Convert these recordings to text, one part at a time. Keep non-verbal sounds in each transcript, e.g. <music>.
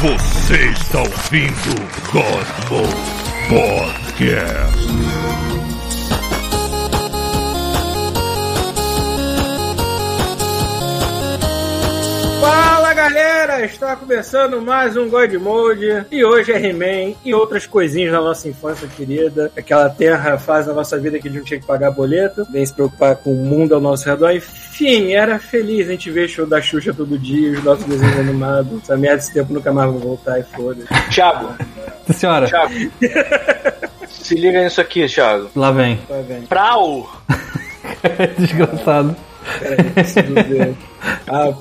Você está ouvindo God Mode Podcast. Galera, está começando mais um God Mode e hoje é He-Man e outras coisinhas da nossa infância querida. Aquela terra faz da nossa vida que a gente não tinha que pagar boleto, vem se preocupar com o mundo ao nosso redor. Enfim, era feliz a gente ver show da Xuxa todo dia, os nossos desenhos animados. Essa merda desse tempo nunca mais vai voltar e foda. Thiago, Senhora, Thiago. <laughs> se liga nisso aqui, Thiago. lá vem. Vai vendo. Prau! <laughs> Desgraçado. Peraí, preciso ver. <laughs> Ah,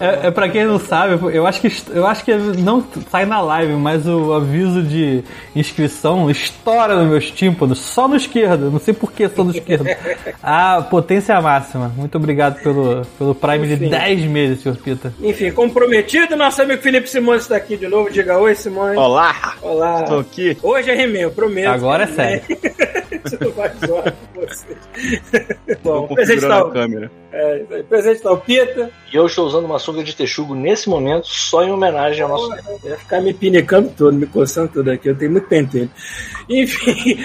É, é pra quem não sabe, eu acho que eu acho que não sai na live, mas o aviso de inscrição estoura nos meus tímpanos, só no esquerdo. Não sei por que só no esquerdo. <laughs> A potência máxima. Muito obrigado pelo, pelo Prime de Enfim. 10 meses, senhor Pita. Enfim, comprometido, nosso amigo Felipe Simões está aqui de novo. Diga oi, Simões. Olá! Olá. Tô aqui. Hoje é eu prometo. Agora é sério. <laughs> Você não vai zoar com você. Bom, presente tá, a câmera. é, isso aí. presente tá o Pita. E eu estou usando uma sunga de texugo nesse momento só em homenagem ao nosso. Eu ia ficar me pinicando todo, me coçando tudo aqui. Eu tenho muito pentelho. Enfim, <laughs>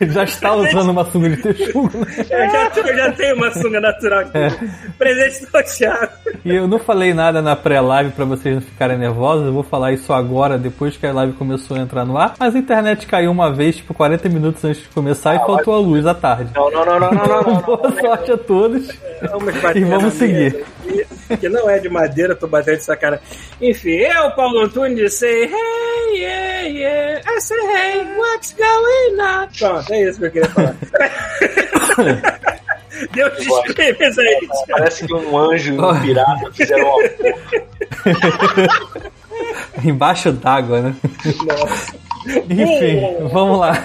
Ele já está usando uma sunga de texugo, né? eu já, eu já tenho uma sunga natural aqui. Presente do Thiago. E eu não falei nada na pré-live pra vocês não ficarem nervosos. Eu vou falar isso agora, depois que a live começou a entrar no ar. Mas a internet caiu uma vez, tipo, 40 minutos antes de começar e faltou a luz à tarde. Não, não, não, não, não, não, não. Boa sorte a todos. Vamos E vamos seguir. mesa <laughs> Que não é de madeira, tô batendo de sacanagem. Enfim, eu, Paulo Antunes, say hey, yeah, yeah. I say hey, what's going on? Pronto, é isso que eu queria falar. Deus te escreveu aí. Thiago. Parece que um anjo e um pirata fizeram uma. <laughs> Embaixo d'água, né? Nossa. Enfim, vamos lá.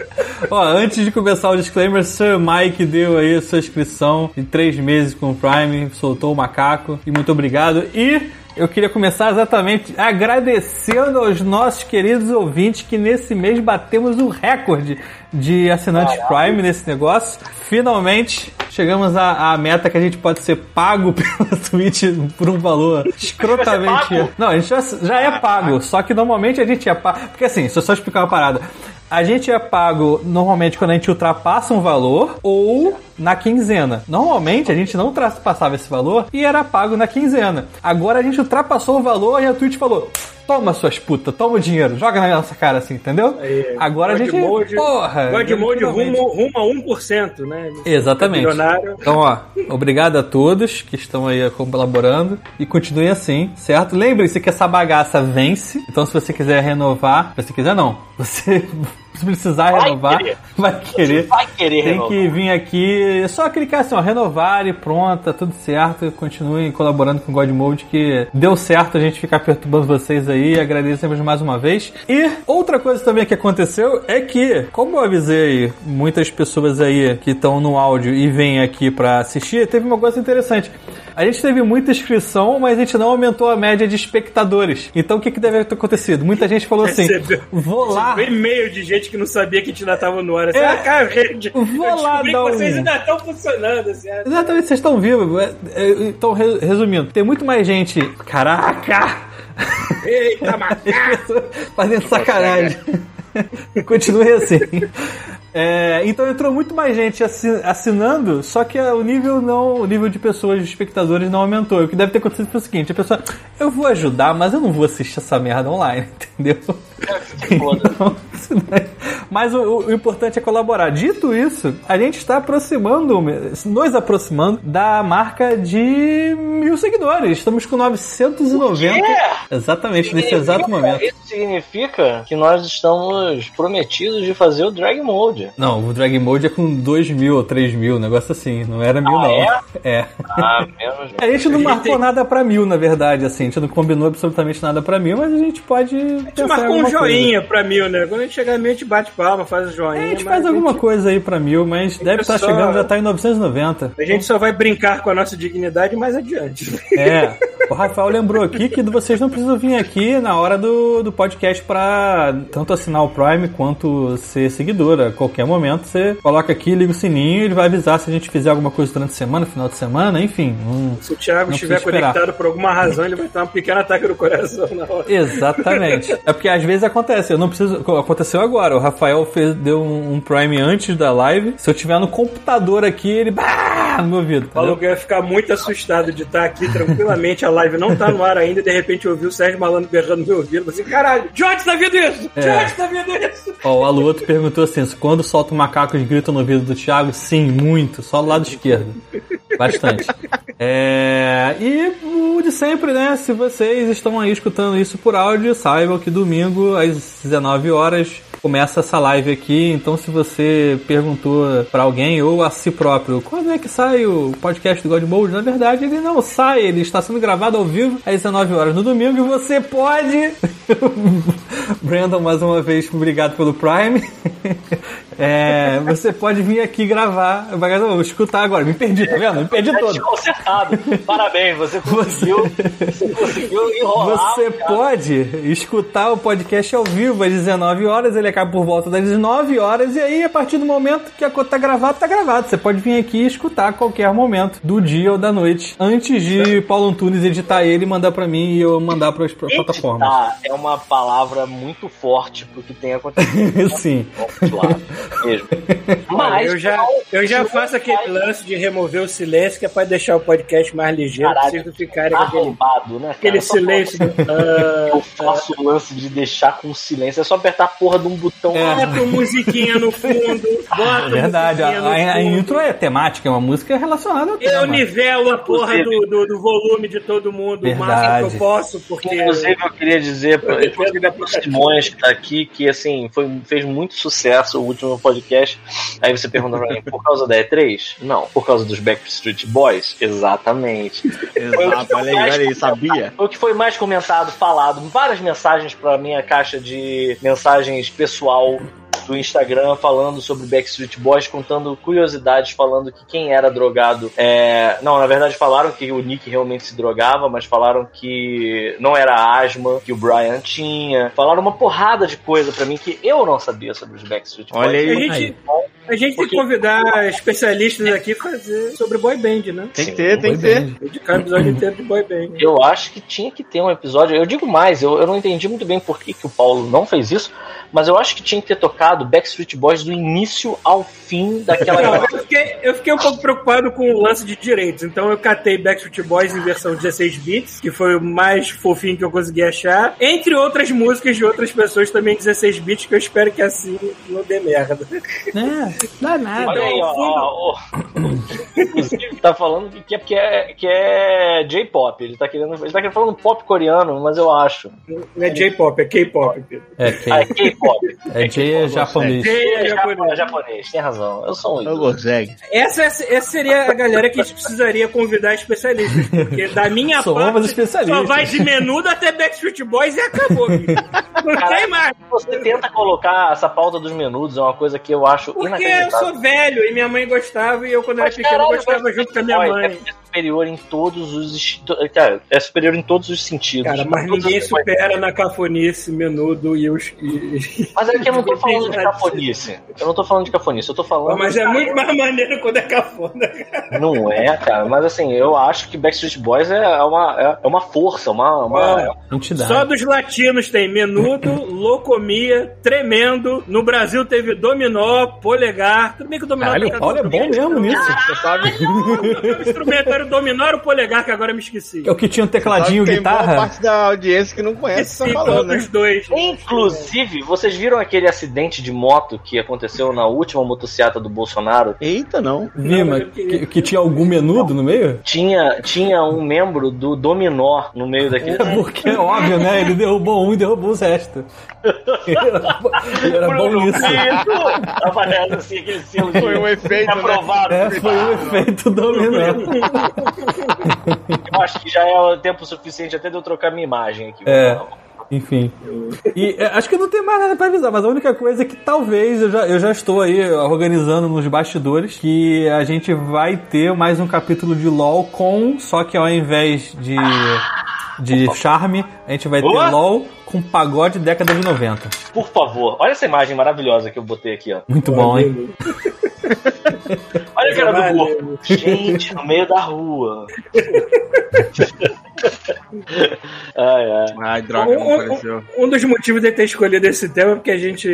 <laughs> Ó, antes de começar o disclaimer, Sir Mike deu aí a sua inscrição de três meses com o Prime, soltou o macaco, e muito obrigado. E eu queria começar exatamente agradecendo aos nossos queridos ouvintes que nesse mês batemos o recorde de assinantes Prime nesse negócio. Finalmente chegamos à, à meta que a gente pode ser pago <laughs> pela Twitch por um valor escrotamente. Não, a gente já, já é pago, só que normalmente a gente é pago. Porque assim, deixa eu só explicar uma parada. A gente é pago normalmente quando a gente ultrapassa um valor ou na quinzena. Normalmente a gente não ultrapassava esse valor e era pago na quinzena. Agora a gente ultrapassou o valor e a Twitch falou: Toma suas putas, toma o dinheiro, joga na nossa cara assim, entendeu? Aí, Agora a God gente. Mode- porra! God Mode finalmente. rumo, rumo a 1%, né? Exatamente. Então, ó, obrigado a todos que estão aí colaborando e continuem assim, certo? Lembre-se que essa bagaça vence. Então, se você quiser renovar, se você quiser não, <laughs> você se precisar Vai renovar, querer. <laughs> vai querer. Vai querer Tem renovar. que vir aqui, é só clicar assim, ó, renovar e pronto, tá tudo certo. Continuem colaborando com o God Mode que deu certo a gente ficar perturbando vocês aí. Agradecemos mais uma vez. E outra coisa também que aconteceu é que, como eu avisei muitas pessoas aí que estão no áudio e vêm aqui pra assistir, teve uma coisa interessante. A gente teve muita inscrição, mas a gente não aumentou a média de espectadores. Então o que, que deve ter acontecido? Muita gente falou assim: vou lá. Recebeu e-mail de gente que não sabia que a gente ainda tava no ar. Assim, É. ah, cara, gente, Vou lá dar que vocês um- ainda estão funcionando. Assim, Exatamente, vocês estão vivos. É, é, Então, re- resumindo, tem muito mais gente. Caraca! Eita, <laughs> macaco! Fazendo sacanagem. Continue assim. É, então entrou muito mais gente assi- assinando, só que o nível não, o nível de pessoas, de espectadores não aumentou. O que deve ter acontecido foi o seguinte: a pessoa, eu vou ajudar, mas eu não vou assistir essa merda online, <laughs> entendeu? Então, <laughs> mas o, o- importante é colaborar. Dito isso, a gente está aproximando, nos aproximando da marca de mil seguidores. Estamos com 990. Exatamente, nesse exato momento. Isso significa que nós estamos prometidos de fazer o Drag Mode. Não, o Drag Mode é com 2 mil ou 3 mil, um negócio assim. Não era mil, Ah, não. É. Ah, menos. A gente não <laughs> marcou nada pra mil, na verdade, assim. A gente não combinou absolutamente nada pra mil, mas a gente pode. A gente marcou um joinha pra mil, né? Quando a gente chegar a mil, a gente bate palma, faz o joinha. É, a gente faz alguma coisa aí pra mil, mas deve estar só- chegando, já tá em 990. A gente só vai brincar com a nossa dignidade mais adiante. É. O Rafael lembrou aqui que vocês não precisam vir aqui na hora do, do podcast pra tanto assinar o Prime quanto ser seguidora. A qualquer momento você coloca aqui, liga o sininho ele vai avisar se a gente fizer alguma coisa durante a semana, final de semana, enfim. Se o Thiago estiver conectado por alguma razão, ele vai ter um pequeno ataque no coração na hora. Exatamente. É porque às vezes acontece, eu não preciso. Aconteceu agora. O Rafael fez, deu um, Prime antes da live. Se eu tiver no computador aqui, ele. Bah, no meu ouvido. O Paulo Entendeu? ia ficar muito assustado de estar aqui tranquilamente, a live não tá no ar ainda, e de repente eu ouvi o Sérgio Malandro berrando no meu ouvido, assim, caralho, George tá vendo isso? É. Tá vendo isso? Ó, o Aluoto perguntou assim: quando solta o macaco, eles gritam no ouvido do Thiago? Sim, muito. Só do lado esquerdo. Bastante. É, e o de sempre, né? Se vocês estão aí escutando isso por áudio, saibam que domingo, às 19 horas, começa essa live aqui. Então, se você perguntou pra alguém ou a si próprio quando é que sai o podcast do God Mode, na verdade ele não sai, ele está sendo gravado ao vivo às 19 horas no domingo e você pode. <laughs> Brandon, mais uma vez, obrigado pelo Prime. <laughs> É, você pode vir aqui gravar. Vai- Vou escutar agora, me perdi, tá vendo? Me perdi Já todo. desconcertado. Parabéns, você conseguiu. Você conseguiu enrolar. Você cara. pode escutar o podcast ao vivo às 19 horas, ele acaba por volta das 19 horas, e aí, a partir do momento que a coisa tá gravado, tá gravado. Você pode vir aqui e escutar a qualquer momento, do dia ou da noite, antes de Paulo Antunes editar ele e mandar pra mim e eu mandar pras pras plataformas. Editar é uma palavra muito forte pro que tem acontecido. <laughs> Sim. Vamos lá, mesmo. Mas eu já, eu já faço aquele faz lance de remover o silêncio, que é pra deixar o podcast mais ligeiro, pra vocês não ficarem com aquele, arrombado, né? cara? aquele silêncio. do, <laughs> Eu faço o lance de deixar com silêncio. É só apertar a porra de um botão. É. Bota uma musiquinha no fundo, bota É verdade, a, a- a intro é temática, é uma música relacionada ao Eu tema. nivelo a porra do, do, do volume de todo mundo o máximo que Verdade. eu posso, porque. Inclusive, eu queria dizer eu queria dizer pro Simões que tá aqui que assim foi, fez muito sucesso o último podcast. Aí você pergunta pra mim, por causa da E3? Não. Por causa dos Backstreet Boys? Exatamente. Exato, olha aí, olha aí, sabia? Foi o que foi mais comentado, falado, várias mensagens pra minha caixa de mensagens pessoal do Instagram falando sobre Backstreet Boys, contando curiosidades, falando que quem era drogado. É... Não, na verdade falaram que o Nick realmente se drogava, mas falaram que não era asma que o Brian tinha. Falaram uma porrada de coisa pra mim que eu não sabia sobre os Backstreet Boys. Olha aí. A gente, a gente tem que convidar especialistas aqui pra fazer sobre boy band, né? Tem que ter, tem que ter. Dedicar um episódio inteiro de boy band. Eu acho que tinha que ter um episódio. Eu digo mais, eu, eu não entendi muito bem por que, que o Paulo não fez isso, mas eu acho que tinha que ter tocado Backstreet Boys do início ao fim daquela Não, época. eu, fiquei, eu fiquei um pouco preocupado com o lance de direitos, então eu catei Backstreet Boys em versão 16 bits, que foi o mais fofinho que eu consegui achar, entre outras músicas de outras pessoas também 16 bits, que eu espero que assim não dê merda. É, não é nada. Olha aí, ó. ó, ó. Inclusive, tá falando que é porque é, que é J-pop. Ele tá querendo. Ele tá querendo falando pop coreano, mas eu acho. Não é J-pop, é K-pop. É, Ah, é que, K-pop. é J é. J é É japonês. japonês. japonês, tem razão. Eu sou um Eu ídolo. consegue. Essa, essa seria a galera que a gente precisaria convidar especialistas, porque da minha Somos parte só vai de menudo até Backstreet Boys e acabou. Não tem mais. Você tenta colocar essa pauta dos menudos, é uma coisa que eu acho Porque eu sou velho e minha mãe gostava e eu, quando era Mas, pequeno, caralho, gostava junto com a minha mãe. É superior em todos os. Cara, é superior em todos os sentidos. Cara, mas ninguém supera na cafonice, menudo e os. Mas é que eu não tô <laughs> falando de cafonice. Eu não tô falando de cafonice, eu tô falando. Mas é muito mais maneiro quando é cafona. Não é, cara. Mas assim, eu acho que Backstreet Boys é uma, é- é uma força, uma. uma... Entidade. Só dos latinos tem menudo, <laughs> locomia, tremendo. No Brasil teve dominó, polegar. Tudo bem que o dominó Caralho, o tá é bom mesmo nisso. Você sabe, O instrumento era o dominó o polegar, que agora eu me esqueci. É o que tinha um tecladinho, tem boa guitarra. parte da audiência que não conhece o que Sim, tá falando, né? dois. Inclusive, vocês viram aquele acidente de moto que aconteceu na última motocicleta do Bolsonaro? Eita, não. Vima, queria- que, que tinha algum menudo no meio? Tinha, tinha um membro do Dominó no meio daquele. Porque é óbvio, né? Ele derrubou um e derrubou os restos. <laughs> Ele era, ele era bom nisso. Tava olhando assim, aquele selo de Foi um efeito, né? aprovado. É, foi o efeito dominó. Eu acho que já é tempo suficiente até de eu trocar minha imagem aqui. É. Enfim. E é, acho que não tem mais nada pra avisar, mas a única coisa é que talvez eu já, eu já estou aí organizando nos bastidores que a gente vai ter mais um capítulo de LOL com, só que ao invés de, de charme, a gente vai ter Boa. LOL com pagode década de 90. Por favor, olha essa imagem maravilhosa que eu botei aqui, ó. Muito bom, hein? <laughs> Olha a cara do gordo. Gente, no meio da rua. <laughs> ai, ai. Ai, droga, não Um, apareceu. um- um dos motivos de ter escolhido esse tema é porque a gente,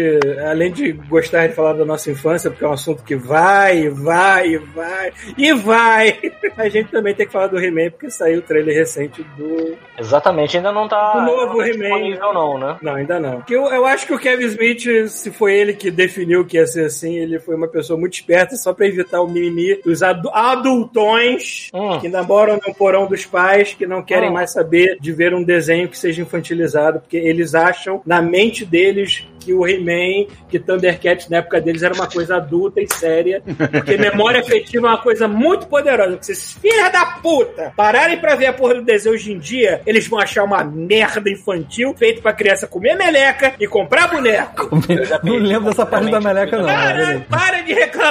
além de gostar de falar da nossa infância, porque é um assunto que vai, vai, vai e vai, <laughs> a gente também tem que falar do He-Man, porque saiu o trailer recente do. Exatamente, ainda não tá O novo He-Man. disponível, não, né? Não, ainda não. Porque eu, eu acho que o Kevin Smith, se foi ele que definiu que ia ser assim, ele foi uma pessoa muito só pra evitar o mimimi dos adu- adultões Hum. que ainda moram no porão dos pais, que não querem Hum. mais saber de ver um desenho que seja infantilizado, porque eles acham, na mente deles, que o He-Man, que Thundercats na época deles era uma coisa adulta e séria, porque memória afetiva é uma coisa muito poderosa. Que se esses filhos da puta pararem pra ver a porra do desenho hoje em dia, eles vão achar uma merda infantil feito pra criança comer meleca e comprar boneco. já Não lembro dessa parte da meleca, não. Cara, para de reclamar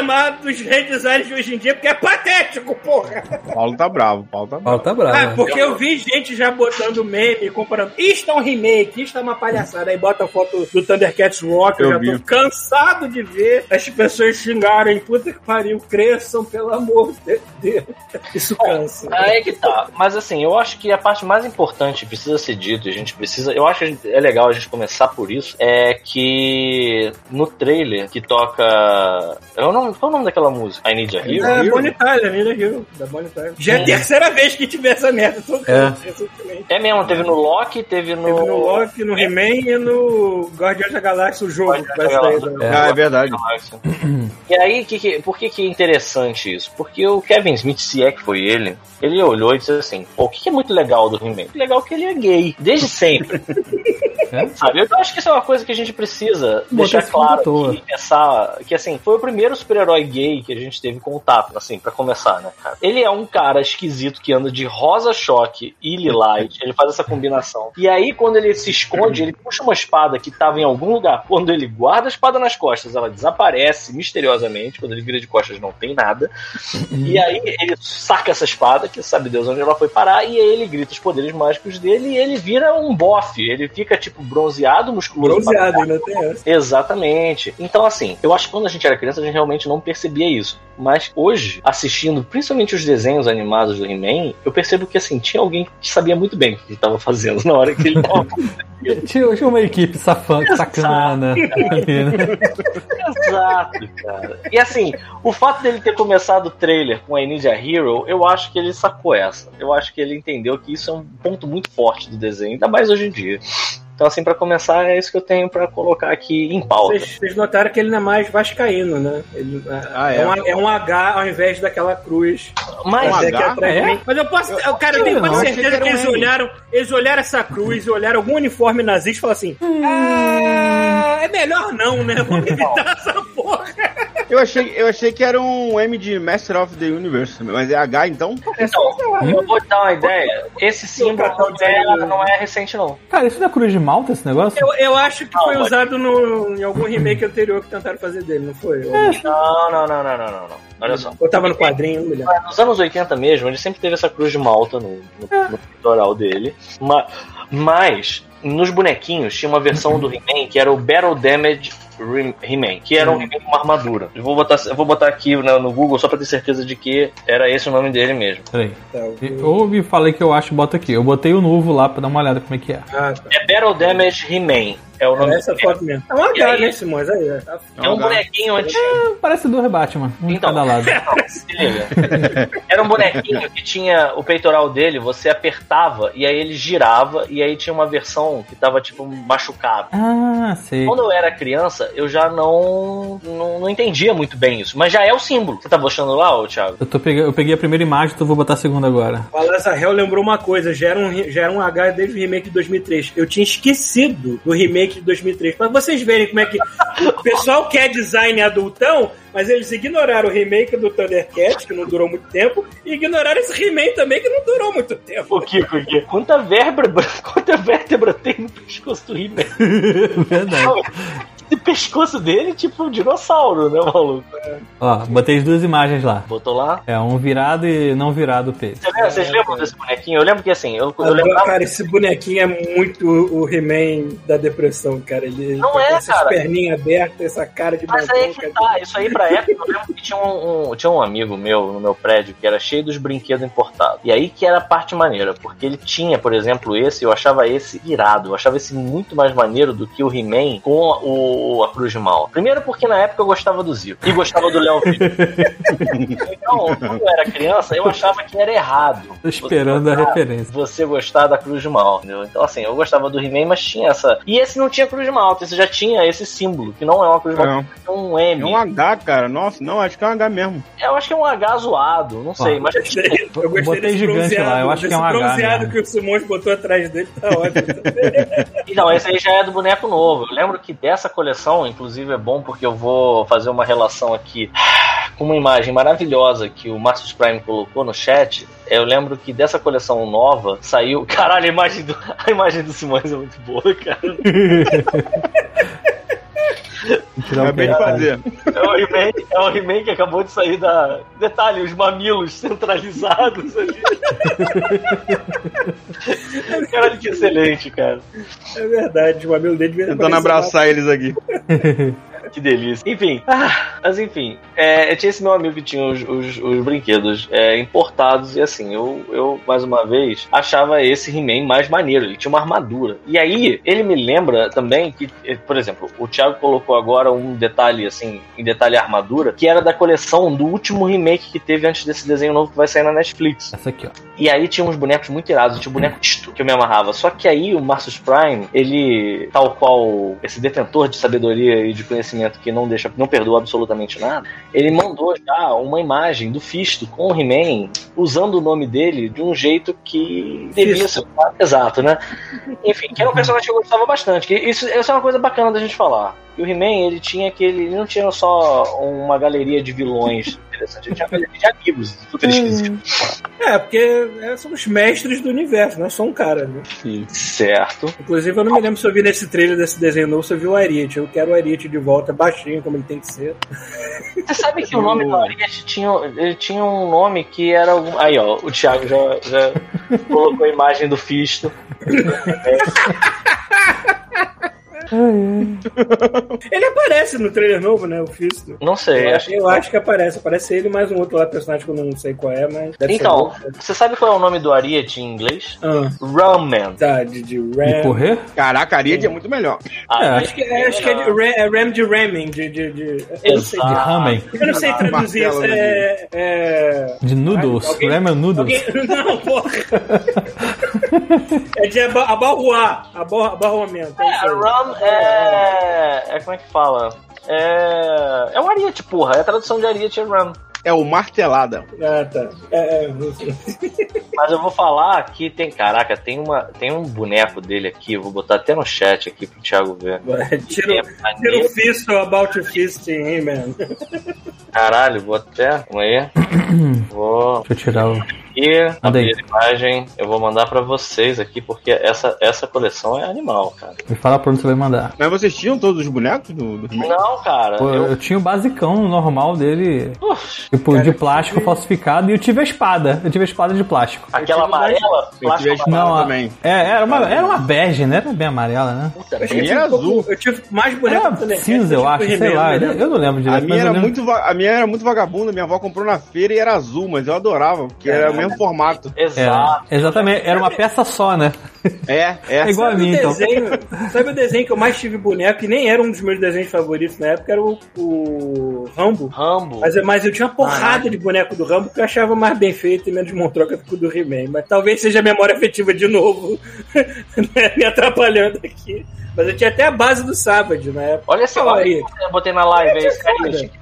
dos redesigns de hoje em dia, porque é patético, porra. Paulo tá bravo, Paulo tá bravo. Ó, tá bravo. Ah, porque eu vi gente já botando meme, comparando. Isto é um remake, isto é uma palhaçada. Aí bota a foto do Thundercats Rock, eu, Eu já vi. tô cansado de ver as pessoas xingarem. Puta que pariu, cresçam, pelo amor de Deus. Isso cansa. Aí é que tá. Mas assim, eu acho que a parte mais importante precisa ser dito, a gente precisa. Eu acho que é legal a gente começar por isso. É que no trailer que toca. Eu não, qual é o nome daquela música? I Need a Hero? É, Hero? Bonnie Tyler, Nina Hill, da Bonnie Tyler. Já é a Hum. terceira vez que tiver essa merda. Tô É. É mesmo, teve no Loki, teve no. Teve no Loki, no He-Man e no Guardiões da Galáxia, o jogo da- Ah, é verdade. E aí, que que- por que, que é interessante isso? Porque o Kevin Smith, se é que foi ele, ele olhou e disse assim: Pô, o que, que é muito legal do He-Man? O legal é que ele é gay, desde sempre. <laughs> É? Sabe? Eu acho que isso é uma coisa que a gente precisa deixar claro aqui, pensar que assim, foi o primeiro super-herói gay que a gente teve contato, assim, pra começar, né, cara? Ele é um cara esquisito que anda de rosa choque e lilite, ele faz essa combinação. E aí, quando ele se esconde, ele puxa uma espada que tava em algum lugar. Quando ele guarda a espada nas costas, ela desaparece misteriosamente. Quando ele vira de costas, não tem nada. E aí, ele saca essa espada, que sabe Deus onde ela foi parar, e aí ele grita os poderes mágicos dele e ele vira um bofe. Ele fica, tipo, bronzeado, musculoso. Bronzeado, ainda tem essa. Exatamente. Então, assim, eu acho que quando a gente era criança, a gente realmente não percebia isso. Mas hoje, assistindo principalmente os desenhos animados do He-Man, eu percebo que, assim, tinha alguém que sabia muito bem o que ele estava fazendo <laughs> na hora que ele <laughs> Tinha, tinha uma equipe safã, sacana. né? <laughs> Exato, cara. E assim, o fato dele ter começado o trailer com a Ninja Hero, eu acho que ele sacou essa. Eu acho que ele entendeu que isso é um ponto muito forte do desenho, ainda mais hoje em dia. Então, assim, pra começar, é isso que eu tenho pra colocar aqui em pauta. Vocês, vocês notaram que ele não é mais vascaíno, né? Ele, Ah, é, é? um, é um H ao invés daquela cruz. Mas, Um Mas, é que H? É? Mas eu posso. Eu, cara, eu tenho não, quase que certeza que, um eles olharam. Eles olharam essa cruz e olharam algum uniforme nazista e falaram assim: Ah, é melhor não, né? Vamos evitar essa porra. Eu achei, eu achei que era um M de Master of the Universe, mas é H então? então, eu vou te dar uma ideia. Esse símbolo não é, não é recente, não. Cara, isso não é cruz de malta esse negócio? Eu, eu acho que Não, foi mas- usado no, em algum remake anterior que tentaram fazer dele, não foi? Ou, Não, não, não, não, não, não. não. Olha só. ou tava no quadrinho, lembro. Nos anos 80 mesmo, ele sempre teve essa cruz de malta no, no, no peitoral dele. Ma- Mas, nos bonequinhos, tinha uma versão do He-Man que era o Battle Damage He-Man, que era um He-Man com uma armadura. Eu vou botar, eu vou botar aqui no, no Google só pra ter certeza de que era esse o nome dele mesmo. Peraí. Tá, o- Ou me falei que eu acho, bota aqui. Eu botei o novo lá pra dar uma olhada como é que é. Ah, tá. É Battle Damage He-Man. É o nome É essa dele. foto mesmo. É um E H, né, Simões? Aí, é. Tá- É um bonequinho antigo. É, parece dois Batman, um Então. cada lado. <laughs> Era um bonequinho que tinha o peitoral dele, você apertava e aí ele girava e aí tinha uma versão que tava tipo machucado. Ah, sei. Quando eu era criança, eu já não, não, não entendia muito bem isso. Mas já é o símbolo. Você tá mostrando lá, ô Thiago? Eu, tô pegando, eu peguei a primeira imagem, então vou botar a segunda agora. O Alazarel lembrou uma coisa, já era, um, já era um H desde o remake de 2003. Eu tinha esquecido do remake de 2003. Pra vocês verem como é que o pessoal quer design adultão, mas eles ignoraram o remake do Thundercat, que não durou muito tempo, e ignoraram esse remake também, que não durou muito tempo. Por quê? Por quê? Quanta vértebra, <laughs> quanta vértebra tem no pescoço do He-Man? <laughs> Verdade. Esse pescoço dele tipo um dinossauro, né, maluco? Ó, botei as duas imagens lá. Botou lá. É, um virado e não virado o peito. Você lembra- Vocês lembram desse bonequinho? Eu lembro que assim, eu, eu lembrava. cara, esse bonequinho é muito o He-Man da depressão, cara. Ele Não tá com é, essas cara. perninhas abertas, essa cara de Mas aí que tá, isso aí pra época, eu lembro que tinha um, um- tinha um amigo meu no meu prédio que era cheio dos brinquedos importados. E aí que era a parte maneira, porque ele tinha, por exemplo, esse, eu achava esse irado, eu achava esse muito mais maneiro do que o He-Man com o, a Cruz de Mal. Primeiro porque na época eu gostava do Zico e gostava do Léo Vitor. <laughs> Então, quando eu era criança, eu achava que era errado. Tô esperando Você a gostar- referência. Você gostar da Cruz de Malta, entendeu? Então, assim, eu gostava do He-Man, mas tinha essa. E esse não tinha Cruz de Malta, esse já tinha esse símbolo, que não é uma Cruz de Malta, é um M. É um H, cara. Nossa, não, acho que é um H mesmo. Eu acho que é um H zoado, não sei, Ó, mas Gostei. Eu <laughs> gostei Botei desse gigante bronzeado, lá, eu acho que é um H bronzeado que o Simões botou atrás dele, tá ótimo. <laughs> Então, esse aí já é do boneco novo. Eu lembro que dessa coleção, inclusive, é bom porque eu vou fazer uma relação aqui com uma imagem maravilhosa que o Marcus Prime colocou no chat. Eu lembro que dessa coleção nova saiu. <laughs> Caralho, a imagem do, a imagem do Simões é muito boa, cara. Acabei de peito. fazer. É o He-Man é o He-Man que acabou de sair da. Detalhe, os mamilos centralizados ali. <laughs> Caralho, que excelente, cara. É verdade, o amigo dele devia Tentando abraçar eles aqui. <laughs> Que delícia. Enfim, ah, mas enfim, é, eu tinha esse meu amigo que tinha os, os- os brinquedos é, importados e assim, eu, eu, mais uma vez, achava esse He-Man mais maneiro. Ele tinha uma armadura. E aí, ele me lembra também que, eh, por exemplo, o Thiago colocou agora um detalhe, assim, em detalhe a armadura, que era da coleção do último remake que teve antes desse desenho novo que vai sair na Netflix. Essa aqui, ó. E aí tinha uns bonecos muito irados, tinha o boneco Tisto que eu me amarrava. Só que aí o Marcus Prime, ele, tal qual esse detentor de sabedoria e de conhecimento que não deixa, não perdoa absolutamente nada, ele mandou já uma imagem do Fisto com o He-Man usando o nome dele de um jeito que devia ser exato, né? Enfim, que era um personagem que eu gostava bastante. Que isso, isso é uma coisa bacana da gente falar. Que o He-Man, ele tinha aquele. Ele não tinha só uma galeria de vilões interessante, tinha uma galeria de amigos, super esquisito. É, porque é, são os mestres do universo, não é só um cara, né? Certo. Inclusive, eu não me lembro se eu vi nesse trailer desse desenho novo, se eu vi o Ariete. Eu quero o Ariete de volta, baixinho, como ele tem que ser. Você sabe que o nome do Ariete tinha, ele tinha um nome que era algum. Aí, ó, o Thiago já, já colocou a imagem do Fisto. <laughs> <laughs> Ele aparece no trailer novo, né? O Fisto. Não sei, Eu acho eu acho que aparece. Aparece ele e mais um outro lá, personagem que eu não sei qual é, mas. Deve Então, ser. você sabe qual é o nome do Ariete em inglês? Ah, Rumman. tá, de, de De Ram. correr? Caraca, a Ariad é muito melhor. Ah, É, Acho que, é- acho que é de Ram, é Ram de Ramming, de. de, de eu não sei. De ramen? Eu não sei traduzir isso. Martelo, É. é... De noodles? Alguém- Ramen noodles? Alguém... <laughs> Não, porra. <laughs> é de aba- abarroar. Abar- Abarroamento. É isso É, é. Como é que fala? É. É um Ariete, porra. É a tradução de Ariete Rum. É o Martelada. Ah, tá. É, é, <laughs> Mas eu vou falar que tem. Caraca, tem, uma, tem um boneco dele aqui. Vou botar até no chat aqui pro Thiago ver. tira, É tira o fisto about o fisting, hein, man? Caralho, vou até. Calma aí. <coughs> Vou Deixa eu tirar o. aqui, abrir a imagem. Eu vou mandar pra vocês aqui, porque essa, essa coleção é animal, cara. Me fala por onde você vai mandar. Mas vocês tinham todos os bonecos do, do? Não, cara. Pô, eu- eu tinha o basicão normal dele, Uf, tipo, Cara, de plástico falsificado, e eu tive a espada. Eu tive a espada de plástico. aquela amarela, Eu tive a espada Não, também. É, era uma, era uma bege, né? Era bem amarela, né? puta, Eu, que tive era um pouco- azul. eu tive mais boneco Era também. cinza, eu acho, sei lá. Eu não lembro direito. A minha, era lembro- muito, a minha era muito vagabunda, minha avó comprou na feira e era azul, mas eu adorava, porque era o mesmo formato. Exato. É, exatamente, era uma peça só, né? É, é. <laughs> É igual a Sabe mim, o, então. desenho, sabe o desenho que eu mais tive boneco, e nem era um dos meus desenhos favoritos na época, era o, o Rambo. Rambo. Mas, mas eu tinha uma porrada de boneco do Rambo que eu achava mais bem feito e menos montroca do que o do He-Man. Mas talvez seja a memória afetiva de novo <laughs> né, me atrapalhando aqui. Mas eu tinha até a base do Savage na época. Olha Fala olha, aí. eu botei na live aí, esse cara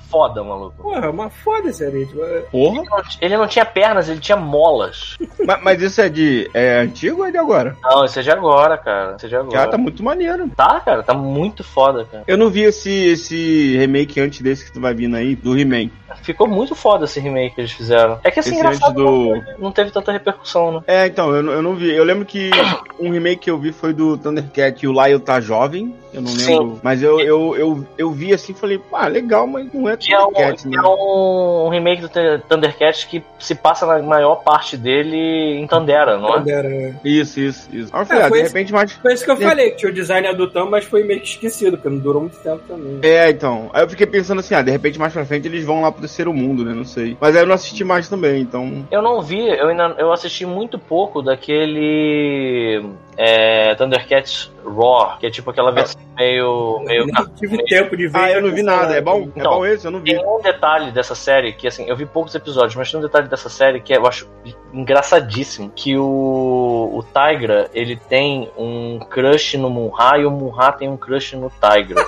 foda. maluco. Porra, uma foda esse aritmo. Porra. Ele não tinha pernas, ele tinha molas. <laughs> mas, mas isso é de. É antigo ou é de agora? Não, esse é de agora, cara. Esse é de agora. Cara, tá muito maneiro. Tá, cara, tá muito foda, cara. Eu não vi esse, esse remake antes desse que tu vai vindo aí, do He-Man. Ficou muito foda esse remake que eles fizeram. É que assim, Esse engraçado, antes do- não, não teve tanta repercussão, né? É, então, eu, não- eu não vi. Eu lembro que <coughs> um remake que eu vi foi do Thundercat e o Lyle tá jovem. Eu não Sim. lembro. Mas eu, eu, eu, eu vi assim e falei, ah, legal, mas não é Que é, um, né? é um remake do Th- Thundercats que se passa na maior parte dele em Tandera, não é? Era... Isso, isso, isso. Aí eu falei, É, ah, foi de esse- repente mais. Foi isso que eu falei, que tinha o design adultão, mas foi meio que esquecido, porque não durou muito tempo também. É, então. Aí eu fiquei pensando assim, ah, de repente mais pra frente eles vão lá pro terceiro mundo, né? Não sei. Mas aí eu não assisti mais também, então. Eu não vi, eu ainda eu assisti muito pouco daquele é, Thundercats Raw, que é tipo aquela versão meio. meio Nem tive tempo de ver. Ah, eu não vi nada. É bom? É Então, bom esse? Eu não vi. Tem um detalhe dessa série que, assim, eu vi poucos episódios, mas tem um detalhe dessa série que eu acho engraçadíssimo. Que o, o Tigra, ele tem um crush no Munra e o Munra tem um crush no Tigra.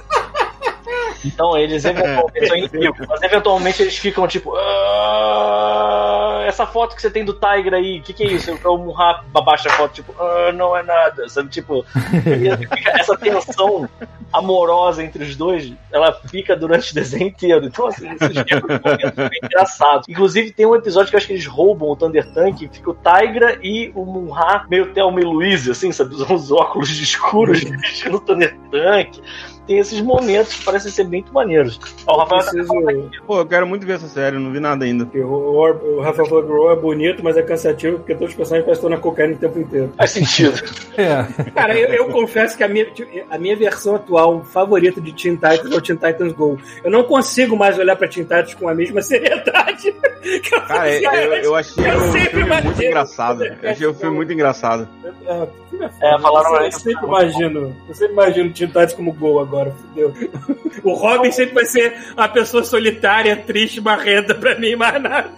Então eles <laughs> eventualmente são inimigos, mas eventualmente eles ficam tipo. "Ah, essa foto que você tem do Tiger aí, o que, que é isso? O Munra abaixa a foto, tipo, "Ah, não é nada. Sabe, tipo, <laughs> essa tensão amorosa entre os dois, ela fica durante o desenho inteiro. Então, assim, esses momentos bem engraçados. Inclusive, tem um episódio que eu acho que eles roubam o Thunder Tank, fica o Tigra e o Munra meio Thelma e Louise, assim, sabe? Os óculos de escuros dirigindo o Thunder Tank. Tem esses momentos que parecem ser muito maneiros. Ó, o Rafael tá Preciso... Pô, eu quero muito ver essa série, eu não vi nada ainda. O, o, o Rafael falou que o Raw é bonito, mas é cansativo, porque todos os personagens parecem na cocaína o tempo inteiro. faz sentido. <laughs> É. Cara, eu, eu confesso que a minha, a minha versão atual favorita de Teen Titans é o Teen Titans Go. Eu não consigo mais olhar pra Teen Titans com a mesma <laughs> seriedade que eu Cara, eu, fazia eu, eu achei Eu sempre filme muito imaginei. engraçado. Eu achei o filme muito engraçado. É, é foda. É, falaram eu, sempre imagino. Eu sempre imagino o Teen Titans como Go agora, fudeu. O Robin sempre vai ser uma pessoa solitária, triste, marrenta pra mim, mais nada.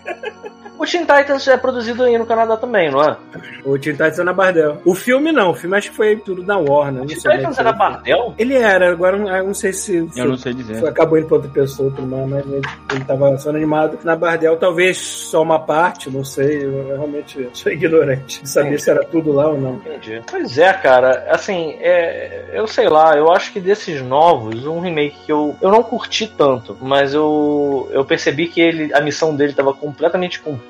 O Teen Titans é produzido aí no Canadá também, não é? O Teen Titans é na Bardel. O filme não, o filme acho que foi tudo na Warner. Não Teen sei como é Titans era. Bardel? Ele era, agora eu não sei se. Eu não sei dizer. Foi, acabou indo pra outra pessoa, tudo mais, mas ele, ele tava sendo animado na Bardel, talvez só uma parte, não sei, eu realmente sou ignorante de saber se era tudo lá ou não. Entendi. Pois é, cara, assim, é, eu sei lá, eu acho que desses novos, um remake que eu, eu não curti tanto, mas eu, eu percebi que ele, a missão dele estava completamente cumprida,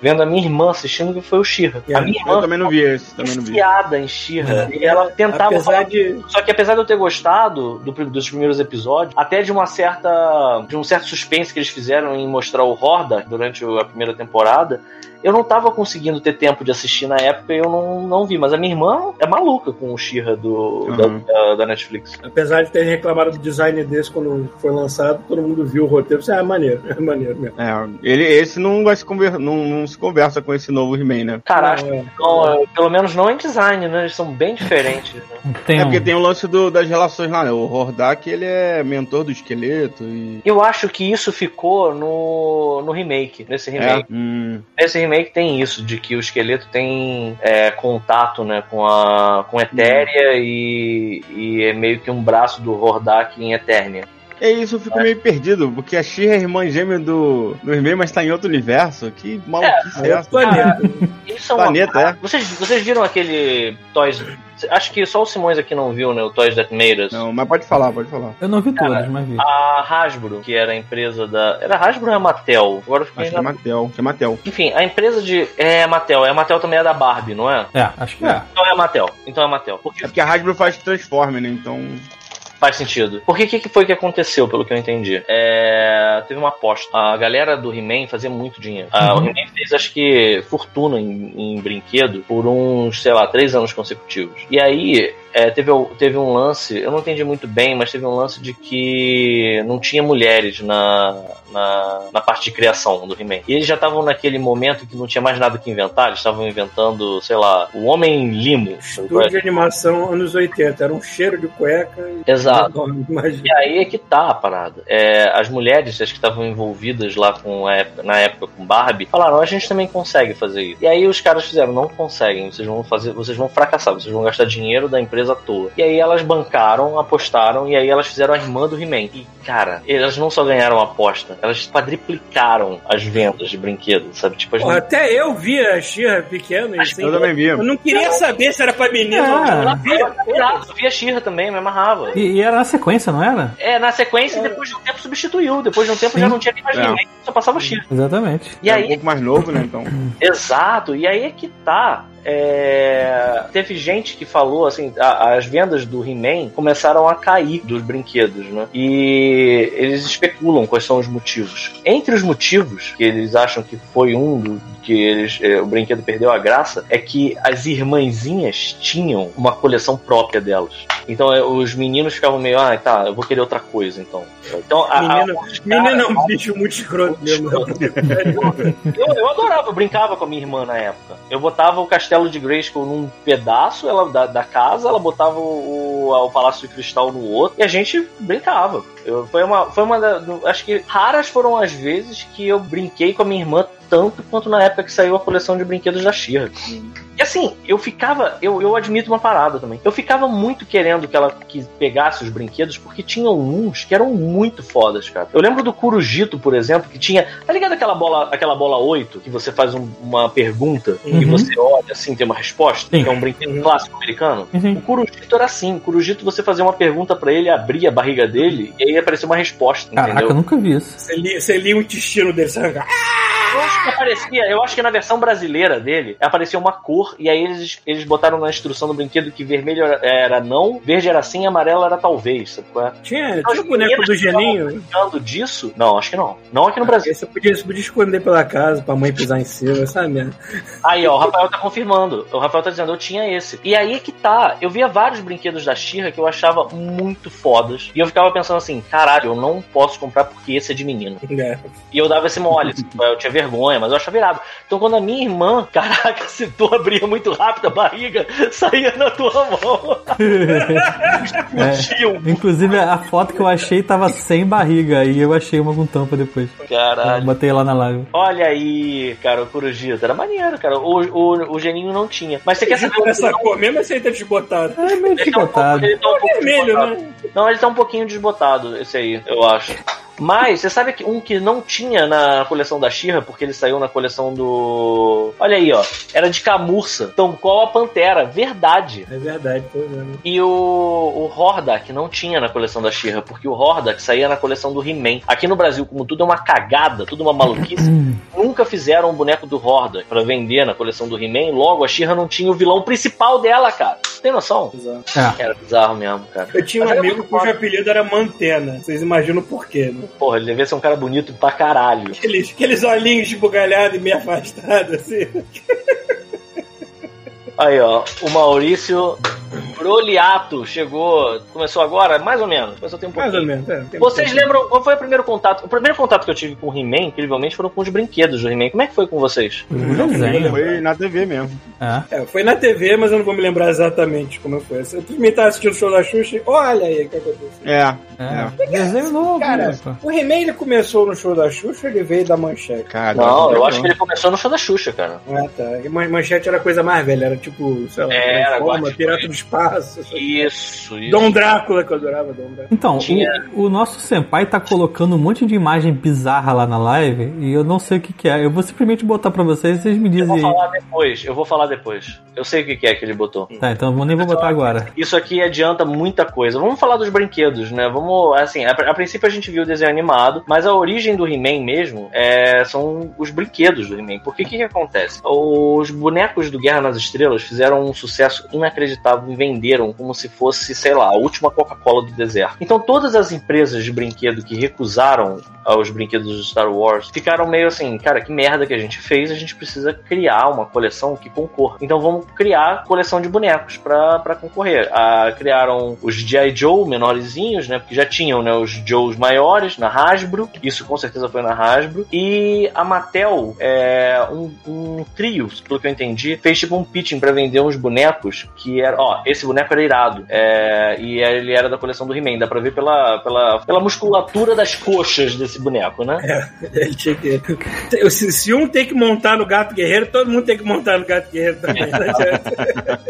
vendo a minha irmã assistindo que foi o Shira. É, a minha Eu irmã também não vi esse, também não vi. em Shira, e ela tentava Apesar falar de. só que apesar de eu ter gostado do, dos primeiros episódios, até de uma certa. de um certo suspense que eles fizeram em mostrar o Horda durante a primeira temporada, eu não tava conseguindo ter tempo de assistir na época e eu não, não vi. Mas a minha irmã é maluca com o Shira do, Uhum. da, da, da Netflix. Apesar de terem reclamado do design desse quando foi lançado, todo mundo viu o roteiro. Isso é maneiro, é maneiro mesmo. É, ele, esse não, vai se conver, não, não se conversa com esse novo He-Man, né? Cara, acho Não, é. que não, pelo menos não em design, né? Eles são bem diferentes. Né? <laughs> Tem É um... porque tem o lance do- das relações lá, né? O Hordak, ele é mentor do esqueleto e... Eu acho que isso ficou no, no remake, nesse remake. É, hum, Nesse remake tem isso, de que o esqueleto tem é, contato né, com a com Etéria e, e é meio que um braço do Hordak em Eternia. É isso, eu fico meio perdido, porque a She é irmã gêmea do, do He-Man, mas tá em outro universo. Que maluquice é, É essa? planeta. Isso é uma... Planeta, é? Vocês, vocês viram aquele Toys... Acho que só o Simões aqui não viu, né? O Toys That Made Us. Não, mas pode falar, pode falar. Eu não vi todos, mas vi. A Hasbro, que era a empresa da... Era Hasbro ou é Mattel? Agora eu fiquei Acho que é na... Mattel, que é Mattel. Enfim, a empresa de... É a Mattel. É a Mattel também é da Barbie, não é? É, acho que é. Então é a Mattel. Então é a Mattel. Porque É porque a Hasbro faz Transformer, né? Então... Faz sentido. Porque o que, que foi que aconteceu, pelo que eu entendi? É, teve uma aposta. A galera do He-Man fazia muito dinheiro. Ah, O He-Man fez, acho que, fortuna em, em brinquedo por uns, sei lá, três anos consecutivos. E aí, é, teve, teve um lance, eu não entendi muito bem, mas teve um lance de que não tinha mulheres na, na, na parte de criação do He-Man. E eles já estavam naquele momento que não tinha mais nada que inventar, eles estavam inventando, sei lá, o Homem Limo. Estúdio de animação anos 80. Era um cheiro de cueca. e- Exato. Imagina. E aí é que tá a parada. É, as mulheres, as que estavam envolvidas lá com a época- na época com Barbie, falaram: a gente também consegue fazer isso. E aí os caras fizeram: não conseguem, vocês vão fazer, vocês vão fracassar, vocês vão gastar dinheiro da empresa à toa. E aí elas bancaram, apostaram, e aí elas fizeram a irmã do He-Man. E, cara, elas não só ganharam a aposta, elas quadriplicaram as vendas de brinquedos, sabe? Tipo, as Porra, até eu via a Xirra pequeno e assim. Eu também vi. Eu não queria saber se era pra menino ou Ah. Eu via. Eu via Xirra também, me amarrava. E, e era na sequência, não era? É, na sequência, e depois de um tempo substituiu. Depois de um tempo Sim. já não tinha nem mais É. ninguém, só passava Xirra. Exatamente. E É um aí, pouco mais novo, né? Então. <clears throat> Exato, e aí é que tá. É, Teve gente que falou assim: a- as vendas do He-Man começaram a cair dos brinquedos, né? E eles especulam quais são os motivos. Entre os motivos que eles acham que foi um do que eles, é, o brinquedo perdeu a graça é que as irmãzinhas tinham uma coleção própria delas. Então é, os meninos ficavam meio, ah, tá, eu vou querer outra coisa, então. Então a, a- Menino, menino é um bicho muito escroto. Eu, eu adorava, eu brincava com a minha irmã na época. Eu botava o castelo de Grayskull num pedaço ela, da, da casa, ela botava o, o, o Palácio de Cristal no outro, e a gente brincava. Eu, foi uma, foi uma da, acho que raras foram as vezes que eu brinquei com a minha irmã tanto quanto na época que saiu a coleção de brinquedos da Shira. E assim, eu ficava, eu, eu admito uma parada também. Eu ficava muito querendo que ela que pegasse os brinquedos, porque tinham uns que eram muito fodas, cara. Eu lembro do Curujito, por exemplo, que tinha. Tá ligado aquela bola, aquela bola 8, que você faz um- uma pergunta e Uhum. você olha assim, tem uma resposta? Sim. Que é um brinquedo clássico americano? Uhum. O Curujito era assim. O Curujito você fazia uma pergunta pra ele, abria a barriga dele e aí aparecia uma resposta, Caraca, eu entendeu? nunca vi isso. Você lia, você lia o intestino dele, sabe? Eu acho que aparecia, eu acho que na versão brasileira dele aparecia uma cor, e aí eles, eles botaram na instrução do brinquedo que vermelho era, era não, verde era sim, amarelo era talvez, sabe qual é? Tinha, As tinha o boneco do Geninho. brincando disso? Não, acho que não. Não aqui no Brasil. Você podia, você podia esconder pela casa pra mãe pisar em cima, sabe? mesmo? Aí, ó, o Rafael tá confirmando. O Rafael tá dizendo, eu tinha esse. E aí é que tá. Eu via vários brinquedos da Xirra que eu achava muito fodas. E eu ficava pensando assim, caralho, eu não posso comprar porque esse é de menino. É. E eu dava esse mole, assim, eu tinha vergonha, mas eu achava irado. Então quando a minha irmã, <laughs> caraca, se tu abria muito rápido a barriga, <laughs> saía na tua mão. <laughs> Explodiam. Inclusive, a foto que eu achei tava sem barriga e eu achei uma com tampa depois. Eu Caralho. botei lá na live. Olha aí, cara, o Corujito. Era maneiro, cara. O, o, o Geninho não tinha. Mas você quer saber Essa não? cor mesmo assim tá desbotado. É meio Ele tá um pouco, desbotado. ele tá um pouco Vermelho, desbotado. né? Não, ele tá um pouquinho desbotado, esse aí, eu acho. Mas, você sabe que um que não tinha na coleção da Shira, porque ele saiu na coleção do. Olha aí, ó. Era de Camurça. Então, qual a Pantera? Verdade. É verdade, tô vendo. E o, o Hordak não tinha na coleção da Shira, porque o Hordak saía na coleção do He-Man. Aqui no Brasil, como tudo é uma cagada, tudo uma maluquice, <coughs> nunca fizeram um boneco do Hordak pra vender na coleção do He-Man. Logo, a Shira não tinha o vilão principal dela, cara. Tem noção? Exato. É. Era bizarro mesmo, cara. Eu tinha um Mas amigo cujo apelido era Mantena. Vocês imaginam por quê, né? Porra, ele devia ser um cara bonito pra caralho. Aqueles, aqueles olhinhos esbugalhados e meio afastados, assim. Aí, ó, o Maurício Broliato chegou. Começou agora? Mais ou menos. Começou a ter um Mais ou pouquinho. menos. É, tem Vocês lembram qual foi o primeiro contato? O primeiro contato que eu tive com o He-Man, incrivelmente, foram com os brinquedos do He-Man. Como é que foi com vocês? Desenho. Foi na TV mesmo. É. É, foi na TV, mas eu não vou me lembrar exatamente como foi. Eu também tava assistindo o show da Xuxa e olha aí o que aconteceu. É. É. Desenho novo, Cara, né, pô? o He-Man ele começou no show da Xuxa ou ele veio da Manchete? Cara, Não, eu acho que ele começou no show da Xuxa, cara. Ah, tá. E Man- Manchete era coisa mais velha, era tipo, sei lá, Era, Transforma. Pirata do Espaço. Isso, isso. Dom Drácula, que eu adorava Dom Drácula. Então, o, o nosso senpai tá colocando um monte de imagem bizarra lá na live e eu não sei o que, que é. Eu vou simplesmente botar pra vocês e vocês me Eu dizem vou aí. falar depois, eu vou falar depois. Eu sei o que que é que ele botou. Tá, então eu nem vou botar agora. Isso aqui adianta muita coisa. Vamos falar dos brinquedos, né? Vamos, assim, a, a princípio a gente viu o desenho animado, mas a origem do He-Man mesmo é, são os brinquedos do He-Man. Porque o que, que acontece? Os bonecos do Guerra nas Estrelas fizeram um sucesso inacreditável e venderam como se fosse, sei lá, a última Coca-Cola do deserto. Então todas as empresas de brinquedo que recusaram aos brinquedos do Star Wars ficaram meio assim, cara, que merda que a gente fez, a gente precisa criar uma coleção que concorra. Então vamos criar coleção de bonecos para concorrer. Ah, criaram os G.I. Joe menorzinhos, né? Porque já tinham né, os Joes maiores na Hasbro, isso com certeza foi na Hasbro. E a Mattel, é, um, um trio, pelo que eu entendi, fez tipo um pitching vender uns bonecos que era, ó, esse boneco era irado. É, e ele era da coleção do He-Man, dá pra ver pela, pela, pela musculatura das coxas desse boneco, né? <laughs> Ele tinha que... se, se um tem que montar no Gato Guerreiro, todo mundo tem que montar no Gato Guerreiro também. <laughs> Não adianta.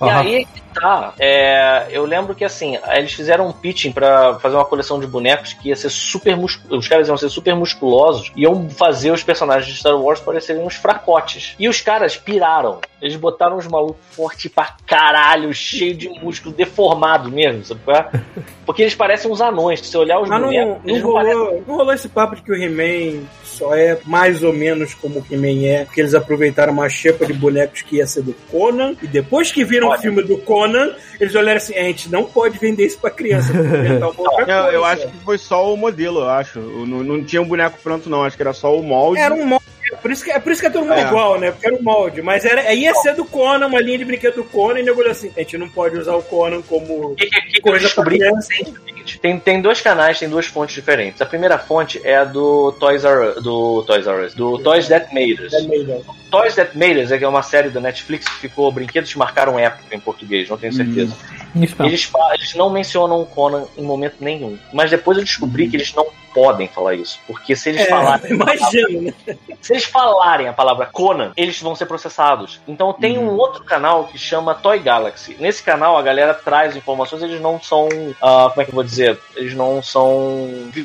E aí que tá. É, eu lembro que assim, eles fizeram um pitching pra fazer uma coleção de bonecos que ia ser super musculoso. Os caras iam ser super musculosos e iam fazer os personagens de Star Wars parecerem uns fracotes. E os caras piraram. Eles botaram uns malucos fortes pra caralho, cheio de músculo, deformado mesmo, sabe é? <laughs> Porque eles parecem uns anões. Se você olhar os Mas não, bonecos, não, eles não rolou, parecem. não rolou esse papo de que o He-Man só é mais ou menos como o He-Man é, porque eles aproveitaram uma chepa de bonecos que ia ser do Conan, e depois que viram O filme do Conan, eles olharam assim, a gente não pode vender isso pra criança, <laughs> outra Eu, eu coisa." acho que foi só o modelo, eu acho. Não, não tinha um boneco pronto, não. Acho que era só o molde. Era um molde. Por isso que, é por isso que é todo mundo É. igual, né? Porque era um molde. Mas era, ia ser do Conan, uma linha de brinquedo do Conan, e nego olhou assim: a gente não pode usar o Conan como O que, que, que eu coisa descobri é o seguinte, tem, tem dois canais, tem duas fontes diferentes. A primeira fonte é a do Toys R do Toys R Us, do Toys That Made Us. É meio- Toys That Made Us é que é uma série da Netflix que ficou Brinquedos que marcaram época em português, não tenho certeza. Mesmo. Eles, eles não mencionam o Conan em momento nenhum. Mas depois eu descobri que eles não podem falar isso. Porque se eles É, falarem. <laughs> imagino, né? Se eles falarem a palavra Conan, eles vão ser processados. Então tem um outro canal que chama Toy Galaxy. Nesse canal a galera traz informações, eles não são. ah, como é que eu vou dizer? Eles não são.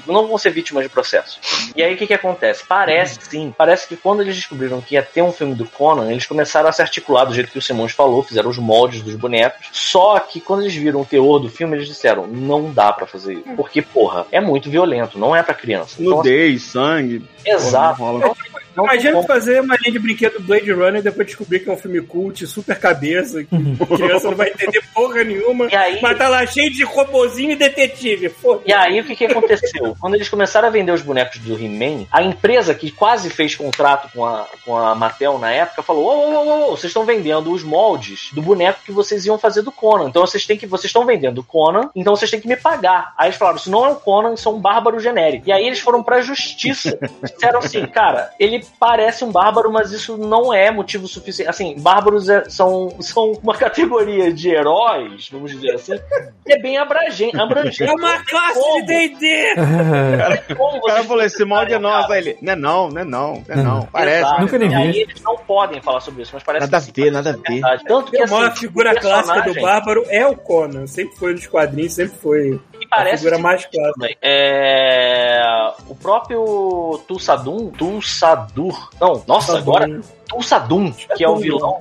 não vão ser vítimas de processo. E aí o que, que acontece? Parece sim, parece que quando eles descobriram que ia ter um filme do Conan, eles começaram a se articular do jeito que o Simões falou, fizeram os moldes dos bonecos. Só que quando eles viram o teor do filme, eles disseram: não dá pra fazer isso. Porque, porra, é muito violento, não é pra criança. Então, Nudez, sangue. Exato. Porra, não Não, não Imagina fazer uma linha de brinquedo Blade Runner e depois descobrir que é um filme cult, super cabeça, que a <laughs> criança não vai entender porra nenhuma. E aí- Mas tá lá cheio de robozinho e detetive. Foda. E aí o que, que aconteceu? <laughs> Quando eles começaram a vender os bonecos do He-Man, a empresa que quase fez contrato com a, com a Mattel na época falou: ô, ô, ô, ô, vocês estão vendendo os moldes do boneco que vocês iam fazer do Conan. Então vocês têm que. Vocês estão vendendo o Conan, então vocês têm que me pagar. Aí eles falaram: isso não é o Conan, isso é um bárbaro genérico. E aí eles foram pra justiça. Disseram assim, cara, ele parece um bárbaro, mas isso não é motivo suficiente. Assim, bárbaros é- são, <laughs> são uma categoria de heróis, vamos dizer assim, que é bem abrangente. abrangente. É uma classe Como? de D&D! <laughs> O cara falou, esse molde é nosso. Aí ele, não é não, não é não, não é não. Parece. Exato. Nunca nem E aí vi. eles não podem falar sobre isso, mas parece Nada a que ver, nada a ver. verdade. Tanto que a assim, maior figura clássica do Bárbaro é o Conan. Sempre foi nos quadrinhos, sempre foi que a parece figura mais clássica. É, o próprio Tulsadum, Tulsadur, não, nossa, Tulsadum. agora Tulsadum, que é o vilão.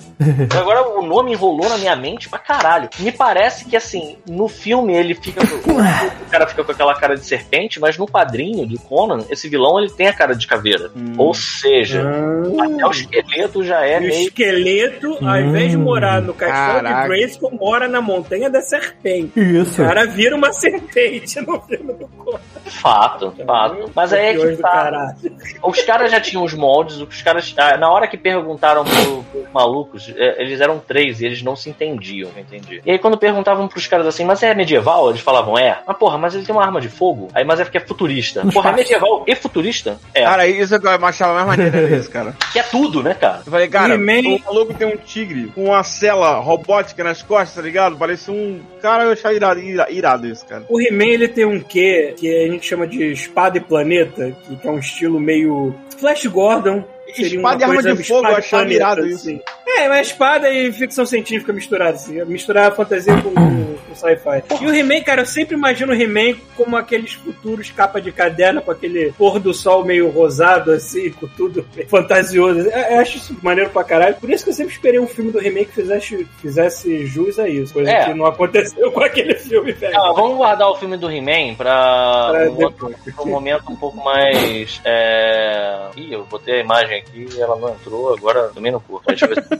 Agora o nome enrolou na minha mente pra caralho. Me parece que assim, no filme ele fica <laughs> o cara fica com aquela cara de serpente, mas no quadrinho do Conan, esse vilão ele tem a cara de caveira. Ou seja, Ah. até o esqueleto já é E o meio esqueleto, ao invés de Hum. morar no castelo Caraca. de Grayskull, mora na montanha da serpente. Isso. O cara vira uma <laughs> serpente no filme do Conan. Fato, fato. Mas aí é que tá. Os caras já tinham os moldes, os caras. ah, Na hora que perguntaram pro, pros malucos, eh, eles eram três e eles não se entendiam, entendi. E aí quando perguntavam pros caras assim, mas é medieval? Eles falavam, é. Mas porra, mas ele tem uma arma de fogo? Aí, mas é porque é futurista. Porra, é medieval e futurista? É. Cara, isso que eu achava mais maneiro isso, <laughs> cara. Que é tudo, né, cara? Eu falei, cara, He-Man- o maluco tem um tigre com uma cela robótica nas costas, tá ligado? Parece um. Cara, eu achava irado, ira- irado isso, cara. O He-Man ele tem um quê que a gente chama de espada e planeta, que, que é um estilo meio Flash Gordon. Espada e arma de fogo, eu achava irado isso. assim. É, uma espada e ficção científica misturada, assim. Misturar a fantasia com, com, sci-fi. E o He-Man, cara, eu sempre imagino o He-Man como aqueles futuros capa de caderno, com aquele pôr do sol meio rosado, assim, com tudo <laughs> fantasioso. Eu, eu acho isso maneiro pra caralho. Por isso que eu sempre esperei um filme do He-Man que fizesse, fizesse jus a isso. Coisa É. que não aconteceu com aquele filme, velho. Não, vamos guardar o filme do He-Man pra, Pra um, outro- um momento um pouco mais. É... Ih, eu botei a imagem aqui e ela não entrou, agora também não curto. Deixa eu ver se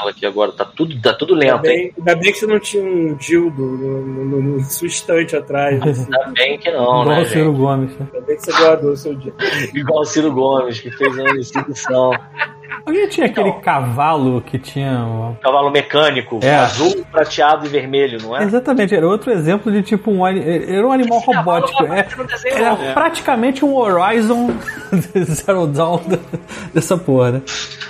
ela aqui agora. Tá tudo, tá tudo Ainda lento, hein? bem, ainda bem que você não tinha um dildo no, no, no, estante atrás. Assim. Ainda bem que não, Igual né, o Ciro gente? Gomes. né? Ainda bem que você guardou o seu dildo. Igual o Ciro Gomes, que fez uma instituição. Alguém tinha aquele cavalo que tinha. um- Cavalo mecânico, É. azul, prateado e vermelho, não é? Exatamente, era outro exemplo de tipo um. Era um animal Esse robótico. É, era não. praticamente um Horizon <laughs> Zero Dawn da- dessa porra, né?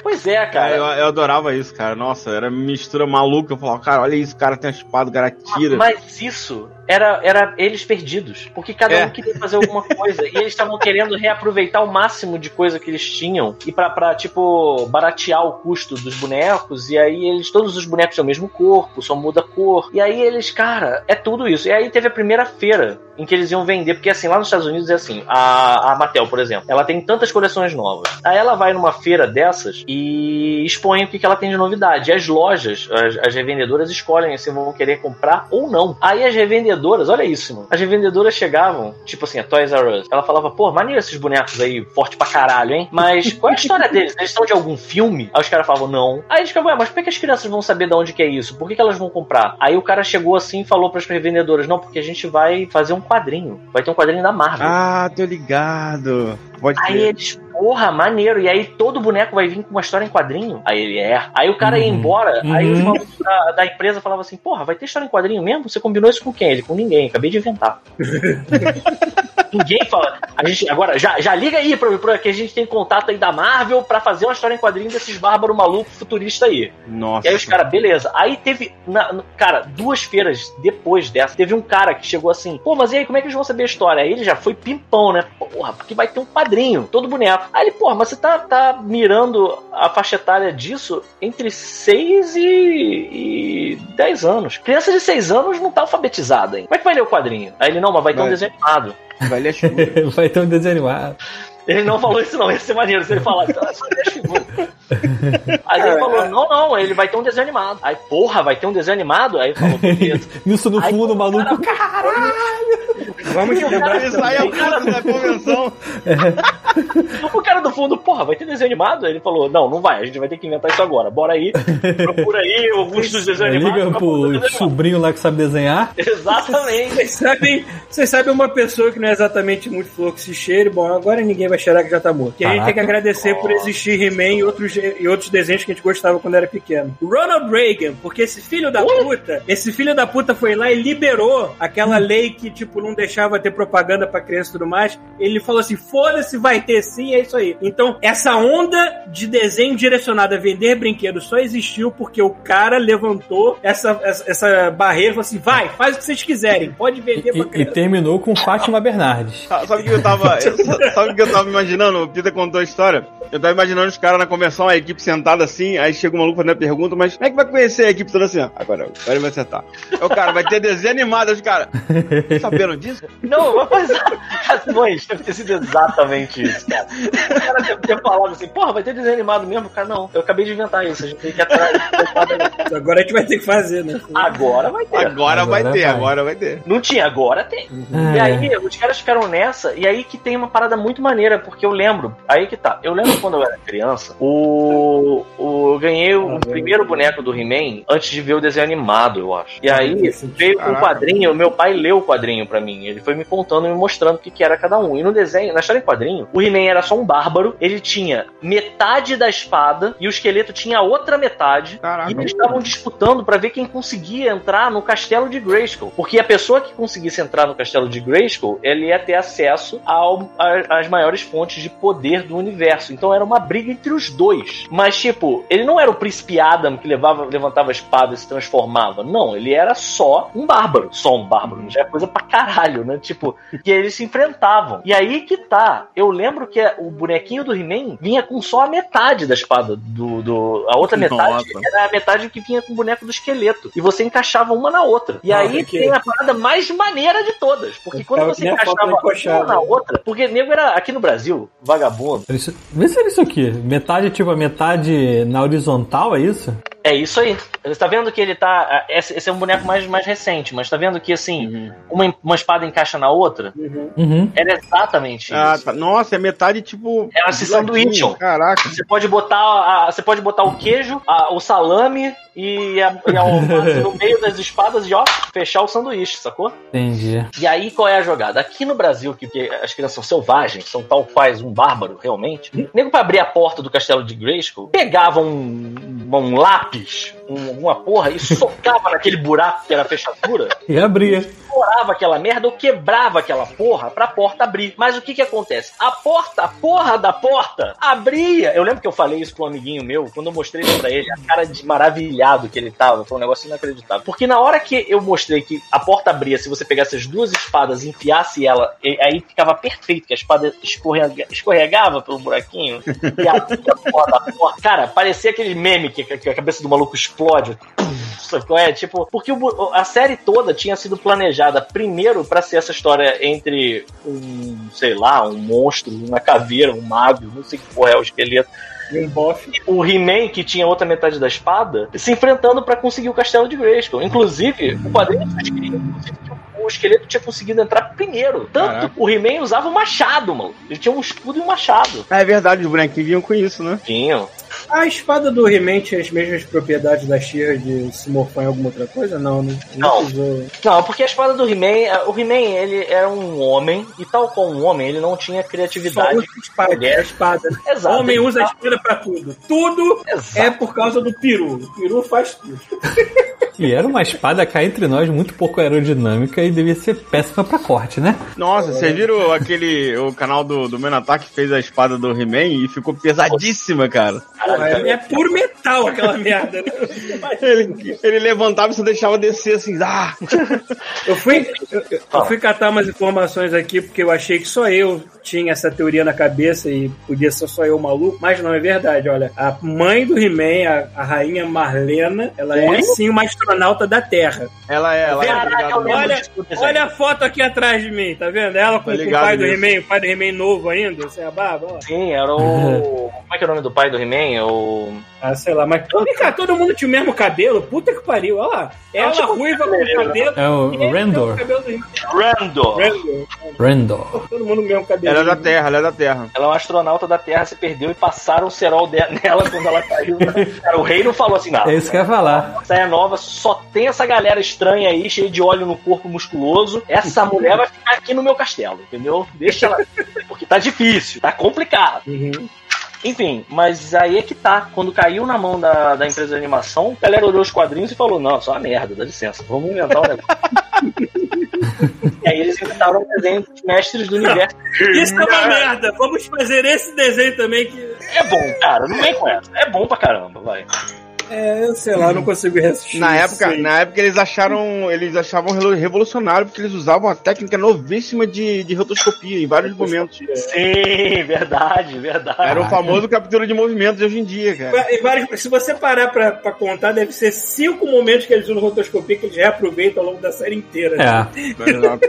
Pois é, cara. É, eu, eu adorava isso, cara. Nossa, era mistura maluca. Eu falava, cara, olha isso, o cara tem uma espada, o cara tira. Mas isso era, era eles perdidos. Porque cada É. um queria fazer alguma coisa. e eles estavam querendo reaproveitar o máximo de coisa que eles tinham. E pra, pra, tipo, baratear o custo dos bonecos. E aí eles, todos os bonecos têm o mesmo corpo, só muda a cor. E aí eles, cara, é tudo isso. E aí teve a primeira feira em que eles iam vender. Porque assim, lá nos Estados Unidos é assim, a, a Mattel, por exemplo, ela tem tantas coleções novas. Aí ela vai numa feira dessas e expõe o que, que ela tem de novidade. E as lojas, as, as revendedoras escolhem se vão querer comprar ou não. Aí as revendedoras, olha isso, mano. As revendedoras chegavam, tipo assim, a Toys R Us. Ela falava, pô, maneiro esses bonecos aí, forte pra caralho, hein? Mas qual é a história deles? Eles são de algum filme? Aí os caras falavam, não. Aí eles ficavam, ué, mas por que as crianças vão saber de onde que é isso? Por que, que elas vão comprar? Aí o cara chegou assim e falou pras revendedoras, não, porque a gente vai fazer um quadrinho. Vai ter um quadrinho da Marvel. Ah, tô ligado. Pode Aí crer. eles, porra, maneiro. E aí todo boneco vai vir com uma história em quadrinho. Aí ele é. Aí o cara ia Uhum. embora. Aí os Uhum. malucos da, da empresa falavam assim: porra, vai ter história em quadrinho mesmo? Você combinou isso com quem? Ele, com ninguém. Acabei de inventar. <laughs> ninguém fala. A gente, agora, já, já liga aí pra, pra que a gente tem contato aí da Marvel pra fazer uma história em quadrinho desses bárbaros malucos futuristas aí. Nossa. E aí os caras, beleza. Aí teve, na- cara, duas feiras depois dessa, teve um cara que chegou assim, pô, mas e aí, como é que eles vão saber a história? Aí ele já foi pimpão, né? Porra, porque vai ter um padrinho, todo boneco. Aí ele, porra, mas você tá, tá mirando a faixa etária disso entre 6 e, e 10 anos. Criança de 6 anos não tá alfabetizada, hein? Como é que vai ler o quadrinho? Aí ele, não, mas vai ter um Vai. desenho animado. Vai ler. <laughs> Vai ter um desenho animado. Ele não falou isso, não. Ia ser maneiro se ele falasse. "Ah, só deixa eu ver." <laughs> Aí ele falou: não, não, ele vai ter um desenho animado. Aí, porra, vai ter um desenho animado? Aí ele falou: beleza. <laughs> Nisso no Aí, fundo, o maluco. Vamos lembrar Isso aí é o cara da convenção. <laughs> O cara do fundo, porra, vai ter desenho animado? Aí ele falou: não, não vai, a gente vai ter que inventar isso agora. Bora aí, procura aí alguns dos desenhos animados. Liga pro fazer desenho animado. sobrinho lá que sabe desenhar. Exatamente. Vocês sabem, vocês sabem uma pessoa que não é exatamente muito flor que se cheire, bom, agora ninguém vai cheirar que já tá morto. Que a gente tem que agradecer por existir He-Man e outros, e outros desenhos que a gente gostava quando era pequeno. Ronald Reagan, porque esse filho da puta, esse filho da puta foi lá e liberou aquela lei que, tipo, não deixava ter propaganda pra criança e tudo mais. Ele falou assim: foda-se, vai ter sim, é isso aí. Então, essa onda de desenho direcionado a vender brinquedos só existiu porque o cara levantou essa, essa, essa barreira e falou assim: vai, faz o que vocês quiserem, pode vender pra E, e criança. terminou com Fátima Bernardes. Sa- Sabe o que eu tava. <laughs> Sabe o que eu tava imaginando? O Peter contou a história. Eu tava imaginando os caram na convenção, a equipe sentada assim, aí chega o maluco fazendo a pergunta, mas como é que vai conhecer a equipe toda assim? ó? Agora, agora ele vai acertar. Aí o cara, vai ter desenho animado, os caras. Sabendo disso? Não, mas as mães deve ter sido exatamente isso, cara. O cara deve ter falado assim, porra, vai ter desenho animado mesmo? Cara, não, eu acabei de inventar isso, a gente tem que ir atrás. Agora a gente vai ter que fazer, né? Agora vai ter. Agora, vai Agora ter, vai. agora vai ter. Não tinha, agora tem. E É. aí, os caras ficaram nessa, e aí que tem uma parada muito maneira, porque eu lembro, aí que tá, eu lembro quando eu era criança, o, o eu ganhei o primeiro boneco do He-Man antes de ver o desenho animado, eu acho. E aí veio com um quadrinho, meu pai leu o quadrinho pra mim, ele foi me contando e me mostrando o que, que era cada um. E no desenho, na história em quadrinho, o He-Man era só um bárbaro, ele tinha metade da espada e o esqueleto tinha a outra metade. Caraca. E eles estavam disputando pra ver quem conseguia entrar no castelo de Grayskull. Porque a pessoa que conseguisse entrar no castelo de Grayskull, ele ia ter acesso ao- a- às maiores fontes de poder do universo. Então era uma briga entre os dois. Mas, tipo, ele não era o príncipe Adam que levava, levantava a espada e se transformava. Não, ele era só um bárbaro. Só um bárbaro. Já é coisa pra caralho, né? Tipo, <laughs> e eles se enfrentavam. E aí que tá. Eu lembro que o bonequinho do He-Man vinha com só a metade da espada do. do a outra metade Nossa. era a metade que vinha com o boneco do esqueleto. E você encaixava uma na outra. E aí ok. tem a parada mais maneira de todas. Porque quando você que encaixava uma na outra. Porque nego era aqui no Brasil, vagabundo. Isso- Vê se era isso aqui. Metade, tipo, a metade na horizontal, é isso? É isso aí. Você tá vendo que ele tá. Esse, é um boneco mais, mais recente, mas tá vendo que assim, uma, uma espada encaixa na outra? Uhum. Uhum. Era exatamente Ah, isso. tá. Nossa, é metade tipo. Elas se sanduícham. Caraca. Você pode botar a, você pode botar o queijo, a- o salame e a, e a alface no meio das espadas e ó, fechar o sanduíche, sacou? Entendi. E aí qual é a jogada? Aqui no Brasil, que, que as crianças são selvagens, são tal quais um bárbaro, realmente, o nego pra abrir a porta do castelo de Grayskull, pegava um, um lápis, Martins. Um- uma porra, e socava naquele buraco que era a fechadura, E abria. estourava aquela merda ou quebrava aquela porra pra porta abrir. Mas o que que acontece? A porta, a porra da porta, abria. Eu lembro que eu falei isso pra um amiguinho meu, quando eu mostrei isso pra ele, a cara de maravilhado que ele tava, foi um negócio inacreditável. Porque na hora que eu mostrei que a porta abria, se você pegasse as duas espadas e enfiasse ela, e- aí ficava perfeito, que a espada escorrega- escorregava pelo buraquinho e abria a porra da porta. Cara, parecia aquele meme que, que a cabeça do maluco explode. Sabe qual é? Tipo, porque o a série toda tinha sido planejada primeiro pra ser essa história entre um, sei lá, um monstro, uma caveira, um mago, não sei que porra é o esqueleto. E um. O He-Man, que tinha outra metade da espada, se enfrentando pra conseguir o castelo de Grayskull. Inclusive, o quadrinho o esqueleto tinha conseguido entrar primeiro. Tanto Caraca. o He-Man usava um machado, mano. Ele tinha um escudo e um machado. Ah, é verdade, os bonequinhos vinham com isso, né? Tinha. A espada do He-Man tinha as mesmas propriedades da She-Ra de se morfar em alguma outra coisa? Não, né? Não. usou. Não, porque a espada do He-Man, o He-Man, ele era um homem, e tal como um homem, ele não tinha Só criatividade. usa a espada, Mulher. a espada. Exato. Homem usa a espada pra tudo. Tudo Exato. é por causa do peru. O peru faz tudo. <laughs> E era uma espada cá entre nós muito pouco aerodinâmica e devia ser péssima pra corte, né? Nossa, vocês viram aquele. O canal do, do Menatac que fez a espada do He-Man e ficou pesadíssima, cara. É, é puro metal aquela merda, né? Ele, ele levantava e só deixava descer assim. Ah! <laughs> Eu fui, eu, eu- fui catar umas informações aqui porque eu achei que só eu tinha essa teoria na cabeça e podia ser só eu maluco, mas não é verdade. Olha, a mãe do He-Man, a, a rainha Marlena, ela é sim uma astronauta da Terra. Ela é, ela é. Caraca, lembro Olha, olha a foto aqui atrás de mim, tá vendo? Ela com, Tô com o pai do. He-Man, o pai do He-Man novo ainda, sem a barba, ó. Sim, era o. Como é que é o nome do pai do He-Man? O. Ah, sei lá, mas. Vem cá, todo mundo tinha o mesmo cabelo? Puta que pariu, olha lá. Ela tipo ruiva com o cabelo. É o Randor. Randor. Randall. Todo mundo mesmo cabelo. Ela é da Terra, ela é da Terra. Ela é uma astronauta da Terra, se perdeu e passaram o cerol <laughs> nela quando ela caiu. Cara, o rei não falou assim, não. É isso que eu ia falar. Saia nova, só tem essa galera estranha aí, cheia de óleo no corpo musculoso. Essa mulher vai ficar aqui no meu castelo, entendeu? Deixa ela. Porque tá difícil, tá complicado. Uhum. Enfim, mas aí é que tá. Quando caiu na mão da, da empresa de animação, a galera olhou os quadrinhos e falou: Não, só uma merda, dá licença, vamos inventar um negócio. <laughs> e aí eles inventaram um desenho dos mestres do universo. <laughs> Isso é uma merda. Vamos fazer esse desenho também que. É bom, cara, não vem com essa. É bom pra caramba, vai. É, eu sei lá, não consigo resistir. Na época, aí. na época eles acharam. Eles achavam revolucionário porque eles usavam uma técnica novíssima de, de rotoscopia em vários momentos. <laughs> Sim, verdade, verdade. Era o famoso captura de movimentos de hoje em dia, cara. E vários- se você parar pra, pra contar, deve ser cinco momentos que eles usam rotoscopia que eles reaproveitam ao longo da série inteira. É. <laughs> Exato.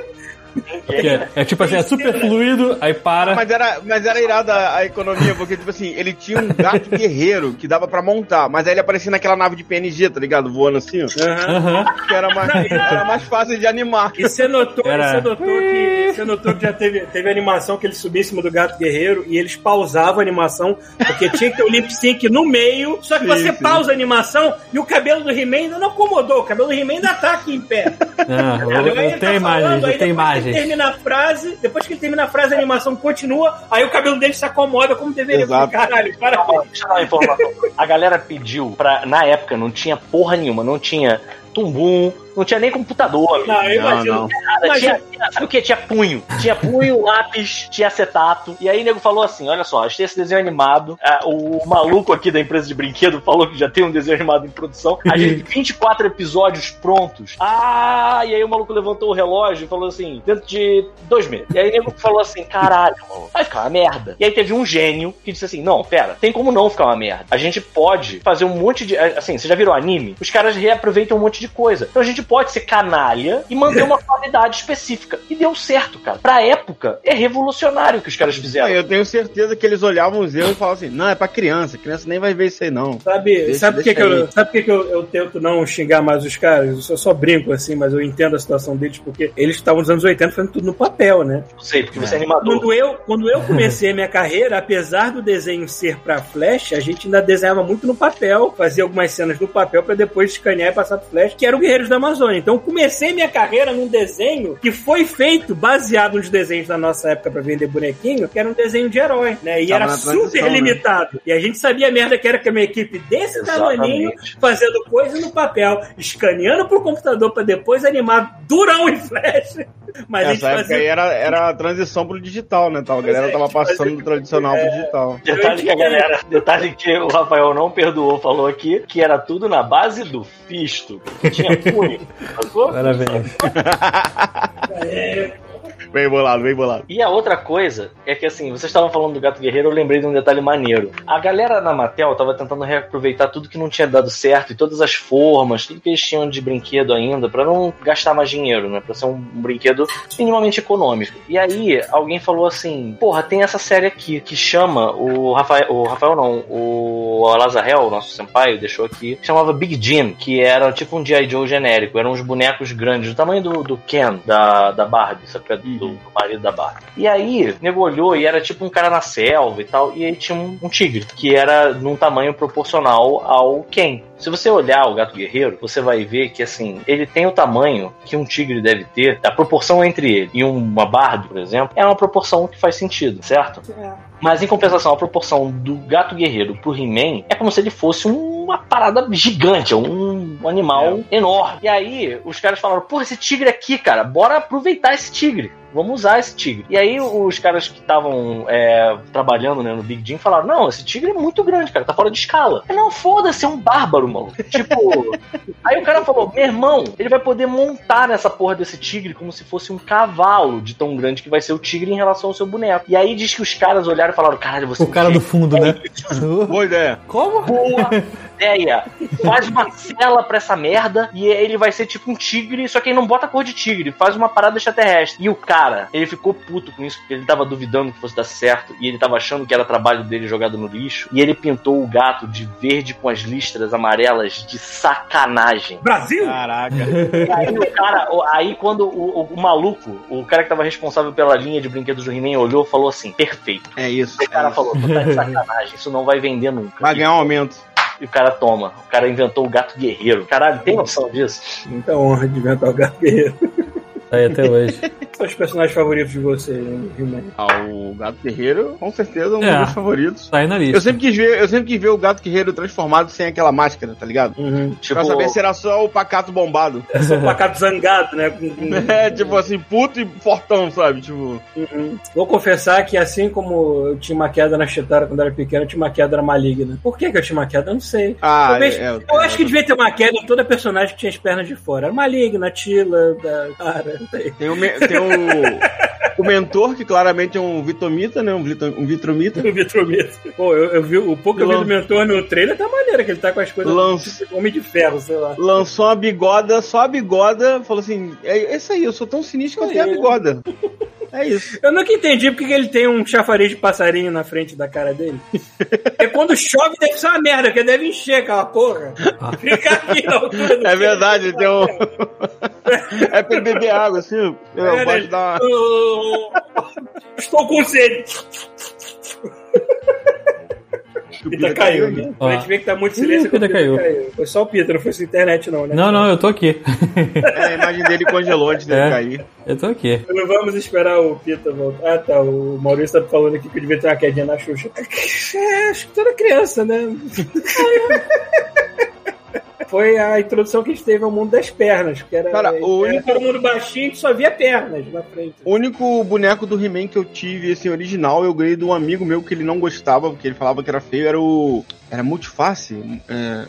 É, é tipo assim, é super fluido, aí para. Mas era, mas era irada a economia, porque, tipo assim, ele tinha um gato guerreiro que dava pra montar, mas aí ele aparecia naquela nave de PNG, tá ligado? Voando assim, ó. Aham. Que era mais, era mais fácil de animar. E você notou, Era- você notou que você notou que já teve, teve animação que ele subia em cima do gato guerreiro e eles pausavam a animação, porque tinha que ter o lip sync no meio. Só que Sim, você sim. pausa a animação e o cabelo do He-Man ainda não acomodou. O cabelo do He-Man ainda tá aqui em pé. Não, eu, eu tenho tá falando, aí eu tenho depois imagens. termina a frase, depois que ele termina a frase, a animação continua, aí o cabelo dele se acomoda como deveria. Exato. Caralho, para. Deixa eu dar uma <laughs> informação. A galera pediu pra. Na época não tinha porra nenhuma, não tinha tumbum, não tinha nem computador. Não, eu imagino. não. Nada, Imagina- tinha, sabe o que? Tinha punho. Tinha punho, <laughs> lápis, tinha acetato. E aí o nego falou assim: olha só, a gente tem esse desenho animado. ah, o maluco aqui da empresa de brinquedo falou que já tem um desenho animado em produção. A <laughs> gente tem 24 episódios prontos. Ah, e aí o maluco levantou o relógio e falou assim: dentro de dois meses. E aí o nego falou assim: caralho, vai ficar uma merda. E aí teve um gênio que disse assim: não, pera, tem como não ficar uma merda. A gente pode fazer um monte de. Assim, você já virou anime? Os caras reaproveitam um monte de coisa. Então a gente pode ser canalha e manter uma <laughs> qualidade específica. E deu certo, cara. Pra época, é revolucionário o que os caras fizeram. Eu tenho certeza que eles olhavam os erros e falavam assim: não, é pra criança, criança nem vai ver isso aí, não. Sabe, Deixa- sabe por que, que, deixa eu, sabe que, que eu, eu tento não xingar mais os caras? Eu só brinco assim, mas eu entendo a situação deles, porque eles estavam nos anos 80 fazendo tudo no papel, né? Não sei, porque você é animador. Quando eu, quando eu comecei a minha carreira, apesar do desenho ser pra flash, a gente ainda desenhava muito no papel, fazia algumas cenas no papel pra depois escanear e passar pro flash, que era o Guerreiros da Amazônia. Então comecei minha carreira num desenho que foi feito baseado nos desenhos na nossa época pra vender bonequinho, que era um desenho de herói, né? E Tava era super né? limitado. E a gente sabia a merda que era que uma equipe desse Exatamente. tamaninho fazendo coisa no papel, escaneando pro computador pra depois animar durão em flash. <laughs> Mas a gente Essa época aí fazia. era, era a transição pro digital, né? Tal. A galera é, tava a passando do tradicional pro digital. Detalhe que a galera, detalhe que o Rafael não perdoou, falou aqui que era tudo na base do fisto. Tinha punho. Parabéns. Bem bolado, bem bolado. E a outra coisa é que assim, vocês estavam falando do Gato Guerreiro, eu lembrei de um detalhe maneiro. A galera na Mattel tava tentando reaproveitar tudo que não tinha dado certo e todas as formas, tudo que eles tinham de brinquedo ainda, pra não gastar mais dinheiro, né? Pra ser um, brinquedo minimamente econômico. E aí, alguém falou assim: Porra, tem essa série aqui que chama o Rafael, o Rafael não, o Lazarel, o nosso senpai, deixou aqui, chamava Big Jim, que era tipo um G.I. Joe genérico, eram uns bonecos grandes, do tamanho do, do Ken, da, da Barbie, sabe? Do, do marido da Barbie. E aí, o nego olhou e era tipo um cara na selva e tal, e aí tinha um, um tigre, que era num tamanho proporcional ao Ken. Se você olhar o gato guerreiro, você vai ver que assim, ele tem o tamanho que um tigre deve ter, a proporção entre ele e uma Barbie, por exemplo, é uma proporção que faz sentido, certo? Mas em compensação, a proporção do gato guerreiro pro He-Man é como se ele fosse uma parada gigante, um, um animal enorme. E aí, os caras falaram: Pô, esse tigre aqui, cara, bora aproveitar esse tigre. Vamos usar esse tigre. E aí, os caras que estavam é, trabalhando né, no Big Jim falaram: Não, esse tigre é muito grande, cara, tá fora de escala. Eu, Não, foda-se, é um bárbaro, maluco. Tipo. aí o cara falou: Meu irmão, ele vai poder montar nessa porra desse tigre como se fosse um cavalo de tão grande que vai ser o tigre em relação ao seu boneco. E aí diz que os caras olharam e falaram: Caralho, você. O cara do fundo, né? <laughs> Boa ideia. Como? Boa ideia! Faz uma cela pra essa merda e ele vai ser tipo um tigre, só que ele não bota cor de tigre, faz uma parada extraterrestre. E o cara, ele ficou puto com isso, porque ele tava duvidando que fosse dar certo e ele tava achando que era trabalho dele jogado no lixo. E ele pintou o gato de verde com as listras amarelas de sacanagem. Brasil? Caraca. E aí o cara, aí quando o, o- o maluco, o cara que tava responsável pela linha de brinquedos do He-Man olhou e falou assim: perfeito. É isso. O cara é falou, tu tá de sacanagem, isso não vai vender nunca. Vai ganhar um aumento. E o cara toma. O cara inventou o gato guerreiro. Caralho, tem noção disso? Muita honra de inventar o gato guerreiro. Tá aí até hoje. <laughs> São os personagens favoritos de vocês, né? He-Man? Ah, o Gato Guerreiro, com certeza, é um É. dos meus favoritos. Tá aí na Eu lista. sempre, quis ver, eu sempre quis ver o Gato Guerreiro transformado sem aquela máscara, tá ligado? Uhum. Tipo, Pra saber se era só o pacato bombado. É <laughs> só um pacato zangado, né? <laughs> É, tipo assim, puto e fortão, sabe? Tipo, Uhum. Vou confessar que assim como eu tinha uma queda na Chitara quando era pequeno, eu tinha uma queda maligna. Por que, que eu tinha uma queda? Eu não sei. ah, Talvez- é, eu acho que devia ter uma queda em toda personagem que tinha as pernas de fora. Era maligna, Tila, da... cara, Tem o, tem o, o mentor, que claramente é um Vitomita, né? Um, Vito- um Vitromita. O Vitromito. Pô, eu, eu vi o pouco que eu vi do mentor no trailer tá maneiro, que ele tá com as coisas Lança. tipo Homem de Ferro, sei lá. Lançou uma bigoda, só a bigoda, falou assim: é isso aí, eu sou tão sinistro que eu tenho a bigoda. <laughs> É isso. Eu nunca entendi porque que ele tem um chafariz de passarinho na frente da cara dele. <laughs> Porque quando chove deve ser uma merda, porque deve encher aquela porra. Fica aqui na altura do É verdade, ele tem um. <laughs> é pra ele beber água, assim. Eu É, de dar uma. <laughs> Estou com sede. O Pita caiu, né? Ó. A gente vê que tá muito silêncio. O Pita que caiu. Foi só o Pita, não foi sua internet, não, né? Não, não, eu tô aqui. É, a imagem dele congelou antes dele É. cair. Eu tô aqui. Não vamos esperar o Pita voltar. Ah, tá. O Maurício tá falando aqui que eu devia ter uma quedinha na Xuxa. É, acho que toda criança, né? <laughs> Foi a introdução que a gente teve ao mundo das pernas. Que era, Cara, o era único- todo mundo baixinho que só via pernas na frente. O único boneco do He-Man que eu tive, assim, original, eu ganhei de um amigo meu que ele não gostava, porque ele falava que era feio, era o. Era multiface?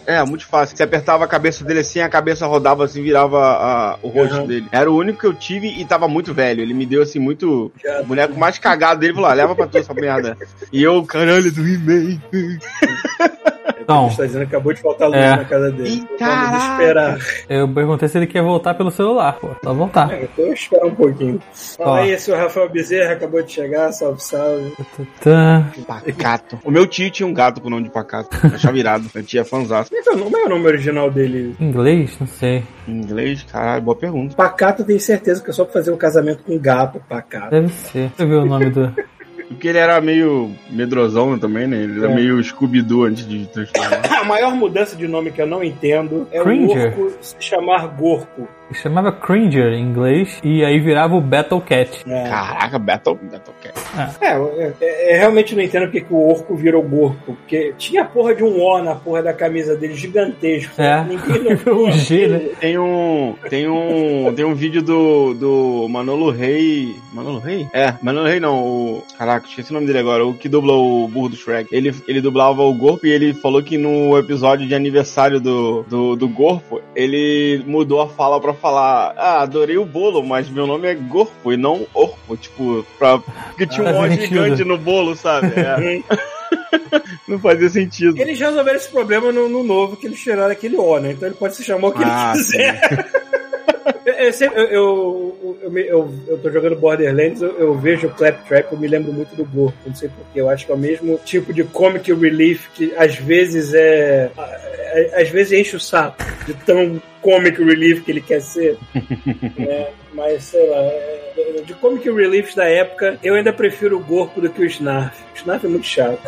É, é multiface. Você apertava a cabeça dele assim, a cabeça rodava assim, virava a- o rosto Uhum. dele. Era o único que eu tive e tava muito velho. Ele me deu assim, muito. Já. O boneco mais cagado dele falou: ah, leva pra tu essa merda. E eu, caralho, do He-Man. <laughs> Então, Está dizendo que acabou de faltar luz É. na casa dele. Caraca. esperar. eu perguntei se ele quer voltar pelo celular, pô. Só voltar. É, então esperar um pouquinho. Fala aí, se o Rafael Bezerra acabou de chegar, salve, salve. Tá. Pacato. O meu tio tinha um gato com o nome de Pacato. Achava virado. Eu tinha fanzaço. Como que o nome- como é o nome original dele? Inglês? Não sei. Inglês, caralho, boa pergunta. Pacato, eu tenho certeza que é só pra fazer um casamento com gato, pacato. Deve ser. Deixa eu ver o nome do. <laughs> Porque ele era meio medrosão também, né? Ele era É. meio Scooby-Doo antes de transformar. <coughs> A maior mudança de nome que eu não entendo é Cringer. o Orco se chamar Gorko. Chamava Cringer em inglês, e aí virava o Battle Cat. É. Caraca, Battle, Battle Cat. É, eu, eu- eu realmente não entendo porque que o orco virou gorpo. Porque tinha a porra de um O na porra da camisa dele, gigantesco. É. Ninguém <laughs> o G, né? Tem um. Tem um. Tem um vídeo do. do Manolo Rei. Manolo Rei? É, Manolo Rei não. O. Caraca, esqueci o nome dele agora. O que dubla o burro do Shrek. Ele, ele dublava o Gorpo e ele falou que no episódio de aniversário do, do, do Gorpo, ele mudou a fala pra falar: Ah, adorei o bolo, mas meu nome é Gorpo e não Orpo. Tipo, pra. Porque tinha um O sentido. gigante no bolo, sabe? É. <laughs> não fazia sentido. Eles resolveram esse problema no, no novo, que eles tiraram aquele O, né? Então ele pode se chamar o que Ah, ele quiser. <laughs> Eu, eu, sempre- eu, eu, eu, me- eu- eu tô jogando Borderlands, eu, eu vejo o Claptrap, eu me lembro muito do Gorpo, não sei porquê. Eu acho que é o mesmo tipo de comic relief que às vezes é. a- Às vezes enche o saco de tão comic relief que ele quer ser. <laughs> É, mas sei lá, é, de comic relief da época, eu ainda prefiro o Gorpo do que o Snarf. O Snarf é muito chato.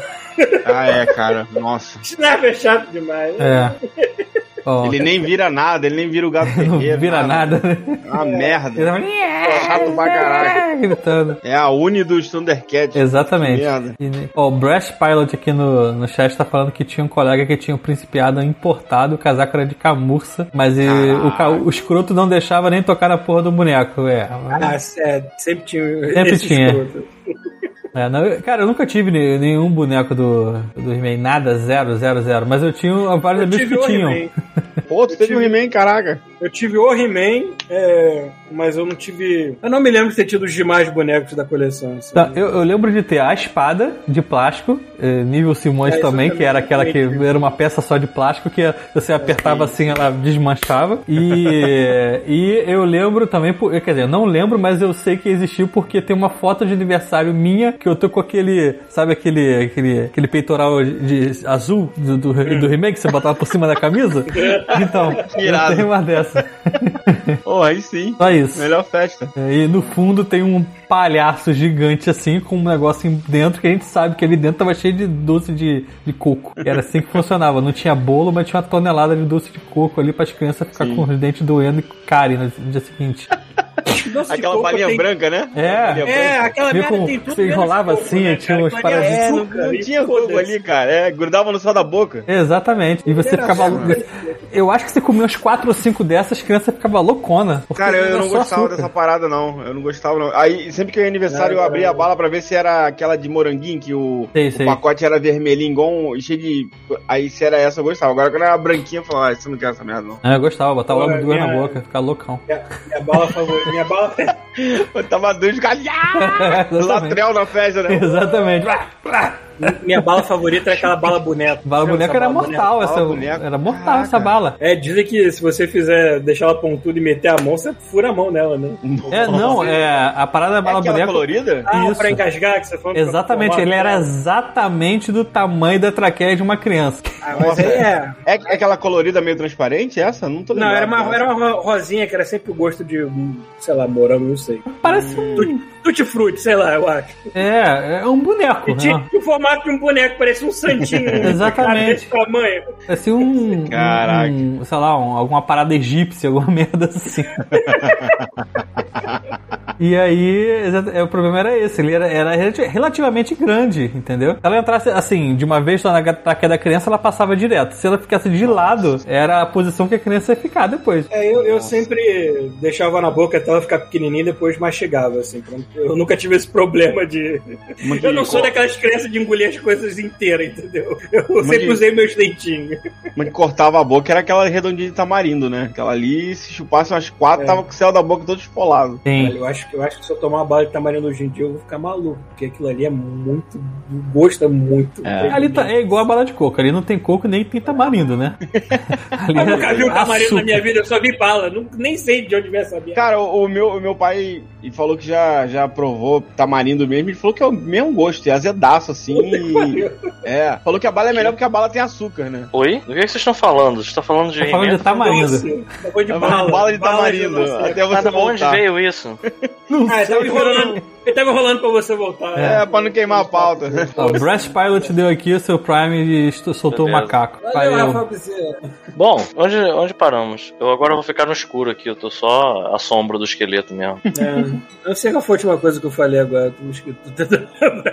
Ah, é, cara. Nossa. O <laughs> Snarf é chato demais. né? É. <laughs> Ó, Ele nem vira nada, ele nem vira o gato <laughs> não ferreiro. vira nada. né? É uma merda. Ele tava Chato pra caralho. <laughs> gritando. É a Uni dos Thundercats. Exatamente. Merda. E, ó, o Brash Pilot aqui no, no chat tá falando que tinha um colega que tinha um principiado importado, o casaco era de camurça, mas e, Ah. o, o escroto não deixava nem tocar na porra do boneco. É, Ah, é, sempre tinha. Sempre esse tinha. escroto. <laughs> É, não, cara, eu nunca tive ne- nenhum boneco do, do He-Man, nada, zero, zero, zero. Mas eu tinha vários Eu amigos tive que o tinham. Pô, tu teve um He-Man, caraca. Eu tive o He-Man, é, mas eu não tive. Eu não me lembro de ter tido os demais bonecos da coleção. assim. Tá, eu, eu lembro de ter a espada de plástico, eh, nível Simões É, também, que era aquela que era uma peça só de plástico que você apertava assim, ela desmanchava. E, <laughs> e eu lembro também, por- quer dizer, eu não lembro, mas eu sei que existiu porque tem uma foto de aniversário minha que eu tô com aquele, sabe aquele, aquele, aquele peitoral de, de azul do, do, do He-Man que você botava por cima da camisa? <laughs> Então, Irado. eu tenho uma dessa. Pô, <laughs> aí sim. Só isso. Melhor festa. E no fundo tem um palhaço gigante assim, com um negócio dentro que a gente sabe que ali dentro tava cheio de doce de, de coco. Era assim que <laughs> funcionava. Não tinha bolo, mas tinha uma tonelada de doce de coco ali para as crianças ficar Sim. com os dentes doendo e carem no dia seguinte. Doce de Aquela coco balinha tem- branca, né? É. É, branca. aquela merda tem tudo. você enrolava coco, assim, né, tinha paradas- ali É, não, açúcar, não e tinha coco ali, cara. É, grudava no céu da boca. Exatamente. E você Era ficava. Eu acho que você comia uns 4 ou 5 dessas, as crianças ficavam loucona. Cara, eu, não gostava açúcar. dessa parada, não. Eu não gostava, não. Aí, sempre que eu ia aniversário, Não, eu abria não. a bala pra ver se era aquela de moranguinho, que o, Sei, o sei. pacote era vermelhinho, igual um, e cheio de... Aí, se era essa, eu gostava. Agora, quando era branquinha, eu falava, ah, eu não quero essa merda, não. É, eu gostava, botava logo duas na boca, ficava loucão. Minha, minha bala favorita. Minha bala. Eu tava doido de galhar! Exatamente. Latrel na festa, né? Exatamente. Minha bala favorita era aquela bala boneca. Bala boneca era bala mortal, boneca? essa, Bala boneca. era mortal Caraca. essa bala. É, dizem que se você fizer deixar ela pontuda e meter a mão, você fura a mão nela, né? É, não, é a parada da É bala aquela boneca. colorida? Ah, Isso. pra engasgar que você falou. Exatamente, ele era exatamente do tamanho da traqueia de uma criança. Ah, mas aí é. É, é aquela colorida meio transparente, essa? Não tô Não, lembrado. era uma, era uma rosinha que era sempre o gosto de, hum, sei lá, morango, não sei. Parece um. Tutti, tutti frutti, sei lá, eu acho. É, é um boneco. E tinha Né? o formato de um boneco, parecia um santinho. <laughs> Exatamente. Tamanho. Parecia um. Caraca. um, sei lá, um- alguma parada egípcia, alguma merda assim. <laughs> E aí, é, o problema era esse, ele era, era relati- relativamente grande, entendeu? Se ela entrasse assim, de uma vez só na traqueia da criança, ela passava direto. Se ela ficasse de lado, era a posição que a criança ia ficar depois. É, eu, eu sempre deixava na boca até ela ficar pequenininha e depois mastigava, assim. Eu nunca tive esse problema de. <laughs> Eu não sou daquelas crianças de engolir as coisas inteiras, entendeu? Eu sempre usei meus dentinhos. Uma que cortava a boca era aquela redondinha de tamarindo, né? Aquela ali, se chupasse umas quatro, É. tava com o céu da boca todo esfolado. Sim. Olha, eu acho, que- eu acho que se eu tomar uma bala de tamarindo hoje em dia, eu vou ficar maluco, porque aquilo ali é muito. é muito. É. Ali tá, é igual a bala de coco, ali não tem coco nem tem tamarindo, né? <laughs> Ali Eu nunca vi um tamarindo açúcar. na minha vida, eu só vi bala. Não, nem sei de onde vem essa merda. Cara, o, o meu, o meu pai e falou que já, já provou tamarindo mesmo. Ele falou que é o mesmo gosto, é azedaço, assim. e- é. Falou que a bala é melhor porque a bala tem açúcar, né? Oi? Do que, que vocês estão falando? Vocês estão falando de Tá falando de tamarindo. Tá de É bala. bala de tamarindo. Até você Mas de onde voltar. veio isso? <laughs> Ah, ele tava, enrolando, Ele tava rolando pra você voltar. É, pra não queimar a pauta. Ó, o Breast Pilot deu aqui o seu Prime e soltou o macaco. Valeu, Valeu. Bom, onde, onde paramos? Eu agora vou ficar no escuro aqui, eu tô só a sombra do esqueleto mesmo. <laughs> É, eu não sei qual foi a última coisa que eu falei agora. <laughs>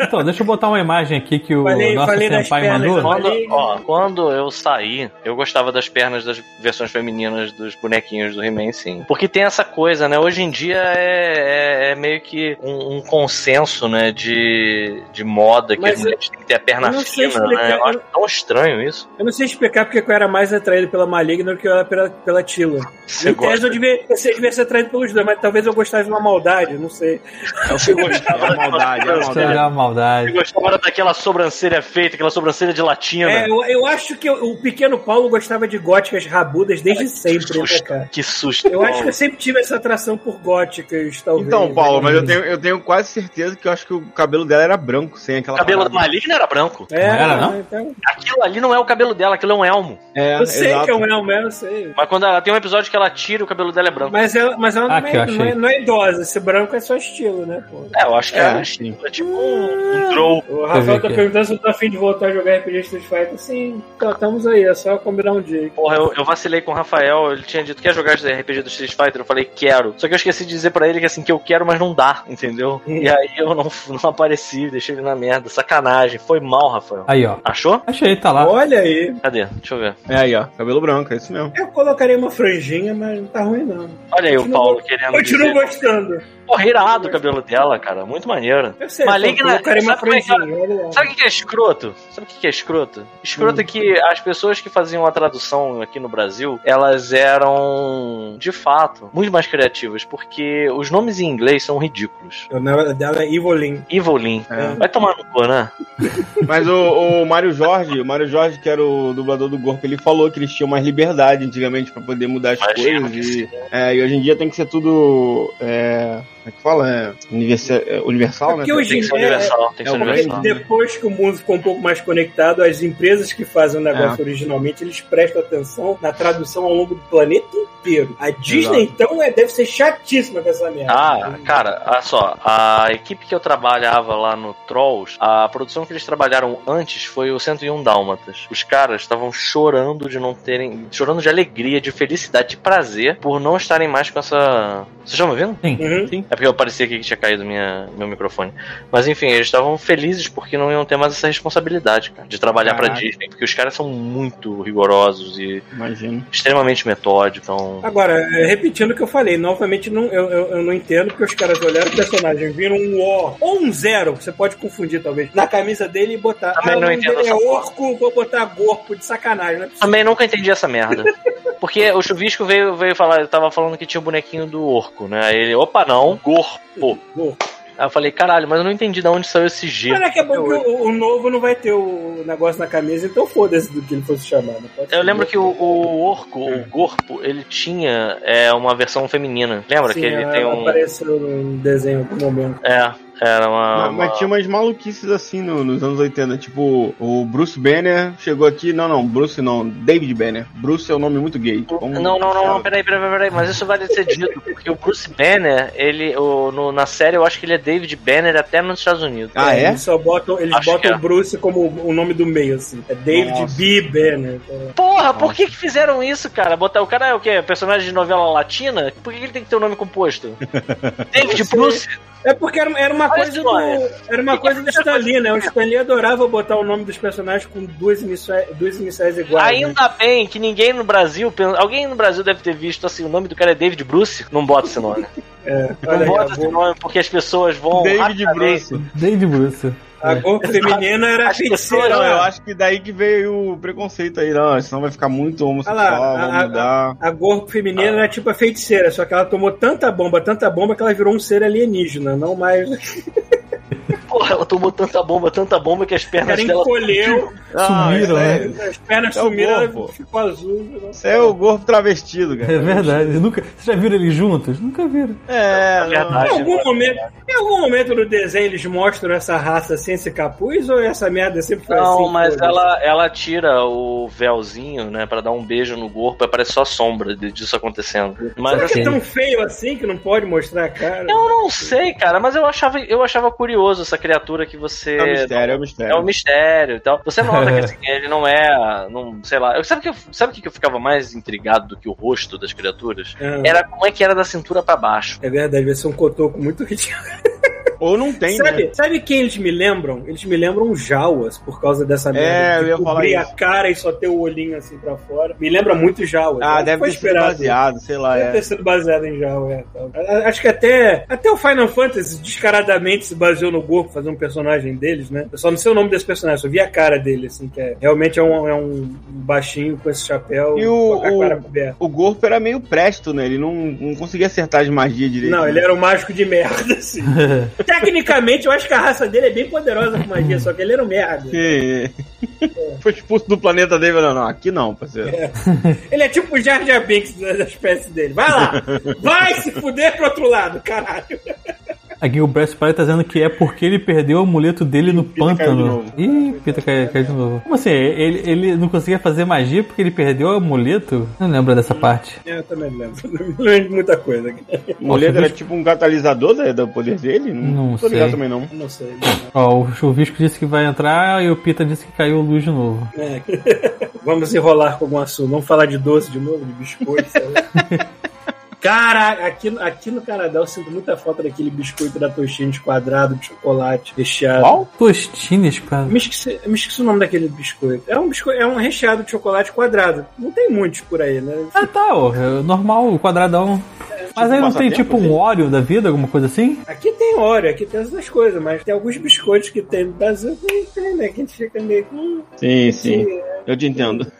Então, deixa eu botar uma imagem aqui que o Falei- nosso falei senpai pernas, mandou. Quando, ó, quando eu saí, eu gostava das pernas das versões femininas dos bonequinhos do He-Man, sim. Porque tem essa coisa, né? Hoje em dia é, é- é meio que um, um consenso, né? De, de moda que Mas as mulheres têm que ter a perna eu não sei fina, né? explicar, Eu acho tão estranho isso. Eu não sei explicar porque eu era mais atraído pela Maligna do que eu era pela, pela Tila. Você Em tese eu devia, você devia ser atraído pelos dois, mas talvez eu gostasse de uma maldade, não sei. Você gostava É a maldade, é Isso é maldade. Você maldade. gostava daquela sobrancelha feita, aquela sobrancelha de latina. É, eu, eu acho que o, o pequeno Paulo gostava de góticas rabudas desde sempre, né, cara? Que susto. Eu acho que eu sempre tive essa atração por góticas, talvez. Então, Paulo, mas eu né? tenho, eu tenho quase certeza que eu acho que o cabelo dela era branco, sem aquela O cabelo da parada. Maligna era branco. É, Não era, não? Então, Aquilo ali não é o cabelo dela, aquilo é um elmo. É, eu sei exato. que é um elmo, eu sei. Mas quando ela tem um episódio que ela tira, o cabelo dela é branco. Mas ela, mas ela Aqui, não, eu é, não, é, não é idosa, esse branco é só estilo, né, pô? É, eu acho que É, é, é tipo um, um troll. O Rafael tá perguntando se eu tô afim de voltar a jogar RPG Street Fighter. Sim, estamos aí, é só combinar um dia. Porra, eu, eu vacilei com o Rafael, ele tinha dito, quer jogar RPG do Street Fighter? Eu falei, quero. Só que eu esqueci de dizer pra ele que assim, que eu quero, mas não dá, entendeu? E aí eu não, não apareci, deixei ele na merda. Sacanagem, foi mal, Rafael. Aí, ó. Achou? Achei, tá lá. Olha aí. Cadê? Deixa eu ver. É aí, ó. Cabelo branco, é isso mesmo. Eu colocaria uma franjinha, mas não tá ruim, não. Olha aí o Paulo querendo Continuo dizer. gostando. Porra, irado o cabelo dela, cara. Muito maneiro. Eu sei, Maligna- uma sabe é. Sabe o que é escroto? Sabe o que é escroto? Escroto é que as pessoas que faziam a tradução aqui no Brasil, elas eram, de fato, muito mais criativas, porque os nomes em inglês são ridículos. O nome dela é Evolyn. Evelyn. É. Vai tomar no cu, né? <laughs> Mas o, o Mário Jorge, o Mário Jorge, que era o dublador do Gorpo, ele falou que eles tinham mais liberdade antigamente pra poder mudar as Imagino coisas. que E, é, e hoje em dia tem que ser tudo. É, como é que fala? É, é, universal, É né? porque hoje Tem que ser É, universal, tem que é ser universal. Depois que o mundo ficou um pouco mais conectado, as empresas que fazem o É. negócio originalmente, eles prestam atenção na tradução ao longo do planeta inteiro. A Disney, então, é, deve ser chatíssima com essa merda. Ah, cara, olha só, a equipe que eu trabalhava lá no Trolls, a produção que eles trabalharam antes foi o 101 Dálmatas. Os caras estavam chorando de não terem. chorando de alegria, de felicidade, de prazer, por não estarem mais com essa. Vocês estão me ouvindo? Uhum. É porque eu parecia aqui que tinha caído minha, meu microfone. Mas enfim, eles estavam felizes porque não iam ter mais essa responsabilidade, cara, de trabalhar pra Caraca. Disney. Porque os caras são muito rigorosos e Imagino. extremamente metódicos. Então. Agora, é, repetindo o que eu falei, novamente não, eu, eu, eu não entendo porque os caras olharam o personagem, viram um O ou um zero, você pode confundir talvez, na camisa dele e botar. Também ah, não entendo é essa porra. Orco, vou botar Gorpo de sacanagem, né? Também nunca entendi essa merda. <laughs> Porque o Chuvisco veio, veio falar, eu tava falando que tinha o bonequinho do orco, né? Aí ele, opa, não, gorpo. Gorpo. Aí eu falei, caralho, mas eu não entendi de onde saiu esse G. Mas daqui a pouco o, o novo não vai ter o negócio na camisa, então foda-se do que ele fosse chamar. Pode Eu lembro que o, o orco, o gorpo, ele tinha é, uma versão feminina. Lembra Sim, que ele tem um. apareceu num desenho em algum momento. É, era uma. Mas, uma- mas tinha umas maluquices assim no- nos anos 80. Tipo, o Bruce Banner chegou aqui. Não, não, Bruce não. David Banner. Bruce é um nome muito gay. Vamos- Não, não, não, não, peraí, peraí, peraí, peraí, mas isso vale ser dito, porque o Bruce Banner, ele, o, no- na série eu acho que ele é David Banner até nos Estados Unidos. Ah, é? Eles só botam, eles Acho botam é. o Bruce como o nome do meio, assim. É David Nossa. B. Banner. Porra, por que que fizeram isso, cara? Botar o cara é o quê? Personagem de novela latina? Por que ele tem que ter o nome composto? <laughs> David. Bruce? É porque era, era uma Olha coisa do, nome. era uma coisa do Stan Lee, né? O Stan Lee adorava botar o nome dos personagens com duas iniciais, duas iniciais iguais. né? Ainda bem que ninguém no Brasil, alguém no Brasil deve ter visto assim, o nome do cara é David Bruce, não bota esse nome. É, Não aí, bota a esse nome porque as pessoas vão David Bruce. David Bruce. A Gol feminina era feiticeira. Não, eu acho que daí que veio o preconceito aí, não. Senão vai ficar muito homossexual, Olha lá, a- vai mudar. A Gorpo feminina era tipo a feiticeira, só que ela tomou tanta bomba, tanta bomba que ela virou um ser alienígena, não mais. <laughs> Porra, ela tomou tanta bomba, tanta bomba que as pernas dela. encolheu, Sumiram, isso né? As pernas É o sumiram, ficou azul. Isso é o gorro travestido, cara. É verdade. Nunca... Vocês já viram eles juntos? Nunca viram. É, É verdade. Em algum, momento, em algum momento no desenho eles mostram essa raça sem esse capuz ou essa merda sempre foi assim? Não, mas foda-se? ela, ela tira o véuzinho, né, pra dar um beijo no corpo e parece só sombra de- disso acontecendo. Mas Será que assim, é tão feio assim que não pode mostrar a cara? eu não sei, cara, mas eu achava, eu achava curioso essa criatura que você. É um mistério, é um mistério. É um mistério e tal. Você nota que assim, <laughs> ele não é. Não, sei lá. Eu, sabe que eu, sabe o que eu ficava mais intrigado do que o rosto das criaturas? Ah, Era como é que era da cintura pra baixo. É verdade, vai ser um cotoco muito ridículo. Ou não tem, Sabe, né? sabe quem eles me lembram? Eles me lembram Jauas, por causa dessa merda. É, eu ia falar cobrir a isso. cara e só ter o olhinho assim pra fora. Me lembra muito Jauas. Ah, deve ter sido baseado, sei lá. Deve É. ter sido baseado em Jauas, é. A- Acho que até, até o Final Fantasy descaradamente se baseou no Gorko fazer um personagem deles, né? Eu só não sei o nome desse personagem, só vi a cara dele, assim, que é, realmente é um, é um baixinho com esse chapéu E o- com a o-. O Gorpo era meio presto, né? Ele não, não conseguia acertar as magias direito. Não, ele era um mágico de merda, assim. <laughs> Tecnicamente, eu acho que a raça dele é bem poderosa com magia, só que ele era um merda. Que- Foi expulso do planeta dele. Não, não, aqui não, parceiro. Ele é tipo o Jar Jar Binks da espécie dele. Vai lá! Vai se fuder pro outro lado, caralho! Aqui o Breast Spy tá dizendo que é porque ele perdeu o amuleto dele no Pita pântano. Ih, Pita caiu, caiu de novo. Como assim? Ele, ele não conseguia fazer magia porque ele perdeu o amuleto? Não lembro dessa parte. Eu também não lembro. <laughs> Não lembro de muita coisa. O Nossa, era tipo um catalisador da- do poder dele? Não tô ligado sei. também não. Não sei. Ó, o Chuvisco disse que vai entrar e o Pita disse que caiu luz de novo. É. <laughs> Vamos enrolar com algum assunto. Vamos falar de doce de novo, de biscoito. sei lá. <laughs> Cara, aqui, aqui no Canadá eu sinto muita falta daquele biscoito da Tostines quadrado de chocolate recheado. Qual? Tostines, cara. Me esqueci, me esqueci o nome daquele biscoito. É um biscoito, é um recheado de chocolate quadrado. Não tem muitos por aí, né? Ah, tá, ó. é normal, o quadradão. Mas aí não tem tipo um Oreo da vida, alguma coisa assim? Aqui tem Oreo, aqui tem essas coisas, mas tem alguns biscoitos que tem no Brasil que não tem, né? Que a gente fica meio que. hum, Sim, sim. Eu te entendo.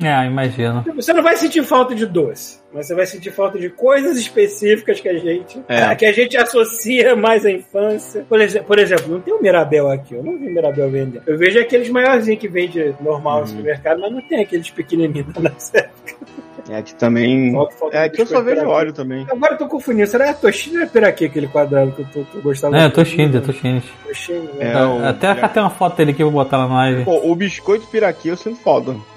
É, imagino. Você não vai sentir falta de doce, mas você vai sentir falta de coisas específicas que a gente É. <laughs> que a gente associa mais à infância. Por exemplo, por exemplo, não tem o Mirabel aqui, eu não vi Mirabel vender. Eu vejo aqueles maiorzinhos que vende normal Uhum. no supermercado, mas não tem aqueles pequenininhos <laughs> da nossa É, aqui também. Falta- falta É, aqui eu só vejo óleo também. Agora eu tô confundindo. Será que é Toshine ou é Piraquê aquele quadrado que eu, tô, que eu gostava? É, muito? Tostines, é né? É, o- Até até uma foto dele que eu vou botar lá na live. Pô, o biscoito piraquê eu sinto.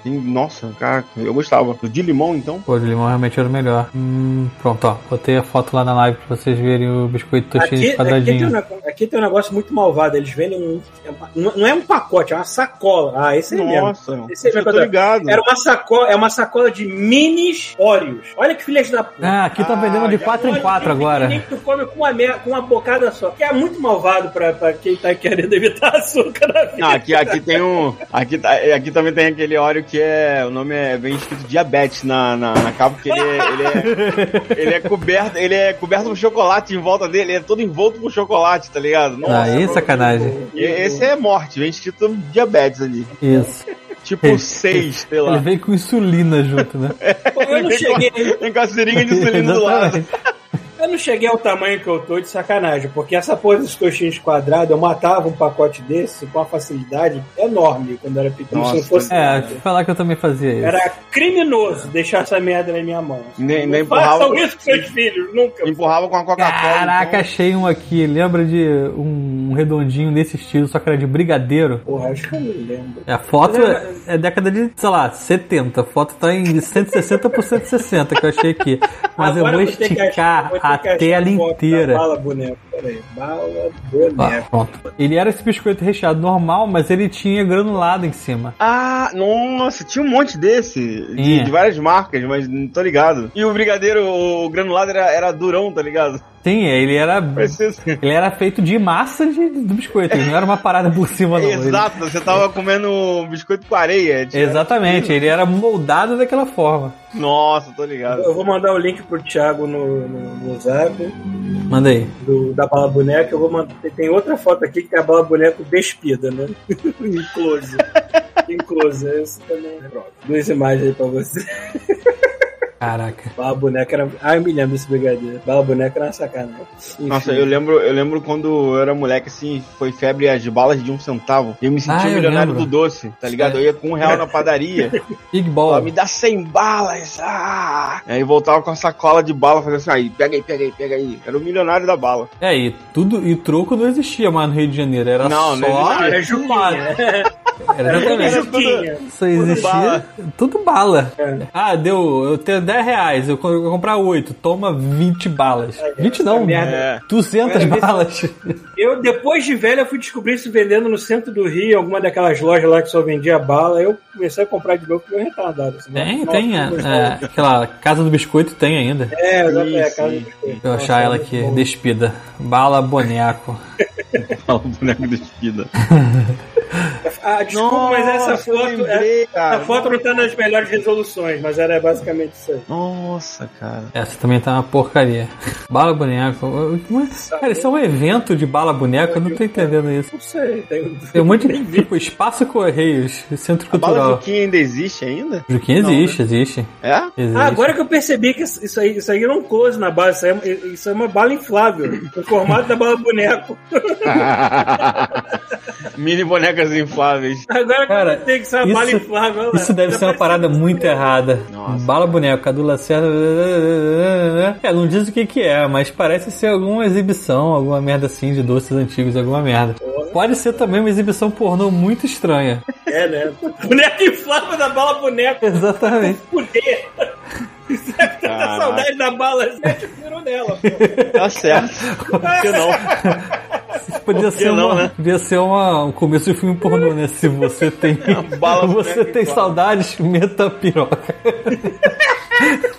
Tem- Nossa, cara, eu gostava. O de limão, então? Pô, de limão realmente era o melhor. Hum, pronto, ó. Botei a foto lá na live pra vocês verem o biscoito Aqui, Tostines aqui, tem um, quadradinho. aqui tem um negócio muito malvado. Eles vendem um. é não- é um pacote, é uma sacola. Ah, esse mesmo. Nossa, Esse aí eu tô ligado. Era uma sacola, é uma sacola de minis Oreos. Olha que filhas da puta. Ah, aqui tá vendendo de Ah, 4 em Olha 4 que agora. que tu come com uma, com uma bocada só. Que é muito malvado pra, pra quem tá querendo evitar <laughs> açúcar na vida. Não, aqui, aqui tem um. Aqui, tá- aqui também tem aquele óleo que é. O nome é bem escrito diabetes na, na, na capa, porque ele é, ele, é, <laughs> ele é coberto. Ele é coberto com chocolate em volta dele, ele é todo envolto com chocolate, tá ligado? Nossa, Aí, sacanagem. esse é morte, vem escrito diabetes ali. Isso. Tipo 6, sei Ele lá. veio com insulina junto, né? <laughs> Pô, eu não Vem com- cheguei. <laughs> Vem com a seringa de insulina do lado. Eu não cheguei ao tamanho que eu tô de sacanagem, porque essa porra dos coxinhos quadrados, eu matava um pacote desse com uma facilidade enorme quando era pequeno. Se Nossa. fosse É, deixa eu falar que eu também fazia isso. Era criminoso deixar essa merda na minha mão. Nem- nem empurrava- façam isso com seus filhos, nunca. Empurrava com a Coca-Cola. Caraca, então. achei um aqui. Lembra de um redondinho desse estilo, só que era de brigadeiro? Porra, acho que eu não lembro. É, A foto é, é década de, sei lá, 70. A foto tá em 160 por 160 que eu achei aqui. Mas Agora eu vou esticar a tela inteira. Bala boneco, peraí. Bala boneco. pronto. Ele era esse biscoito recheado normal, mas ele tinha granulado em cima. Ah, nossa, tinha um monte desse. De, Tinha. de várias marcas, mas não tô ligado. E o brigadeiro, o granulado era, era durão, tá ligado? Sim, ele era. Assim. Ele era feito de massa de, do biscoito, ele não era uma parada por cima, não. <laughs> Ele- Exato, você tava comendo um biscoito com areia. tipo, exatamente, ele era moldado daquela forma. Nossa, tô ligado. Eu vou mandar o link pro Thiago no, no, no zap Manda aí. do, da bala boneca. Eu vou mandar, tem outra foto aqui que é a bala boneco despida, né? em close. em close. Esse também. Pronto. Duas imagens aí pra você. <laughs> Caraca. Bala boneca era. Ah, eu me lembro desse brigadeiro. Bala boneca era uma sacanagem. Enfim. Nossa, eu lembro, eu lembro quando eu era moleque, assim, foi febre as balas de um centavo. E eu me sentia Ah, milionário lembro. do doce, tá ligado? Eu ia com um real na padaria. <laughs> Big Ball. me dá 100 balas! Ah! Aí voltava com a sacola de bala, fazendo assim, aí, pega aí, pega aí, pega aí. Era o milionário da bala. É, e tudo, e troco não existia mais no Rio de Janeiro. Era Não, não só. Ah, era. Juquinha. Era Era exatamente. Juquinha. Só existia bala. tudo bala. É. Ah, deu. Eu tenho 10 reais, eu eu vou comprar 8. Toma 20 balas. 20 não, merda. É. 200 É, vê se- balas. Eu, depois de velho, eu fui descobrir isso vendendo no centro do Rio, em alguma daquelas lojas lá que só vendia bala. Eu comecei a comprar de novo porque eu retardado. assim. Tem, Nossa, tem. eu é, é, aquela Casa do Biscoito tem ainda. É, exato, é, a casa do biscoito. Eu achar ela é aqui, muito bom. despida. Bala boneco. <laughs> o boneco despida. <laughs> Ah, desculpa, mas essa Nossa, foto. lembrei, é- cara. a foto não tá nas melhores resoluções, mas era basicamente isso aí. Nossa, cara. Essa também tá uma porcaria. Bala boneco. Mas, Cara, isso é um evento de bala boneco, eu não tô entendendo isso. Não sei, tem, Tem um monte de. Tipo, Espaço Correios, Centro A bala Cultural. Juquinha ainda existe ainda? Juquinha existe, existe. É? existe. Ah, agora que eu percebi que isso aí, isso aí era um close na base, isso aí, é- isso é uma bala inflável, o formato da bala boneco. <laughs> Mini bonecas infláveis. Agora Cara, tenho que ser uma bala isso, inflável. lá. isso deve Já ser uma parada muito errada. Nossa. Bala boneco, Cadula Cerda. É, não diz o que que é, mas parece ser alguma exibição, alguma merda assim de doces antigos, alguma merda. Pode ser também uma exibição pornô muito estranha. É, né? Boneco inflável da bala boneco. Exatamente. Fuder. Tanta Caraca. saudade da bala, sete virou nela, pô. Tá certo. Por que não? <laughs> Podia ser, não, uma, né? podia ser uma, um começo de filme pornô, né? Se você <laughs> tem, bala <laughs> você tem inflável. saudades, meta a piroca. <laughs>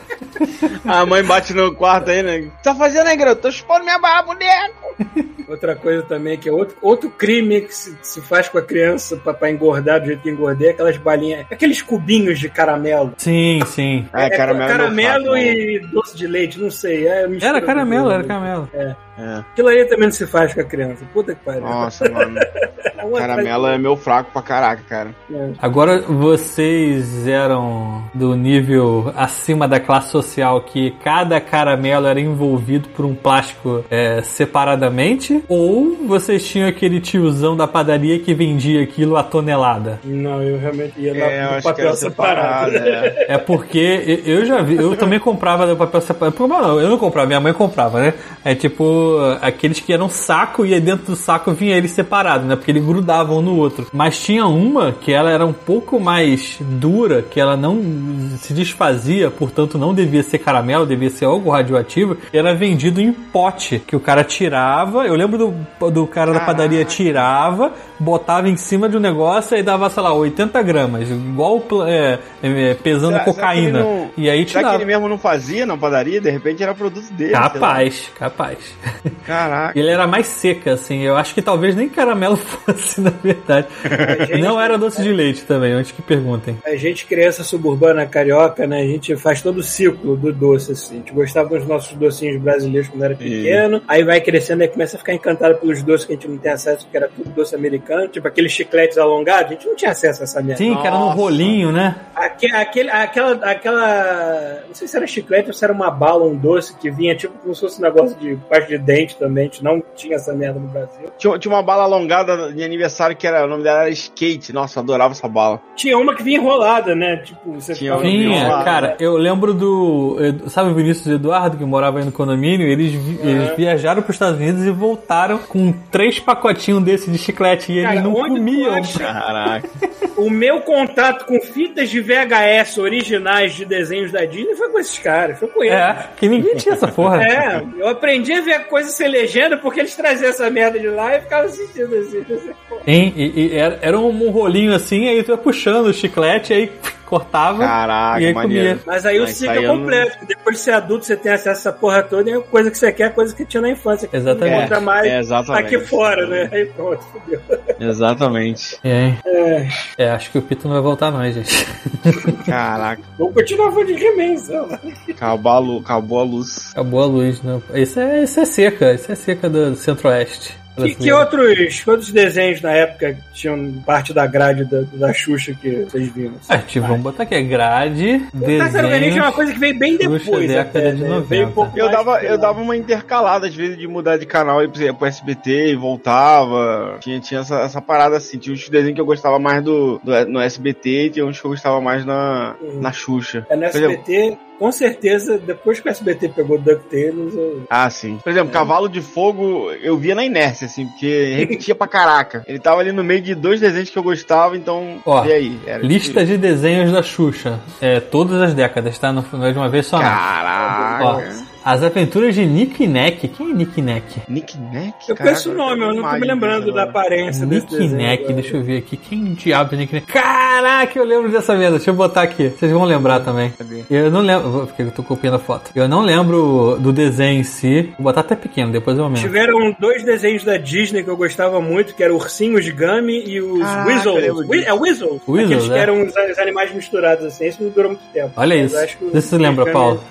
A mãe bate no quarto aí, né? Tá fazendo aí, garoto? Tô expondo minha barra, boneco. Outra coisa também, que é outro, outro crime que se, se faz com a criança pra, pra engordar do jeito que engordei, é aquelas balinhas, aqueles cubinhos de caramelo. Sim, sim. É, caramelo. é meu caramelo fraco, e doce de leite, não sei. É Era caramelo, era caramelo. É. Aquilo aí também não se faz com a criança. Puta que pariu. Nossa, mano. <laughs> É Caramelo é meu fraco pra caraca, cara. É. Agora vocês eram do nível acima da classe social que cada caramelo era envolvido por um plástico é, separadamente? Ou vocês tinham aquele tiozão da padaria que vendia aquilo a tonelada? Não, eu realmente ia na, É, no papel separado. separado. É. É porque eu já vi, eu também comprava do papel separado. Eu não comprava, minha mãe comprava, né? É tipo aqueles que eram saco e aí dentro do saco vinha eles separados, né? Porque eles grudavam um no outro. Mas tinha uma que ela era um pouco mais dura, que ela não se desfazia, portanto não devia ser caramelo, devia ser algo radioativo. Era vendido em pote, que o cara tirava. Eu lembro do, do cara da padaria tirava, botava em cima de um negócio e dava, sei lá, 80 gramas, igual é, é, pesando Será- será cocaína. ele não- E aí Será tirava. que ele mesmo não fazia na padaria? De repente era produto dele. Capaz, capaz. Caraca. Ele era mais seca, assim. Eu acho que talvez nem caramelo <laughs> fosse, na verdade. E não era doce de leite também, antes que perguntem. A gente, criança suburbana carioca, né? A gente faz todo o ciclo do doce, assim. A gente gostava dos nossos docinhos brasileiros quando era pequeno. Aí vai crescendo e começa a ficar encantado pelos doces que a gente não tem acesso, porque era tudo doce americano. Tipo aqueles chicletes alongados, a gente não tinha acesso a essa merda. Sim, que era no Nossa. rolinho, né? Aque- Aquele, aquela, aquela. Não sei se era chiclete ou se era uma bala, um doce que vinha tipo como se fosse um negócio de parte de dente também. A gente não tinha essa merda no Brasil. Tinha, tinha uma bala alongada de aniversário que era. O nome dela era Skate. Nossa, eu adorava essa bala. Tinha uma que vinha enrolada, né? Tipo, você Tinha Enrolado, cara, né? eu lembro do. Sabe o Vinícius Eduardo, que morava aí no condomínio? Eles, vi- eles viajaram para os Estados Unidos e voltaram com três pacotinhos desse de chiclete e eles Cara, não onde tu comiam. Caraca. <laughs> O meu contato com fitas de VHS originais de desenhos da Disney foi com esses caras, foi com eles. É, que ninguém tinha essa porra. É, eu aprendi a ver a coisa sem legenda porque eles traziam essa merda de lá e ficavam assistindo assim. Hein? E, e era, era um rolinho assim, aí tu ia puxando o chiclete, aí cortava Caraca, e aí maneiro. comia. Mas aí o Mas ciclo aí é não- completo. porque Depois de ser adulto, você tem acesso a essa porra toda e a coisa que você quer é coisa que tinha na infância. Que Exatamente. Não encontra mais É, exatamente. aqui fora, né? Aí pronto, fudeu. Exatamente. É, É, é, acho que o Pito não vai voltar mais, gente. Caraca. <laughs> vou continuar falando de lá. Acabou a, lu- acabou a luz. Acabou a luz, né? Isso é, isso é seca, isso é seca do centro-oeste. Que, que outros, que outros desenhos na época tinham parte da grade da, da Xuxa que vocês viram? É, tipo, vamos botar aqui, é grade, Tartaruga Ninja é uma desenhos... coisa que veio bem Xuxa, depois. década até, de né? 90. Veio um pouco Eu dava, eu dava uma intercalada, às vezes, de mudar de canal e pro pro SBT e voltava. Tinha, tinha essa, essa parada assim. Tinha uns desenhos que eu gostava mais do, do- no SBT e tinha uns que eu gostava mais na, Uhum. na Xuxa. É no SBT, com certeza, depois que o SBT pegou DuckTales, eu... Ah, sim. Por exemplo, Cavalo de Fogo eu via na inércia, assim, porque repetia pra caraca. Ele tava ali no meio de dois desenhos que eu gostava, então. Ó, e aí? Era Lista de desenhos da Xuxa. É, todas as décadas, tá? Não não é de uma vez só, não. Ó, Caraca. As aventuras de Nick Neck. Quem é Nick Neck? Nick Neck? Eu Caraca, conheço o nome, eu não tô me lembrando da aparência desse Nick desenho. Neck, agora. deixa eu ver aqui. Quem diabo é Nick Neck? Caraca, eu lembro dessa merda. Deixa eu botar aqui. Vocês vão lembrar também. Eu não lembro, porque eu tô copiando a foto. Eu não lembro do desenho em si. Vou botar até pequeno, depois eu aumento. Tiveram dois desenhos da Disney que eu gostava muito, que eram Ursinhos de Gummy e os eu Weasels. lembro. É Weasels? Weasels, Aqueles que é. eram os, os animais misturados assim. Isso não durou muito tempo. Olha Mas isso. Vê se você lembra, Paulo.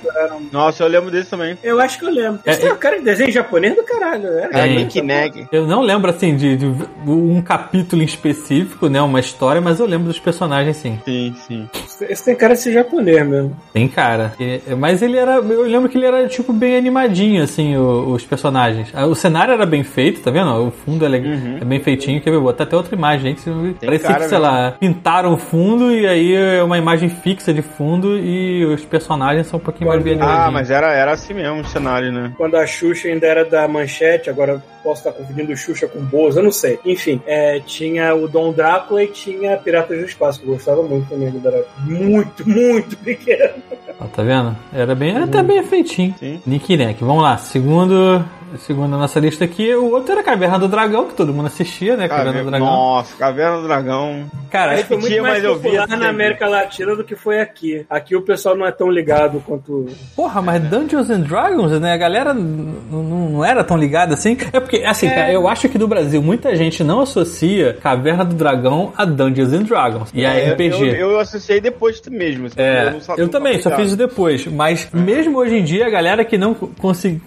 Nossa, eu lembro desse também. Eu acho que eu lembro. É, Isso é um cara de desenho japonês do caralho. Era É, Tem. Nick Neck. Eu não lembro, assim, de, de um capítulo em específico, né? Uma história, mas eu lembro dos personagens, sim. Sim, sim. Esse tem cara de ser japonês mesmo. Tem cara. E- mas ele era. Eu lembro que ele era, tipo, bem animadinho, assim, o- os personagens. Ah, O cenário era bem feito, tá vendo? O fundo é, legal, é bem feitinho. Quer ver? Vou botar até outra imagem, gente. Parecia cara que, sei mesmo. lá, pintaram o fundo e aí é uma imagem fixa de fundo e os personagens são um pouquinho mais bem Ah, animadinhos. Ah, mas era, era assim mesmo o cenário, né? Quando a Xuxa ainda era da Manchete, agora posso estar confundindo Xuxa com Bozo, eu não sei. Enfim, é, tinha o Dom Drácula e tinha Piratas do Espaço, que eu gostava muito também quando era muito, muito pequeno. Ó, tá vendo? Era bem, era até bem feitinho. Sim. Nick Neck. Vamos lá. Segundo, segundo a nossa lista aqui, o outro era Caverna do Dragão, que todo mundo assistia, né? Caverna Cave- do Dragão. Nossa, Caverna do Dragão. Cara, Aí foi muito tinha, mais mas eu popular esse na tempo. América Latina do que foi aqui. Aqui o pessoal não é tão ligado quanto. porra, mas Dungeons and Dragons, né? A galera não era tão ligada assim. É porque, assim, cara, eu acho que do Brasil muita gente não associa Caverna do Dragão a Dungeons and Dragons e a É, RPG. Eu, eu associei depois mesmo. assim, É, eu não também, só fiz isso depois. Mas mesmo hoje em dia, a galera que não consegui,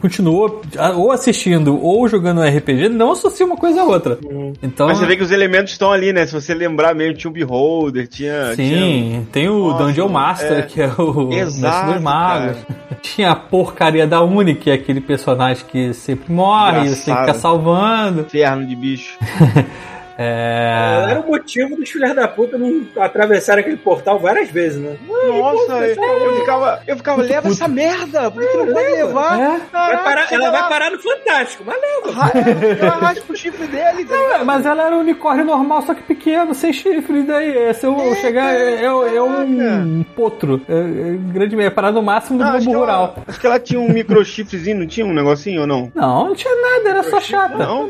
continuou ou assistindo ou jogando RPG não associa uma coisa a outra. Então, Mas você vê que os elementos estão ali, né? Se você lembrar mesmo, tinha o Beholder, tinha. sim, tem o Nossa, Dungeon Master, é. que é o Mestre Exato, dos Magos. <laughs> Tinha a porcaria da Uni, que é aquele personagem que sempre morre, você Engraçado. salvando. Tinha inferno de bicho. <laughs> É... Era o motivo dos filhos da puta não atravessar aquele portal várias vezes, né? Nossa, eu, eu ficava. Eu ficava, leva essa merda! Por que não pode levar? É. Vai parar- ela vai parar no Fantástico, mas leva. Ela raspa o chifre dele, tá? É, Mas ela era um unicórnio normal, só que pequeno, sem chifre. e Daí, se eu chegar, é, é- é um potro. É, é grande meio, é parar no máximo do Não, acho, globo que ela, rural. acho que ela tinha um microchifrezinho, não tinha um negocinho ou não? Não, não tinha nada, era só chata. Não?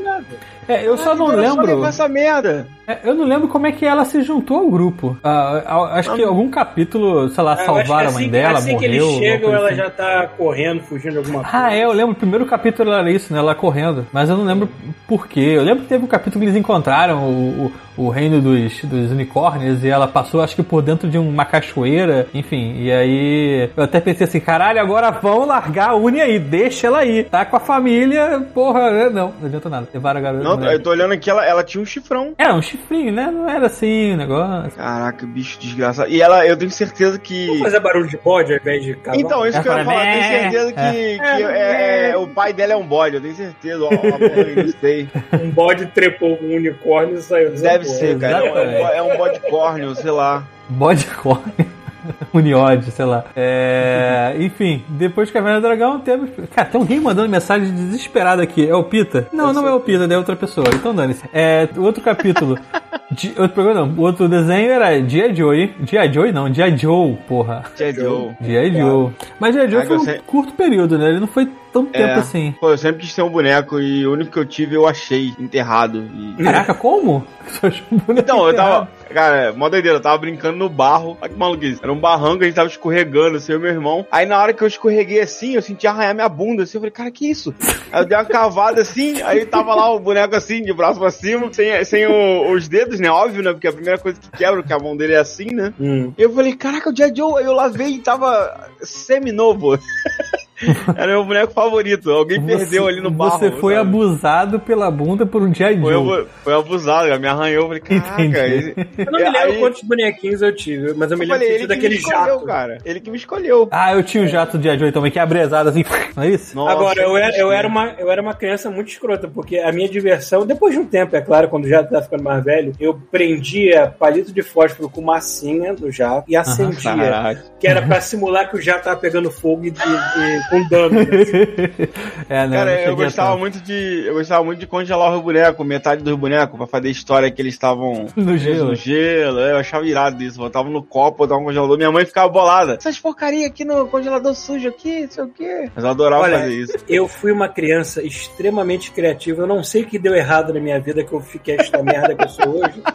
É, eu só não Agora Só lembro. levar essa merda. é, Eu não lembro como é que ela se juntou ao grupo. Ah, ah, acho que algum capítulo, sei lá, que salvaram a assim mãe que- dela, assim que morreu. eles alguma chegam, coisa ela assim. já tá correndo, fugindo de alguma coisa. Ah, é, eu lembro, o primeiro capítulo era isso, né? Ela correndo. Mas eu não lembro por quê. Eu lembro que teve um capítulo que eles encontraram o, o, reino dos, dos unicórnios e ela passou, acho que por dentro de uma cachoeira. Enfim, e aí eu até pensei assim: caralho, agora vão largar a Uni aí, deixa ela aí. Tá com a família, porra, né? não, não adianta nada. Levaram a garota. Não, mulher. eu tô olhando aqui, ela, ela tinha um chifrão. Era um chifrinho, né? Não era assim o negócio. Caraca, bicho desgraçado. E ela, eu tenho certeza que. Vamos fazer barulho de bode ao invés de cavalo? Então, isso Ela que eu ia fala, falar, eu tenho certeza que, É. que é, é, o pai dela é um bode, eu tenho certeza. Ó, ó, ó, não sei. <laughs> Um bode trepou com um unicórnio e saiu. Deve Pô, ser, cara. É um, Exatamente. é um bode córneo, sei lá. Bode corne. <laughs> Uniode, sei lá. É, enfim, depois de Caverna do Dragão, temos. Cara, tem alguém mandando mensagem desesperada aqui. É o Pita? Não, não é o Pita, é outra pessoa. Então dane-se. É, outro capítulo. <laughs> Di- outro programa não. Outro desenho era G.I. Joe. G.I. Joe não, G.I. Joe, porra. Tia Joe. G.I. Joe. Mas G.I. Joe foi um sei. curto período, né? Ele não foi tão tempo assim. Pô, eu sempre quis ter um boneco e o único que eu tive eu achei enterrado. E- Caraca, como? <laughs> Então, eu tava. Cara, mó doideira, eu tava brincando no barro. Olha que maluquice. Era um barranco, a gente tava escorregando, assim, eu e meu irmão. Aí na hora que eu escorreguei assim, eu senti arranhar minha bunda, assim. Eu falei, cara, que isso? Aí eu dei uma cavada assim, aí tava lá o boneco assim, de braço pra cima, sem, sem o- os dedos, né? Óbvio, né? Porque a primeira coisa que quebra, que a mão dele é assim, né? Hum. Eu falei, caraca, o G.I. Joe, eu lavei e tava semi-novo. <laughs> <laughs> Era meu boneco favorito. Alguém perdeu ali no barro. Você foi sabe? abusado pela bunda por um G.I. Foi, foi abusado, cara. me arranhou. Eu falei, caraca. Ele, Eu não me lembro Aí- quantos bonequinhos eu tive, mas eu me eu lembro falei, de ele ter que me daquele escolheu, jato. cara. Ele que me escolheu. Ah, eu tinha um jato de G.I. Joe também, que é abrezado assim, <laughs> não é isso? Nossa, Agora, eu era, eu, era uma, eu era uma criança muito escrota, porque a minha diversão, depois de um tempo, é claro, quando já tá ficando mais velho, eu prendia palito de fósforo com massinha no jato e acendia, Caraca. que era pra simular que o jato tava pegando fogo e, e- e com dano. né? <laughs> é, né? Cara, não eu gostava tanto. muito de. Eu gostava muito de congelar os bonecos, metade dos bonecos, pra fazer história que eles estavam <laughs> No gelo. no gelo. é, Eu achava irado isso. Botava no copo, botava no congelador. Minha mãe ficava bolada. Essas porcaria aqui no congelador sujo aqui, não sei o quê. Mas eu adorava Olha, fazer isso. Eu fui uma criança extremamente criativa. Eu não sei o que deu errado na minha vida que eu fiquei esta merda que eu sou hoje. <laughs>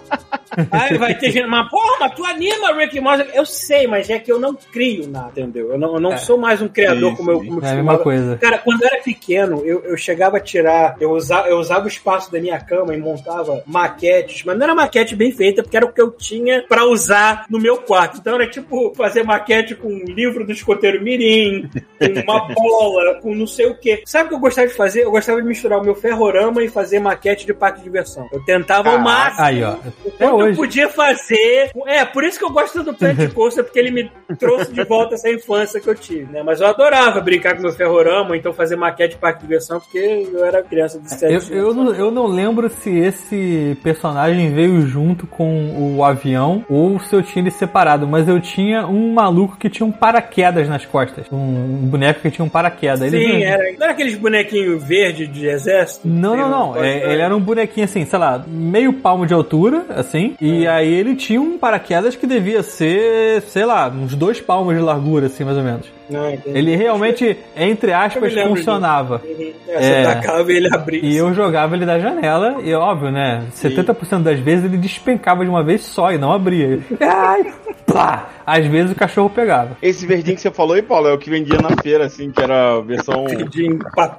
Aí vai ter gente, mas porra, mas tu anima Rick e Morty. Eu sei, mas é que eu não crio nada, entendeu? Eu não, eu não sou mais um criador Isso, como eu É a mesma coisa. Cara, quando eu era pequeno, eu, eu chegava a tirar, eu usava, eu usava o espaço da minha cama e montava maquetes, mas não era maquete bem feita, porque era o que eu tinha pra usar no meu quarto. Então era tipo fazer maquete com um livro do escoteiro Mirim, <laughs> com uma bola, com não sei o quê. Sabe o que eu gostava de fazer? Eu gostava de misturar o meu ferrorama e fazer maquete de parque de diversão. Eu tentava ao Caraca. máximo. Aí, ó. Até quanto eu hoje. podia fazer. É, por isso que eu gosto do Planet <laughs> Coaster, porque ele me trouxe de volta essa infância que eu tive, né? Mas eu adorava brincar com meu ferrorama, então fazer maquete de parque de diversão, porque eu era criança de 7 Eu, anos. eu, não, eu não lembro se esse personagem veio junto com o avião ou se eu tinha ele separado, mas eu tinha um maluco que tinha um paraquedas nas costas. Um, boneco que tinha um paraquedas. Ele Sim, vinha- era. Não era aqueles bonequinhos verdes de exército? Não, não, não. negócio, É, ele era um bonequinho assim, sei lá, meio palmo de altura, assim. E aí ele tinha um paraquedas que devia ser, sei lá, uns dois palmos de largura, assim, mais ou menos. Não. Ele realmente, entre aspas, funcionava. Uhum. É, você É. tacava e ele abria. E eu jogava ele da janela, e óbvio, né? 70% das vezes ele despencava de uma vez só e não abria. Ai, pá! Às vezes o cachorro pegava. Esse verdinho que você falou aí, Paulo, é o que vendia na feira, assim, que era a versão.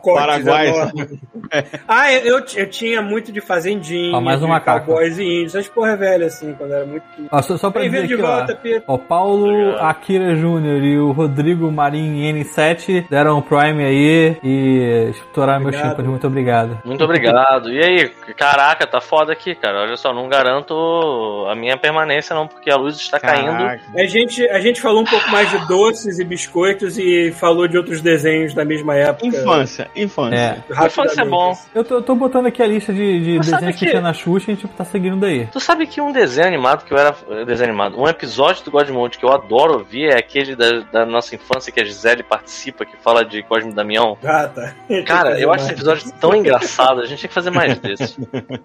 Paraguai, enormes. <laughs> Ah, eu, eu, eu tinha muito de fazendinha, Ó, mais um macaco. cowboys e índios, essas porra velha assim, quando era muito Ó, só, só pra dizer aqui, de ó. volta, Pedro. Ó, Paulo Obrigado. Akira Júnior e o Rodrigo Marim N7 deram o Prime aí e estouraram meus chipas. Muito obrigado. Muito obrigado. E aí, caraca, tá foda aqui, cara. Olha só, não garanto a minha permanência, não, porque a luz está caindo. Caraca. A gente, a gente falou um pouco mais de doces e biscoitos e falou de outros desenhos da mesma época. Infância, infância. É. Infância é bom. Eu tô, eu tô botando aqui a lista de, de desenhos que... que- tinha na Xuxa e a gente tá seguindo daí. Tu sabe que um desenho animado que eu era. Desenho animado. Um episódio do God Mode que eu adoro ouvir é aquele da, da nossa infância que a Gisele participa, que fala de Cosme Damião. Ah, tá. Cara, eu acho esse episódio <laughs> tão engraçado, a gente tem que fazer mais desse.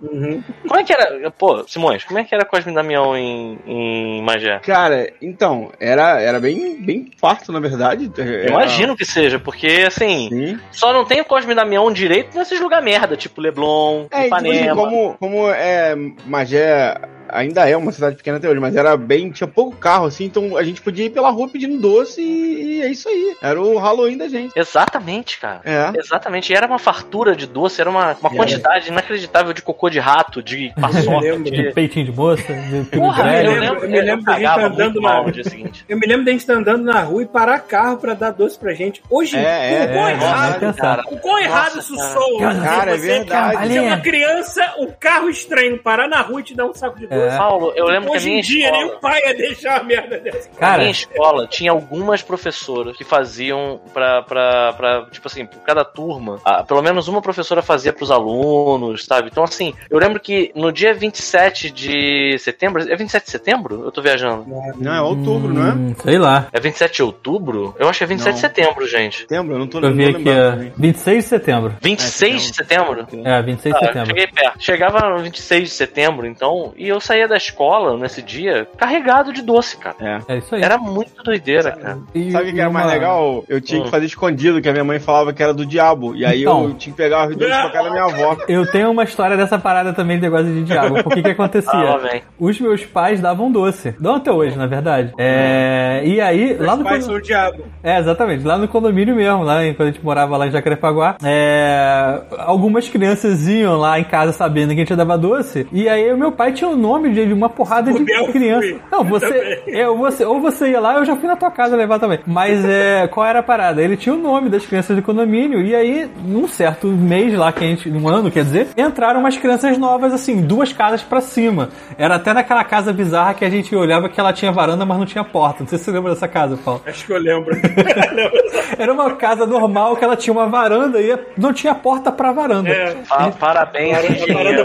Uhum. Como é que era. Pô, Simões, como é que era Cosme Damião em, em Magé? Cara, então, era, era bem, bem farto, na verdade. Era- Imagino que seja, porque assim, Sim. só não tem o Cosme Damião direito nesses lugares merda, tipo Leblon, É, e, tipo assim, Ipanema. como, como é, Magé ainda é uma cidade pequena até hoje, mas era bem. Tinha pouco carro, assim, então a gente podia ir pela rua pedindo doce e, e é isso aí. Era o Halloween da gente. Exatamente, cara. É. Exatamente, e era uma fartura de doce, era uma, uma É. quantidade inacreditável de cocô de rato, de <laughs> paçoca. De de... peitinho de moça, de Porra, velho. eu lembro- lembro, eu me lembro da gente andando na- mal no dia seguinte. Eu me lembro da gente estar andando na rua e parar carro pra dar doce pra gente. Hoje, É, é, o quão é, errado, é, cara. O quão errado isso cara. soa. Cara, é Você verdade. Ser uma criança, um carro estranho, parar na rua e te dar um saco de doce. É. Paulo, eu lembro que a Hoje minha em dia, escola... nenhum pai ia deixar uma merda dessa. Na Cara, minha escola tinha algumas professoras que faziam pra, pra, pra tipo assim, por cada turma, ah, pelo menos uma professora fazia pros alunos, sabe? Então, assim, eu lembro que no dia 27 de setembro, é 27 de setembro? Eu tô viajando. Não, é outubro, não é? hum, sei lá. É 27 de outubro? Eu acho que é 27 de Não. setembro, gente. Setembro? Eu não tô eu tô aqui, também. 26 de setembro. 26 de setembro? É, 26 de Ah, setembro. cheguei perto. Chegava no 26 de setembro, então, e eu saía da escola nesse dia carregado de doce, cara. É. É isso aí. Era muito doideira, cara. E Sabe o que era mais legal? Eu tinha Hum. que fazer escondido, que a minha mãe falava que era do diabo. E aí Então. eu tinha que pegar os dois pra casa da minha avó. Eu tenho uma história dessa parada também de negócio de diabo. Por que que Ah, acontecia? vem. Os meus pais davam doce. Dão até hoje, na verdade. É... E aí, lá no pais condo- são o diabo. É, exatamente. Lá no condomínio mesmo, lá em- quando a gente morava lá em Jacarepaguá, é, algumas crianças iam lá em casa sabendo que a gente dava doce. E aí o meu pai tinha o nome de uma porrada de criança. fui. Não, você, é, você. Ou você ia lá, eu já fui na tua casa levar também. Mas é, qual era a parada? Ele tinha o nome das crianças do condomínio. E aí, num certo mês lá, que a gente. num ano, quer dizer, entraram umas crianças novas, assim, duas casas pra cima. Era até naquela casa bizarra que a gente olhava que ela tinha varanda, mas não tinha porta. Não sei se você lembra dessa casa, Paulo. Acho que eu lembro. <laughs> Era uma casa normal que ela tinha uma varanda e não tinha porta pra varanda. É. Pa- parabéns, Varanda,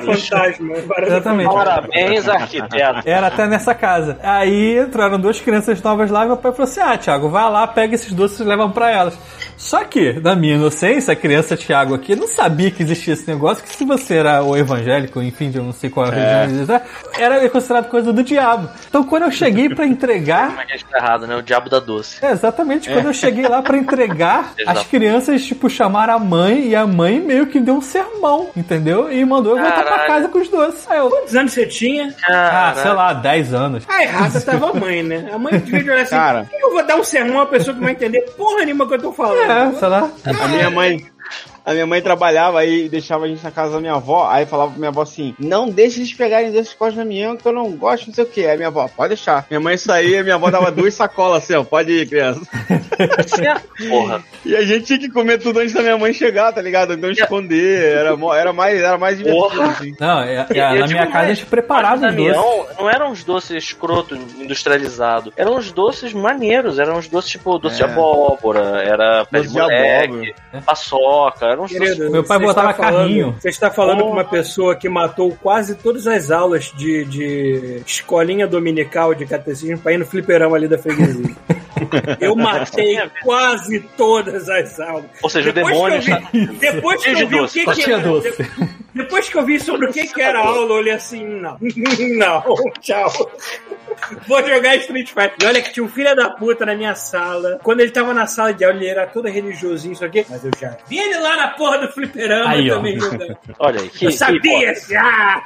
varanda Parabéns, arquiteto. Era até nessa casa. Aí entraram duas crianças novas lá e meu pai falou assim: Ah, Thiago, vai lá, pega esses doces e leva pra elas. Só que, na minha inocência, a criança Thiago aqui não sabia que existia esse negócio, que se você era o evangélico, enfim, eu não sei qual a religião era considerado coisa do diabo. Então quando eu cheguei pra entregar, Como é que gente tá errado, né? O diabo da doce. é, exatamente, quando eu cheguei lá pra entregar, <laughs> as crianças, tipo, chamaram a mãe e a mãe meio que deu um sermão, entendeu? E mandou eu voltar pra Caralho. casa com os doces. Aí eu, Quantos anos você tinha? Ah, sei lá, 10 anos. A errada tava a mãe, né? A mãe devia olhar assim, Cara. "Por que eu vou dar um sermão a pessoa que vai entender porra nenhuma que eu tô falando. É, sei lá. A minha mãe. A minha mãe trabalhava aí e deixava a gente na casa da minha avó. Aí falava pra minha avó assim: Não deixe eles pegarem desses costas da minha, que eu não gosto, não sei o que. Aí minha avó, pode deixar. Minha mãe saía, minha avó dava duas sacolas assim, ó, pode ir, criança. <laughs> Porra. E a gente tinha que comer tudo antes da minha mãe chegar, tá ligado? Então esconder. Era, era mais, era mais divertido, Porra. assim. Não, é, é, na minha casa a gente preparava os doces. Não eram os doces escrotos industrializados. Eram os doces maneiros. Eram os doces tipo doce de É. abóbora, era pé de Doce de moleque, abóbora. paçoca. Querido, Meu pai você botava está falando- carrinho. Você está falando com uma pessoa que matou quase todas as aulas de, de escolinha dominical de catecismo pra ir no fliperão ali da freguesia. <laughs> Eu matei quase todas as aulas. Ou seja, o Depois demônio que eu vi, depois que eu vi o doce, que, só que tinha era, doce. depois que eu vi sobre o que, que era a aula, eu olhei assim, não, <laughs> não, tchau. Vou jogar Street Fighter. E olha que tinha um filho da puta na minha sala. Quando ele tava na sala de aula, ele era todo religiosinho, isso aqui. Mas eu já vi ele lá na porra do fliperama Aí, também jogando. Olha aí, que, Eu que sabia hipócrita, já!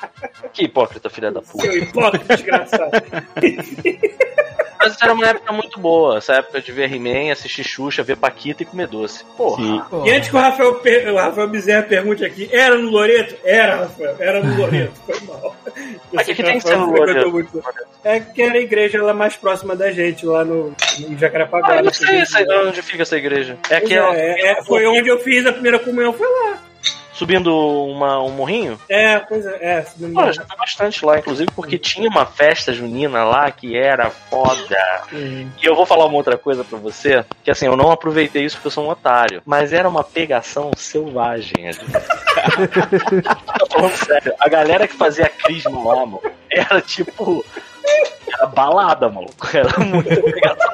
que hipócrita, filha da puta. Seu hipócrita desgraçado. <laughs> Mas era uma época muito boa, essa época de ver He-Man, assistir Xuxa, ver Paquita e comer doce. Porra. Sim. Pô, E antes que o Rafael, per- o Rafael Bezerra pergunte aqui, era no Loreto? Era, Rafael, era no Loreto. Foi mal. <laughs> Mas sei que tem que ser no Loreto? É que era a igreja lá mais próxima da gente, lá no, Jacarepaguá. Ah, eu não né, sei onde fica essa igreja. É aquela é, é, foi onde eu fiz a primeira comunhão, foi lá. Subindo uma, um morrinho? É, pois é, é me Pô, já fui bastante lá, inclusive, porque tinha uma festa junina lá que era foda. Hum. E eu vou falar uma outra coisa pra você, que assim, eu não aproveitei isso porque eu sou um otário, mas era uma pegação selvagem. <laughs> Tô falando sério, a galera que fazia crisma lá, mano, era tipo. Era balada, maluco. Era muito pegação.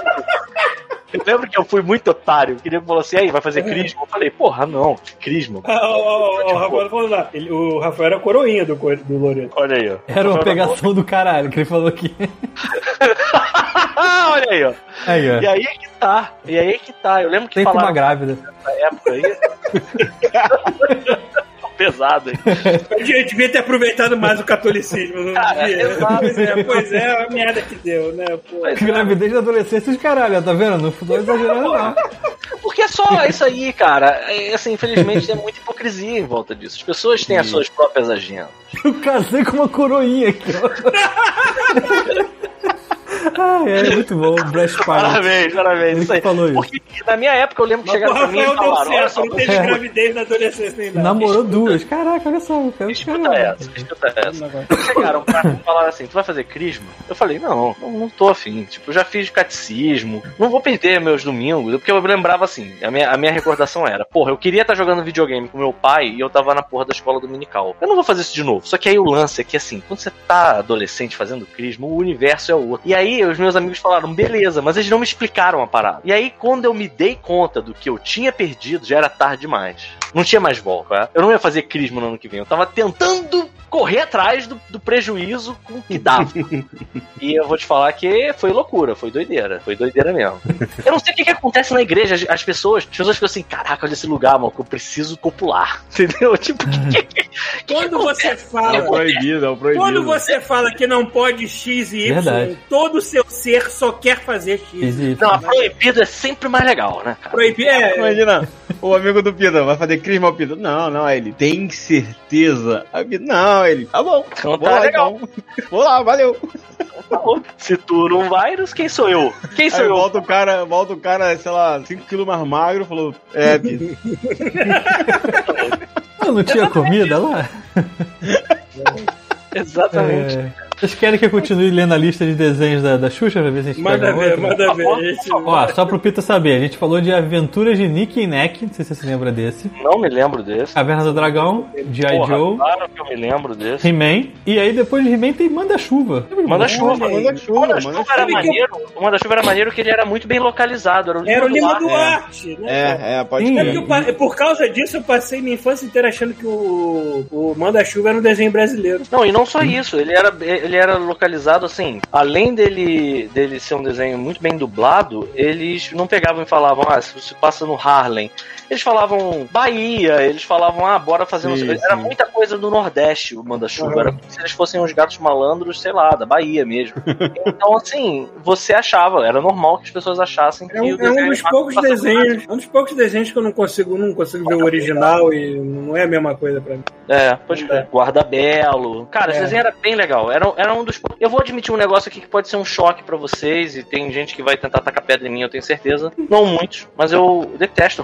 Eu lembro que eu fui muito otário. Eu queria que falou assim, aí, vai fazer crisma? Eu falei, porra, não, crisma. Ah, ó, ó, ó, o Rafael falou lá. Ele- o Rafael era a coroinha do, do Loreto. Olha aí, ó. Era uma pegação do caralho que ele falou aqui. <laughs> Olha aí, ó. Aí, ó. E aí é que tá. E aí é que tá. Eu lembro que Tem uma grávida. nessa época aí. <laughs> Pesado, hein? <laughs> Eu devia- devia ter aproveitado mais o catolicismo. Não Cara, devia. exato. Pois é, pois é, a merda que deu, né? Pô. Pois é. Gravidez da adolescência de caralho, tá vendo? Não tô exagerando, não. Porque é só isso aí, cara. É, assim, infelizmente tem muita hipocrisia em volta disso. As pessoas têm as suas próprias agendas. Eu casei com uma coroinha aqui, ó. <laughs> Ah, é muito bom, o Breast <laughs> Pilot. Parabéns, parabéns. Ele Isso aí. que falou isso. Porque na minha época eu lembro que chegaram pra mim e Rafael deu falaram: olha certo, não teve É. gravidez na adolescência nem nada. Namorou duas. Caraca, olha só. Cara, Escuta essa, escuta essa. Chegaram pra mim e falaram assim: tu vai fazer crisma? Eu falei: não, não, não tô afim. Tipo, eu já fiz catecismo, não vou perder meus domingos. Porque eu lembrava assim: a minha, a minha recordação era: porra, eu queria estar jogando videogame com meu pai e eu tava na porra da escola dominical. Eu não vou fazer isso de novo. Só que aí o lance é que assim, quando você tá adolescente fazendo crisma, o universo é outro. E aí os meus amigos falaram: beleza, mas eles não me explicaram a parada. E aí quando eu me dei conta do que eu tinha perdido, já era tarde demais. Não tinha mais volta. Eu não ia fazer crisma no ano que vem. Eu tava tentando correr atrás do, do prejuízo com o que dava. <laughs> e eu vou te falar que foi loucura, foi doideira. Foi doideira mesmo. Eu não sei o que, que acontece na igreja. As, as pessoas, as pessoas ficam assim, caraca, olha esse lugar, mano, que eu preciso copular. <laughs> Entendeu? Tipo, que, que, que Quando você É fala. proibido, é o proibido. Quando você fala que não pode X e Y, Verdade. todo o seu ser só quer fazer X. Não, a proibido é sempre mais legal, né, cara? Proibir é. Imagina, o amigo do Pita vai fazer crisma ao Pita. Não, não, ele tem certeza. Não, não, ele. Tá bom. Então tá lá, legal. então. Vou lá, valeu. Se tu não vai, quem sou eu? Quem sou Aí eu? volta o cara, volta o cara, sei lá, 5kg mais magro, falou, é, <laughs> Pita. Ah, não tinha comida lá? <laughs> Exatamente. É. Vocês querem que eu continue lendo a lista de desenhos da, da Xuxa pra ver se a gente Manda pega ver, outra? manda ver. gente- por Ó, só pro Pita saber, a gente falou de Aventuras de Nick e Neck, não sei se você se lembra desse. Não me lembro desse. Caverna do Dragão, G.I. Joe, claro que eu me lembro desse. He-Man, e aí depois de He-Man tem Manda-Chuva. Manda-chuva. Manda chuva, Manda-chuva manda era chuva. maneiro. O Manda-chuva era maneiro que ele era muito bem localizado. Era o Era o Lima Duarte. Duarte, né? É, é, pode Sim. É eu pa- por causa disso, eu passei minha infância inteira achando que o, o Manda-Chuva era um desenho brasileiro. Não, e não só isso, ele era, ele era localizado assim, além dele, dele ser um desenho muito bem dublado, eles não pegavam e falavam, ah, se você passa no Harlem. Eles falavam Bahia, eles falavam, ah, bora fazer. Sim. Era sim. muita coisa do Nordeste o Manda-Chuva. Uhum. Era como se eles fossem uns gatos malandros, sei lá, da Bahia mesmo. <laughs> então, assim, você achava, era normal que as pessoas achassem que É um, o é um dos poucos desenhos, é um dos poucos desenhos que eu não consigo, não consigo ver o original e não é a mesma coisa pra mim. É, pode crer. Guarda-belo. Cara, esse É. desenho era bem legal. Era, era um dos. Eu vou admitir um negócio aqui que pode ser um choque pra vocês, e tem gente que vai tentar tacar pedra em mim, eu tenho certeza. Não muitos, mas eu detesto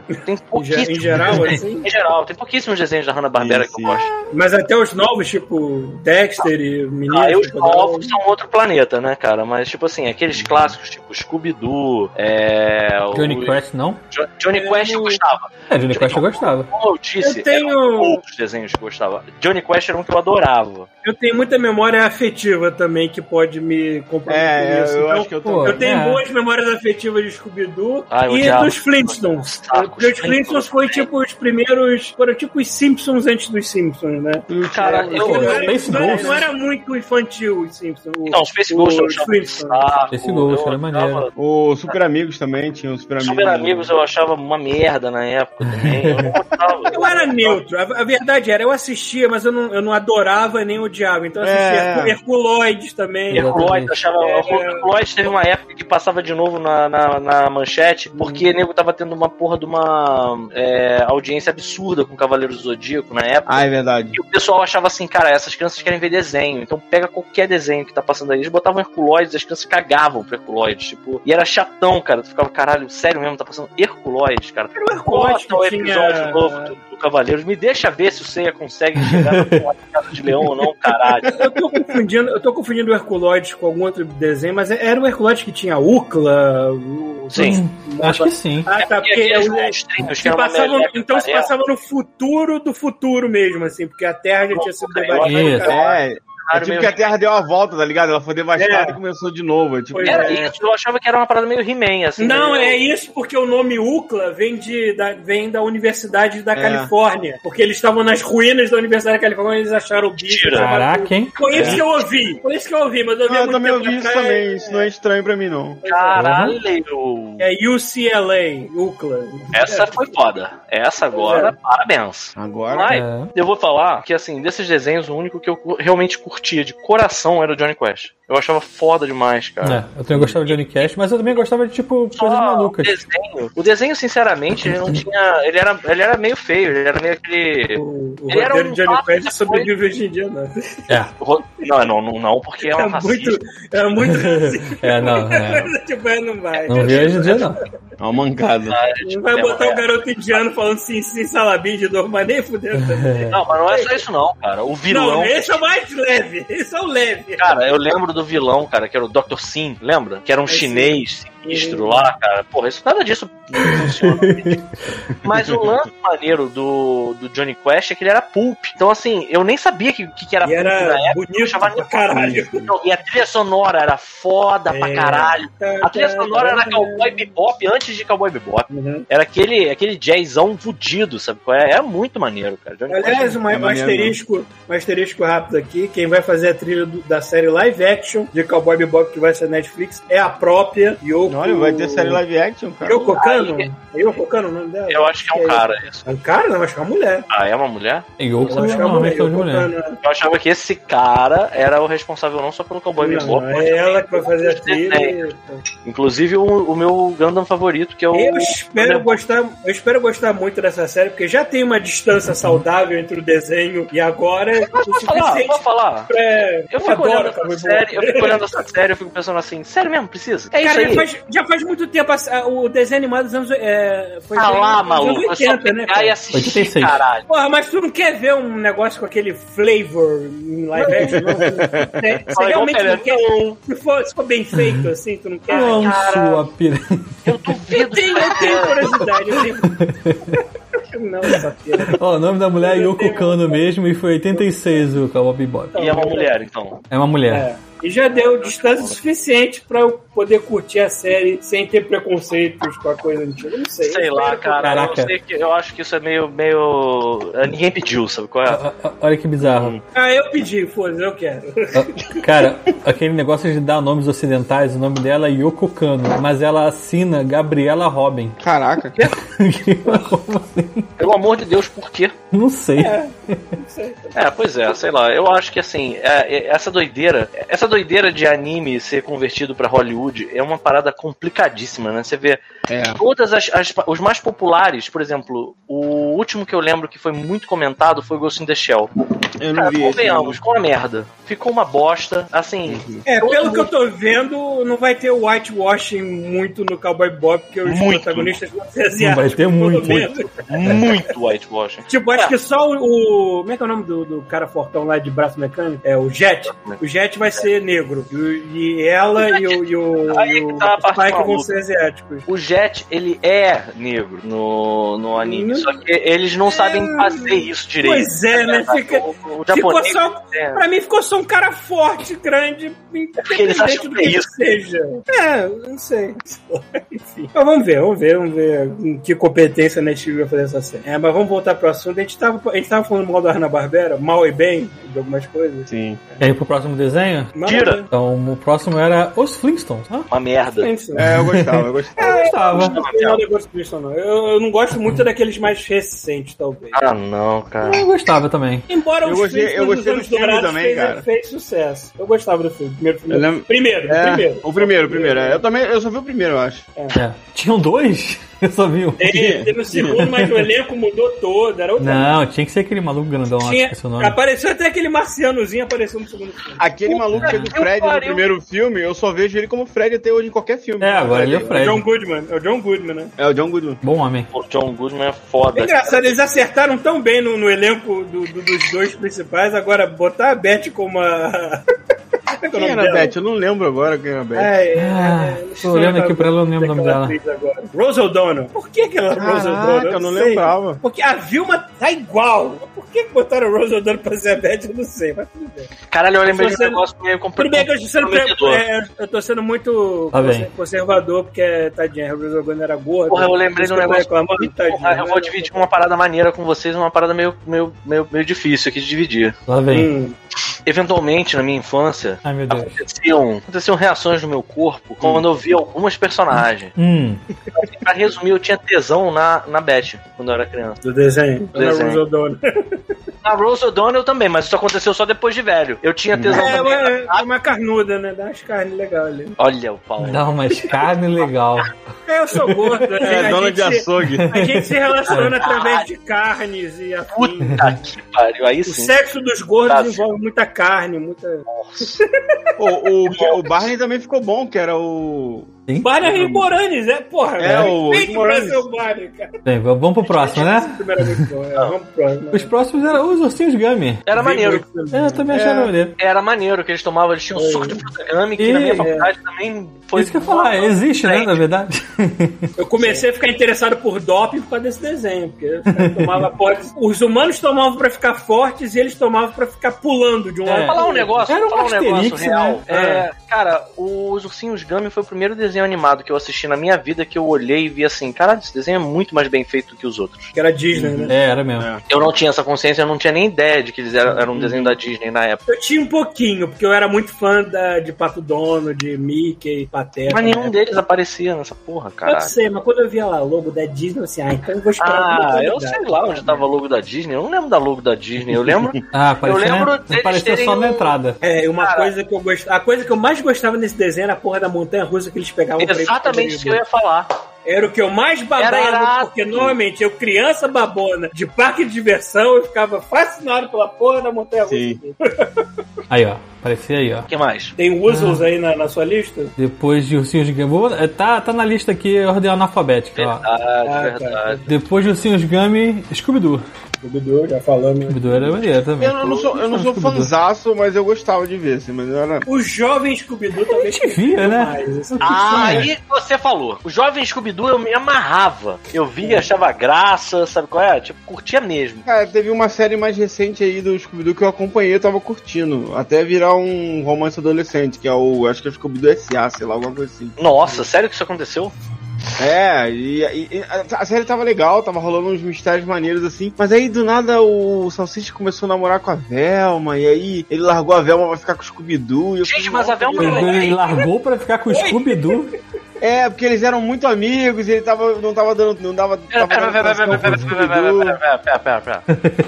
Hanna-Barbera. Tem <laughs> pouquíssimos. em geral, assim. Em geral, tem pouquíssimos desenhos da Hanna-Barbera que eu gosto. Mas até os novos, tipo Dexter e Menino. Ah, e os novos são outro planeta, né, cara? Mas, tipo assim, aqueles clássicos, tipo Scooby-Doo, é. o- Johnny Quest, não? Jo- Johnny Quest eu gostava. É, Johnny Quest eu gostava. Como eu disse, Eu tenho- outros desenhos que eu gostava. Johnny Quest era um que eu adorava. Eu tenho muita memória afetiva também que pode me comprometer É, com isso. eu Então, acho que eu pô. Eu tenho É. boas memórias afetivas de Scooby-Doo Ah, e dos Flintstones. Saco, Porque os Flintstones foi tipo os primeiros. Foram tipo os Simpsons antes dos Simpsons, né? Cara, eu- Porque não, Space não, era, Ghost. não era muito infantil os Simpsons. O- Não, Space Ghost eu os achava Space Ghost eu era achava- maneiro. O Super Amigos também, tinha o Super Amigos. Super Amigos eu achava uma merda na época também. Eu não gostava. Eu era neutro, a, a verdade era, eu assistia, mas eu não, eu não adorava nem odiava. Então eu assistia É. Hercu- Herculoides também. Herculoides, eu achava. É. Herculoides teve uma época que passava de novo na, na, na manchete, porque o nego tava tendo uma porra de uma é, audiência absurda com Cavaleiros do Zodíaco na época. Ah, é verdade. E o pessoal achava assim, cara, essas crianças querem ver desenho, então pega qualquer desenho que tá passando aí. Eles botavam Herculoides, as crianças cagavam pro Herculoides, tipo, e era chatão, cara. Tu ficava, caralho, sério mesmo, tá passando Herculoides, cara. Era o Herculoides Bota o que episódio tinha- novo do, do Cavaleiros, me deixa ver se o Seiya consegue chegar de casa de leão ou não, caralho. Eu tô confundindo, eu tô confundindo o Herculoides com algum outro desenho, mas era o Herculoides que tinha Ucla. O... Sim. Acho que sim. Ah, tá, E porque aqueles eu- se passava, então se passava no futuro do futuro mesmo, assim, porque a Terra já tinha sido devastada. cara. É, é tipo que a Terra deu a volta, tá ligado? Ela foi devastada É. e começou de novo. é Tipo, Era É. isso, eu achava que era uma parada meio He-Man, assim. Não, meio- é isso porque o nome UCLA vem, de, da, vem da Universidade da É. Califórnia. Porque eles estavam nas ruínas da Universidade da Califórnia e eles acharam o bicho. Caraca, hein? Foi isso que eu ouvi. Foi isso que eu ouvi, mas eu ouvi Ah, eu muito também ouvi isso também. Isso não é estranho pra mim, não. Caralho! É UCLA, UCLA. Essa foi foda. Essa agora, parabéns. Agora. Mas É. eu vou falar que, assim, desses desenhos, o único que eu realmente curtia de coração era o Johnny Quest. Eu achava foda demais, cara. É, eu também gostava de Johnny Cash, mas eu também gostava de, tipo, coisas Só malucas. O desenho, o desenho, sinceramente, ele não tinha. Ele era, ele era meio feio, ele era meio aquele. O, o Ele era roteiro um de Johnny Quest sobrevive hoje em dia, não. <laughs> É, ro- Não, não, não, não, porque é um É racista. muito. É muito <laughs> assim. é, não, é. <laughs> tipo, é, não vai. Não vi hoje em dia, não. É uma mancada. Não vai botar o garoto indiano falando sim, sim, salabim de novo, mas nem <laughs> também. Não, mas não é só isso, não, cara. O vilão. Não, esse é o mais leve. <laughs> Esse é o leve. Cara, eu lembro do vilão, cara, que era o Dr. Sim, lembra? Que era um sim. Chinês sinistro lá, cara. Porra, isso, nada disso funciona. <laughs> Mas o lance maneiro do, do Johnny Quest é que ele era pulp. Então, assim, eu nem sabia que, que, que era E pulp era na época. eu bonito achava pra caralho. Não, e a trilha sonora era foda pra É. caralho. A trilha sonora era Cowboy Bebop antes de Cowboy Bebop. Uhum. Era aquele, aquele jazzão fudido, sabe qual é? É muito maneiro, cara. Johnny Aliás, um É asterisco, um asterisco rápido aqui. Quem vai fazer a trilha do- da série live action de Cowboy Bebop que vai ser Netflix é a própria Yoko Olha, vai ter série live action, cara. Kano? É Yoko Kano o nome dela? Eu acho que é um cara isso. É um cara? Não, acho que é uma mulher. Ah, é uma mulher? Yoko Eu acho que é uma mulher. é Yoko mulher. Eu achava que esse cara era o responsável não só pelo Cowboy Não, Bebop, mas é ela que vai fazer a trilha. Inclusive o, o meu Gundam favorito, que é o. Eu espero gostar, eu espero gostar muito dessa série, porque já tem uma distância saudável entre o desenho e agora é o Posso falar? Posso falar? pra. Eu fico olhando essa série, eu fico olhando essa série, eu fico pensando assim, sério mesmo, precisa? É Cara, isso aí. faz, já faz muito tempo. O desenho animado dos anos. É, foi Ah dos lá, anos maluco, é só 80, né? cara? e assistir, 86. caralho. Porra, mas tu não quer ver um negócio com aquele flavor em live action? <laughs> Você- igual realmente não quer. Se for, se for bem feito, assim, tu não quer. Não, cara. sua piranha. Eu duvido. Eu tenho, eu tenho curiosidade, eu tenho. <laughs> Não, pira. Ó, o nome da mulher é Yoko Kano mesmo e foi 86 o Cowboy Bebop. E é uma mulher, então. É uma mulher. É. E já deu distância suficiente pra eu poder curtir a série sem ter preconceitos com a coisa antiga. Não sei. Sei lá, cara. Caraca. Eu, sei que, eu acho que isso é meio. meio. eh, Ninguém pediu, sabe qual é? Ó, ó, Olha que bizarro. Ah, eu pedi, foda-se, eu quero. Cara, aquele negócio de dar nomes ocidentais, o nome dela é Yoko Kano, mas ela assina Gabriela Robin. Caraca. Como assim? Pelo amor de Deus, por quê? Não sei. Não sei. É, pois é, sei lá. Eu acho que assim, é- é- essa doideira, essa doideira de anime ser convertido pra Hollywood é uma parada complicadíssima, né? Você vê É. todas as, as- os mais populares, por exemplo, o último que eu lembro que foi muito comentado foi Ghost in the Shell. Eu não Cara, vi esse. convenhamos, ficou uma merda. Ficou uma bosta, assim. É, todo pelo que eu tô vendo, não vai ter whitewashing muito no Cowboy Bob, porque os Muito. protagonistas vão ser Não vai ter muito. Muito whitewashing. <laughs> Tipo, acho que só o, o- Como é que é o nome do, do cara fortão lá de braço mecânico? É o Jet. O Jet vai ser negro. E, o- e ela e o, e o, <laughs> Aí e o que tá a parte Spike vão ser asiáticos. O Jet, ele é negro no, no anime, Hum. só que eles não sabem fazer isso direito. Pois é, né? Fica, O, o ficou japonês só. é. Pra mim ficou só um cara forte, grande, porque eles acham independente do que é que isso. seja. É, não sei. <laughs> Enfim. Mas vamos ver, vamos ver, vamos ver com que competência a Netflix vai fazer essa série. É, mas vamos voltar pro assunto. A gente tava, a gente tava falando mal da Hanna-Barbera, mal e bem, de algumas coisas. Sim. E aí pro próximo desenho? Mas, Tira. Então o próximo era Os Flintstones. Ah, Uma merda. É. É, eu gostava, eu gostava. <laughs> eu gostava. Gosto disso, não. Eu, eu não gosto muito daqueles mais recentes, talvez. Ah, não, cara. Eu gostava também. Embora Eu os gostei- filmes eu dos gostei do Anos filme Dourados também, fez, cara. fez sucesso. Eu gostava do filme. Primeiro, filme. Eu lembro- primeiro, É, primeiro. o primeiro, o primeiro. é. Eu também, eu só vi o primeiro, eu acho. É. Tinham dois? <laughs> Eu só vi um. Teve, teve o segundo, mas o elenco mudou todo. Era outra Não, tinha que ser aquele maluco grandão lá, Tinha, nome. apareceu até aquele marcianozinho apareceu no segundo filme. Aquele maluco que fez o que Fred no primeiro filme, eu só vejo ele como Fred até hoje em qualquer filme. É, agora ele é o É o Fred. John Goodman. É o John Goodman, né? É o John Goodman. Bom homem. O John Goodman é foda. É engraçado, eles acertaram tão bem no, no elenco do- do- dos dois principais, agora botar a Beth como a. <laughs> Como é que é o Quem nome dela? Beth? Eu não lembro agora quem era a Beth. É, é, Ah, é, tô olhando aqui pra ela, eu não lembro o nome dela. agora. Rose O'Donnell. Por que aquela Rose O'Donnell? Caraca, eu não sei. lembrava. Porque a Vilma tá igual. Por que que botaram Rose O'Donnell pra ser a Beth? Eu não sei, mas tudo bem. Caralho, eu lembrei de um negócio meio compl- Tudo bem que eu estou sendo, é, eu tô sendo muito Tá conservador, porque, tadinha, a Rose O'Donnell era gorda. Porra, eu lembrei de um eu tô negócio. reclamando, tadinha, Porra, eu vou né? dividir uma parada maneira com vocês, uma parada meio, meio, meio, meio difícil aqui de dividir. Lá vem. Hum. Eventualmente, na minha infância, Ai, meu Deus. aconteciam, aconteciam reações no meu corpo quando eu via algumas personagens. Hum. Pra resumir, eu tinha tesão na, na Beth quando eu era criança. Do desenho. Do desenho. <laughs> Da Rose O'Donnell. Também, mas isso aconteceu só depois de velho. Eu tinha tesão É, também. uma, na- é uma carnuda, né? Dá umas carnes legais ali. Olha o pau. Dá umas carne legal. É, eu sou gordo. né? É, a dona gente de açougue. A gente se relaciona através de carnes e afins. Puta que pariu. Aí O sim. sexo dos gordos Tá. envolve muita carne, muita. O, o, o Barney também ficou bom, que era o. Sim? Barney Rick Moranis, é, porra. É, né? o Rick pra ser o Barney, cara. Bem, v- vamos pro próximo, né? <laughs> É bom. É, vamos pro próximo. Os próximos eram os ursinhos Gummy. Era maneiro. É, eu também achava É. maneiro. Era maneiro que eles tomavam, eles tinham suco de frutagame, que E- na minha faculdade também foi. Isso que eu ia falar, existe, né, na verdade. <laughs> Eu comecei a ficar interessado por doping por causa desse desenho, porque tomavam porra- os humanos tomavam pra ficar fortes e eles tomavam pra ficar pulando de um É. lado Vou falar um negócio, Era vou falar um um negócio Asterix, real. né? É, cara, os Ursinhos Gummy foi o primeiro desenho desenho animado que eu assisti na minha vida que eu olhei e vi assim, caralho, esse desenho é muito mais bem feito que os outros. Que era Disney, né? É, era mesmo. É. Eu não tinha essa consciência, eu não tinha nem ideia de que eles eram, eram um desenho da Disney na época. Eu tinha um pouquinho, porque eu era muito fã da, de Pato Dono, de Mickey, Pateta. Mas nenhum né? deles aparecia nessa porra, Eu caralho. sei, mas quando eu via lá o logo da Disney, eu assim, ah, então eu vou esperar Ah, eu sei lá onde tava o logo da Disney. Eu não lembro da logo da Disney. Eu lembro. <laughs> Ah, apareceu, lembro né? deles apareceu só na entrada. É, e uma Cara. coisa que eu gostava. A coisa que eu mais gostava nesse desenho era a porra da montanha russa que eles pegavam ir pro Exatamente isso que eu ia falar. Era o que eu mais Era babava, porque normalmente eu, criança babona de parque de diversão, eu ficava fascinado pela porra da montanha russa. Sim. <laughs> Aí, ó. Aparecia aí, ó. O que mais? Tem Wuzzles aí na, na sua lista? Depois de Ursinhos Gummy. É, tá, tá na lista aqui, ordem alfabética, ó. Verdade, Ah, verdade. Depois de Ursinhos Gummy, Scooby-Doo. Scooby-Doo, já falamos. Scooby-Doo era maneiro também. Eu não sou, eu não sou fanzaço, mas eu gostava de ver, assim, mas eu era. O jovem Scooby-Doo talvez gente via, né? mais, assim. Ah, aí você falou. O jovem Scooby-Doo eu me amarrava. Eu via, achava graça, sabe qual é? Tipo, curtia mesmo. Cara, teve uma série mais recente aí do Scooby-Doo que eu acompanhei, eu tava curtindo. Até virar um romance adolescente, que é o. Acho que é o Scooby-Doo S.A., sei lá, alguma coisa assim. Nossa, sério que isso aconteceu? É, e, e- a, a série tava legal, tava rolando uns mistérios maneiros assim. Mas aí do nada o Salsicha começou a namorar com a Velma, e aí ele largou a Velma pra ficar com o Scooby-Doo. Gente, mas a "Nossa, Velma não Ele largou pra ficar com o Scooby-Doo. <laughs> É, porque eles eram muito amigos e ele tava, não tava dando. Não dava. Pera, tava pera, dando pera, pera, pera, pera, pera, pera, pera, pera, pera.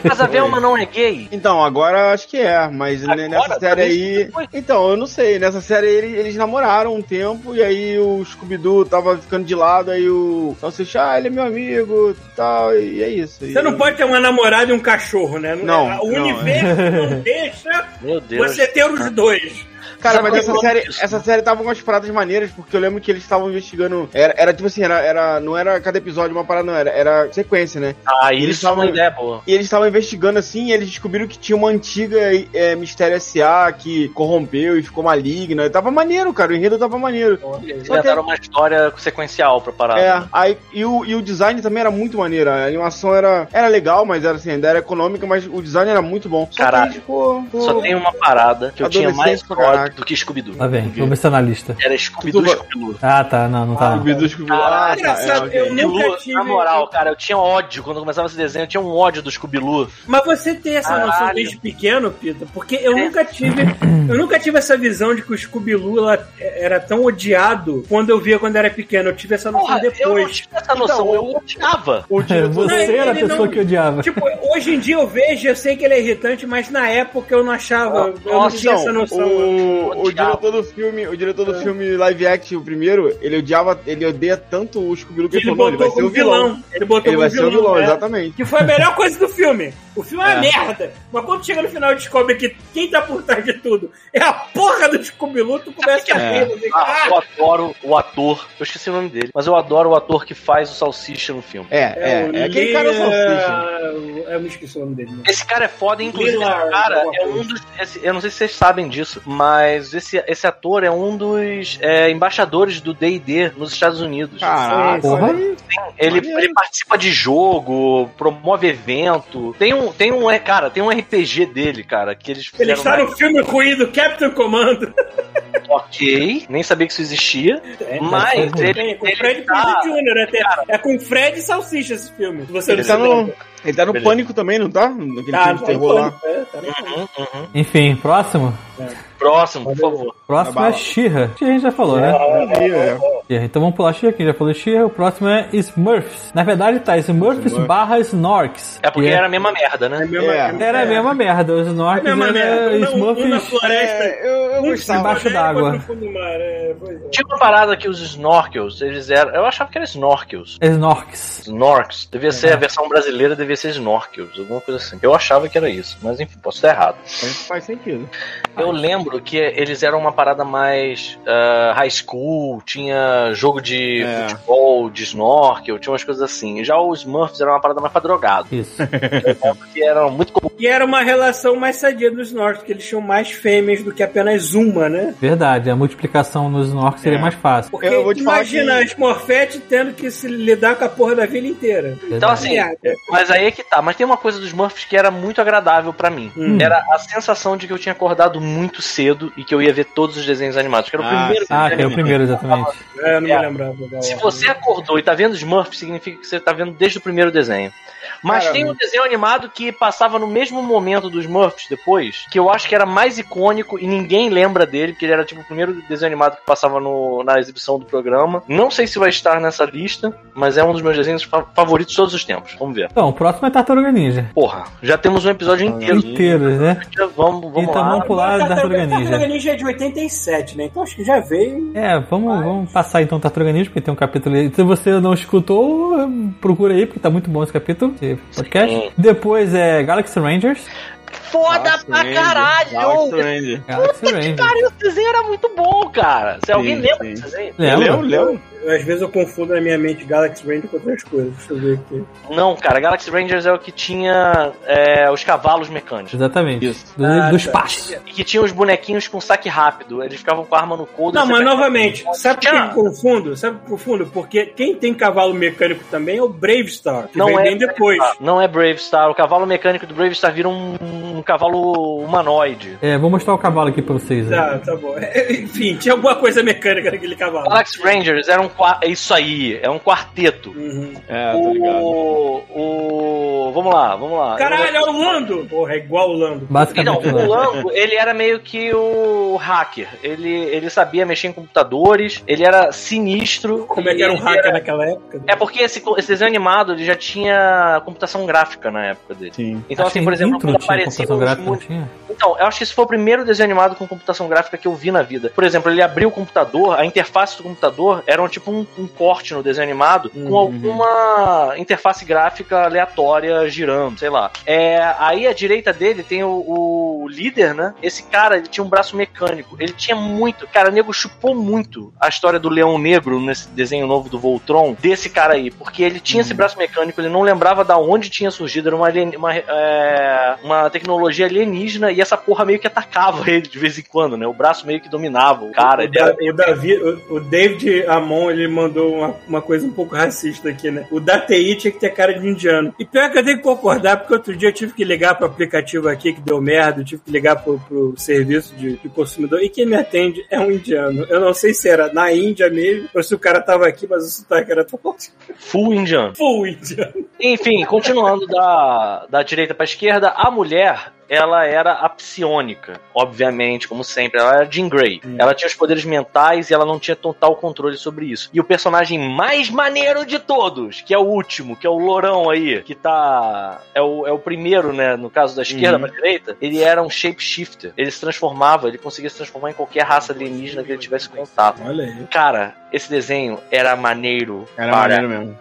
Mas a Velma não é gay? Então, agora acho que é, mas Agora, nessa série aí. depois. Então, eu não sei, nessa série ele- eles namoraram um tempo e aí o Scooby-Doo tava ficando de lado, aí o Salsicha, ah, ele é meu amigo e tal, e é isso. Você não pode ter uma namorada e um cachorro, né? Não, O não, universo não deixa Meu Deus. você ter os dois. Cara, Sabe mas essa é série, isso? essa série tava com umas paradas maneiras, porque eu lembro que eles estavam investigando. Era, era tipo assim, era, era, não era cada episódio uma parada, não, era, era sequência, né? Ah, Eles isso é uma tavam- ideia boa. E eles estavam investigando assim, e eles descobriram que tinha uma antiga é, Mistério S.A. que corrompeu e ficou maligna. E tava maneiro, cara, o enredo tava maneiro. Eles Só que- inventaram uma história sequencial pra parada. É, aí, e, o, e o design também era muito maneiro. A animação era, era legal, mas era assim, ainda era econômica, mas o design era muito bom. Só que Caralho. ficou- ficou- Só tem uma parada que eu tinha mais ódio do que Scooby-Doo. Tá bem, vou ver se tá na lista. Era Scooby-Doo e Scooby-Doo. Ah, tá, não, não tá. não. Scooby-Doo, Scooby-Doo. Caralho, Ah, tá, é, engraçado, eu nunca tive- Na moral, cara, eu tinha ódio. Quando eu começava esse desenho, eu tinha um ódio do Scooby-Doo. Mas você tem essa Caralho. noção desde pequeno, Pita? Porque eu É. nunca tive. Eu nunca tive essa visão de que o Scooby-Doo era tão odiado quando eu via quando era pequeno. Eu tive essa noção Porra, eu não depois. tinha essa noção, Então, eu odiava. <laughs> Você Não, era a pessoa não- que odiava. Tipo, hoje em dia eu vejo, eu sei que ele é irritante, mas na época eu não achava. eu não tinha essa Então, noção. o, o diretor do filme, o diretor do filme live action, o primeiro, ele odiava, ele odeia tanto o Scooby-Doo que Ele ele falou, ele vai botou ser o vilão. vilão. Ele botou Ele vai ser o vilão, né? exatamente. Que foi a melhor coisa do filme. O filme é uma É. merda. Mas quando chega no final e descobre que quem tá por trás de tudo é a porra do Scooby-Doo, tu começa a É. rir. Você, Ah, ah, eu adoro o ator. Eu esqueci o nome dele. Mas eu adoro o ator que faz o Salsicha no filme. É, é, é, o aquele cara é o Salsicha. Eu me esqueci o nome dele. né? Esse cara é foda, inclusive esse cara é um dos. eu não sei se vocês sabem disso, mas esse, esse ator é um dos é, embaixadores do DD nos Estados Unidos. Caraca, Porra. aí- Ele, ele participa de jogo, promove evento. Tem um, tem um, é, cara, tem um RPG dele, cara, que eles Ele fizeram está no filme ruim do Captain Commando. <laughs> ok, nem sabia que isso existia, mas ele, Tem, com ele Fred tá- Jr. Até. É com Fred e Salsicha esse filme. Você Ele não tá no, ele tá no Beleza. Pânico também, não tá? Naquele Tá, filme de tá terror lá. é, tá no pânico. Uhum, uhum. Enfim, próximo. Próximo, por favor. Próximo é. Shira. Shira a gente já falou, né? Maravilha, é. Shira. Então vamos pular Shira, que já falou Shira. O próximo é Smurfs. Na verdade tá Smurfs Smurfs. barra Snorks. É porque que era a mesma merda, É né? É. Era a mesma merda. Os É a Snorks mesma merda. era Um, na- um na Smurfs... floresta. É, eu, eu gostava. embaixo d'água. É, é. Tinha uma parada que os snorkels, eles eram. Eu achava que era snorkels. Snorks. Snorks. Devia ser a versão brasileira, devia ser snorkels, alguma coisa assim. Eu achava que era isso, mas enfim, posso estar errado. Faz sentido. Eu lembro que eles eram uma parada mais ah, high school, tinha jogo de É. futebol, de snorkel, tinha umas coisas assim. Já os Smurfs eram uma parada mais pra drogado. Isso. <laughs> Eu lembro que eram muito comum. E era uma relação mais sadia dos norte, porque eles tinham mais fêmeas do que apenas uma, né? Verdade, a multiplicação nos Snorks seria É. mais fácil. Porque Eu vou te falar imagina que- a Smurfette tendo que se lidar com a porra da vila inteira. Então, assim, mas aí é que tá. Mas tem uma coisa dos Smurfs que era muito agradável pra mim. Hum. Era a sensação de que eu tinha acordado muito cedo e que eu ia ver todos os desenhos animados. Que era o Ah, primeiro. Ah, que é o primeiro, exatamente. É, É, eu não É. me lembrava. da Se você acordou e tá vendo Smurf, significa que você tá vendo desde o primeiro desenho. Mas Cara, tem um desenho animado que passava no mesmo momento dos Smurfs depois, que eu acho que era mais icônico e ninguém lembra dele, porque ele era tipo o primeiro desenho animado que passava no- na exibição do programa. Não sei se vai estar nessa lista, mas é um dos meus desenhos fa- favoritos de todos os tempos. Vamos ver. Então, o próximo é Tartaruga Ninja. Porra, já temos um episódio inteiro. Inteiro, né? Vamos, vamos Então lá. vamos pular da Tartaruga Tartaruga Ninja. Ninja é de 87, né? Então acho que já veio. É, vamos, vamos passar então Tartaruga Ninja, porque tem um capítulo aí. Se você não escutou, procura aí, porque tá muito bom esse capítulo, esse podcast. Sim. Depois é Galaxy Rangers. Foda Galaxy pra Ranger, caralho! Galaxy Ranger. Galaxy Rangers. Cara, esse desenho era muito bom, cara. Se alguém lembra sim. desse desenho? Lembro, lembro. Às vezes eu confundo na minha mente Galaxy Ranger com outras coisas. Deixa eu ver aqui. Não, cara, Galaxy Rangers é o que tinha é, os cavalos mecânicos. Exatamente. Isso. Do, Ah, do tá. espaço. E que tinha os bonequinhos com saque rápido. Eles ficavam com a arma no couro. Não, mas novamente, sabe por que eu confundo? Sabe por que eu confundo? Porque quem tem cavalo mecânico também é o Brave Star, que Não vem é bem depois. Não é Brave Star. O cavalo mecânico do Brave Star vira um, um cavalo humanoide. É, vou mostrar o cavalo aqui pra vocês. né? Tá, tá bom. <laughs> Enfim, tinha alguma coisa mecânica naquele cavalo. Galaxy Rangers era um qua- é isso aí, é um quarteto. Uhum. É, tô ligado. O, o. Vamos lá, vamos lá. Caralho, é o Lando! Porra, é igual o Lando. Basicamente, Então, né? o Lango, ele era meio que o hacker. Ele, ele sabia mexer em computadores, ele era sinistro. Como é que era um hacker naquela época? É porque esse, esse desenho animado ele já tinha computação gráfica na época dele. Sim. Então, Acho assim, que por exemplo, quando aparecia não? Então, eu acho que esse foi o primeiro desenho animado com computação gráfica que eu vi na vida. Por exemplo, ele abriu o computador, a interface do computador era um, tipo um, um corte no desenho animado com alguma interface gráfica aleatória girando, sei lá. É, aí à direita dele tem o, o líder, né? Esse cara, ele tinha um braço mecânico. Ele tinha muito. Cara, o nego chupou muito a história do Leão Negro nesse desenho novo do Voltron, desse cara aí. Porque ele tinha esse braço mecânico, ele não lembrava da onde tinha surgido, era uma, alien- uma, é, uma tecnologia alienígena e essa porra meio que atacava <laughs> ele de vez em quando, né? O braço meio que dominava o cara. o, era- o Davi, o, o David Amon, ele mandou uma, uma coisa um pouco racista aqui, né? O da TI tinha que ter cara de indiano. E pior que eu tenho que concordar, porque outro dia eu tive que ligar pro aplicativo aqui que deu merda, eu tive que ligar pro, pro serviço de, de consumidor, e quem me atende é um indiano. Eu não sei se era na Índia mesmo, ou se o cara tava aqui, mas o sotaque era tão full indiano. full indiano. Enfim, continuando da, da direita pra esquerda, a mulher, ela era a psionica, obviamente, como sempre. Ela era Jean Grey. Ela tinha os poderes mentais e ela não tinha total controle sobre isso. E o personagem mais maneiro de todos, que é o último, que é o Lourão aí, que tá. É o, é o primeiro, né? No caso da esquerda Uhum. pra direita, ele era um shapeshifter. Ele se transformava, ele conseguia se transformar em qualquer raça alienígena que ele tivesse contato. Olha aí. Cara, esse desenho era maneiro Era para maneiro mesmo.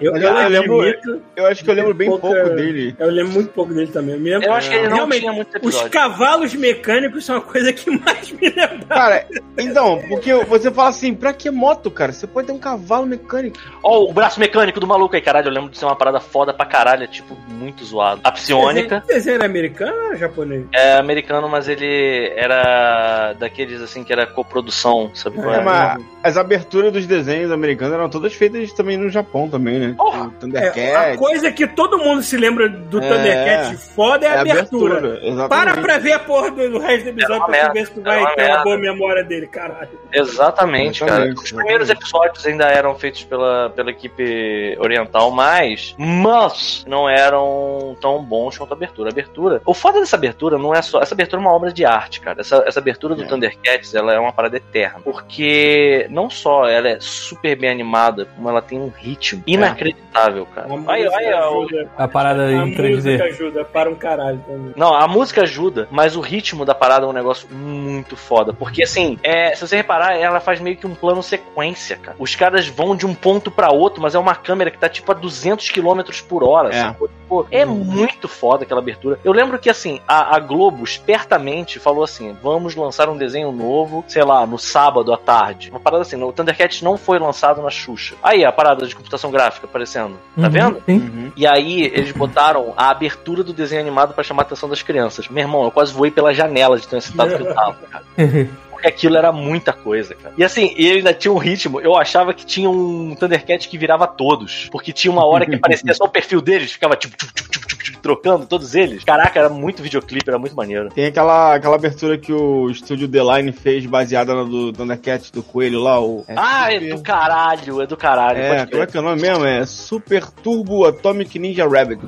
Eu, eu, eu lembro- admito, Eu acho que eu lembro bem Pouca- pouco dele. eu lembro muito pouco dele também. Eu, me lembro- Eu acho que ele não Realmente, tinha muito Os episódio. cavalos mecânicos são a coisa que mais me lembra. Cara, então, porque você fala assim, pra que moto, cara? Você pode ter um cavalo mecânico. Ó, o braço mecânico do maluco aí, caralho. Eu lembro de ser uma parada foda pra caralho, é, tipo, muito zoado. A psionica Desenho, desenho era americano ou japonês? é americano, mas ele era daqueles assim que era coprodução, sabe qual É, é? mas as aberturas dos desenhos americanos eram todas feitas também no Japão também, né? Porra! O É, a Thundercat. coisa que todo mundo se lembra do É. Thundercat foda é a é abertura. exatamente. Para pra ver a porra do, do resto do episódio uma pra ver se tu era vai uma ter uma boa memória dele, caralho. Exatamente, cara. Exatamente, Os primeiros episódios ainda eram feitos pela, pela equipe oriental, mas, mas não eram tão bons quanto a abertura. A abertura. O foda dessa abertura não é só. Essa abertura é uma obra de arte, cara. Essa, essa abertura do É. Thundercats ela é uma parada eterna. Porque não só ela é super bem animada, como ela tem um ritmo inacreditável, cara. A Aí, aí, ajuda, A parada a em 3D. música ajuda para um caralho também. Não, a música ajuda, mas o ritmo da parada é um negócio muito foda. Porque, assim, é, se você reparar, ela faz meio que um plano sequência, cara. Os caras vão de um ponto pra outro, mas é uma câmera que tá tipo a 200 km por hora, É. sacou? Tipo, é muito foda aquela abertura. Eu lembro que, assim, a, a Globo espertamente falou assim: vamos lançar um desenho novo, sei lá, no sábado à tarde. Uma parada assim, o Thundercats não foi lançado na Xuxa. Aí a parada de computação gráfica aparecendo. Tá Uhum, vendo? Sim. Uhum. E aí eles botaram a abertura do desenho animado pra chamar a atenção das crianças. Meu irmão, eu quase voei pela janela de tão excitado que eu tava, cara. <laughs> Porque aquilo era muita coisa, cara. E assim, ele ainda tinha um ritmo. Eu achava que tinha um Thundercat que virava todos. Porque tinha uma hora que aparecia só o perfil deles, ficava tipo. tipo, tipo, tipo, tipo, trocando todos eles. Caraca, era muito videoclipe, era muito maneiro. Tem aquela, aquela abertura que o estúdio The Line fez baseada na do Thundercat do Coelho lá, o. ah, é do caralho, é do caralho. É, como é que é o nome mesmo? É Super Turbo Atomic Ninja Rabbit.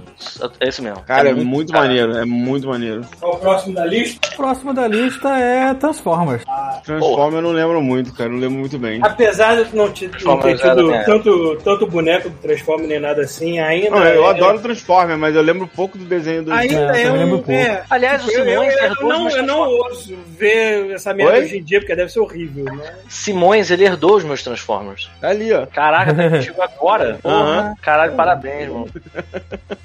É esse mesmo. Cara, é, muito, cara. maneiro, é muito maneiro. Qual o próximo da lista? Próximo da lista é Transformers. Transformer eu não lembro muito, cara, não lembro muito bem. Apesar de não, te- não ter tido tanto, tanto boneco do Transformer nem nada assim, ainda. Não, eu é- adoro Transformer, mas eu lembro pouco do desenho do. Ainda É, eu lembro pouco. É, Aliás, o eu, eu, Simões eu, os não, eu não ouço ver essa merda hoje em dia, porque deve ser horrível, né? Simões, ele herdou os meus Transformers. Tá ali, ó. Caraca, que chegou agora. <laughs> Aham. Caralho, parabéns, mano.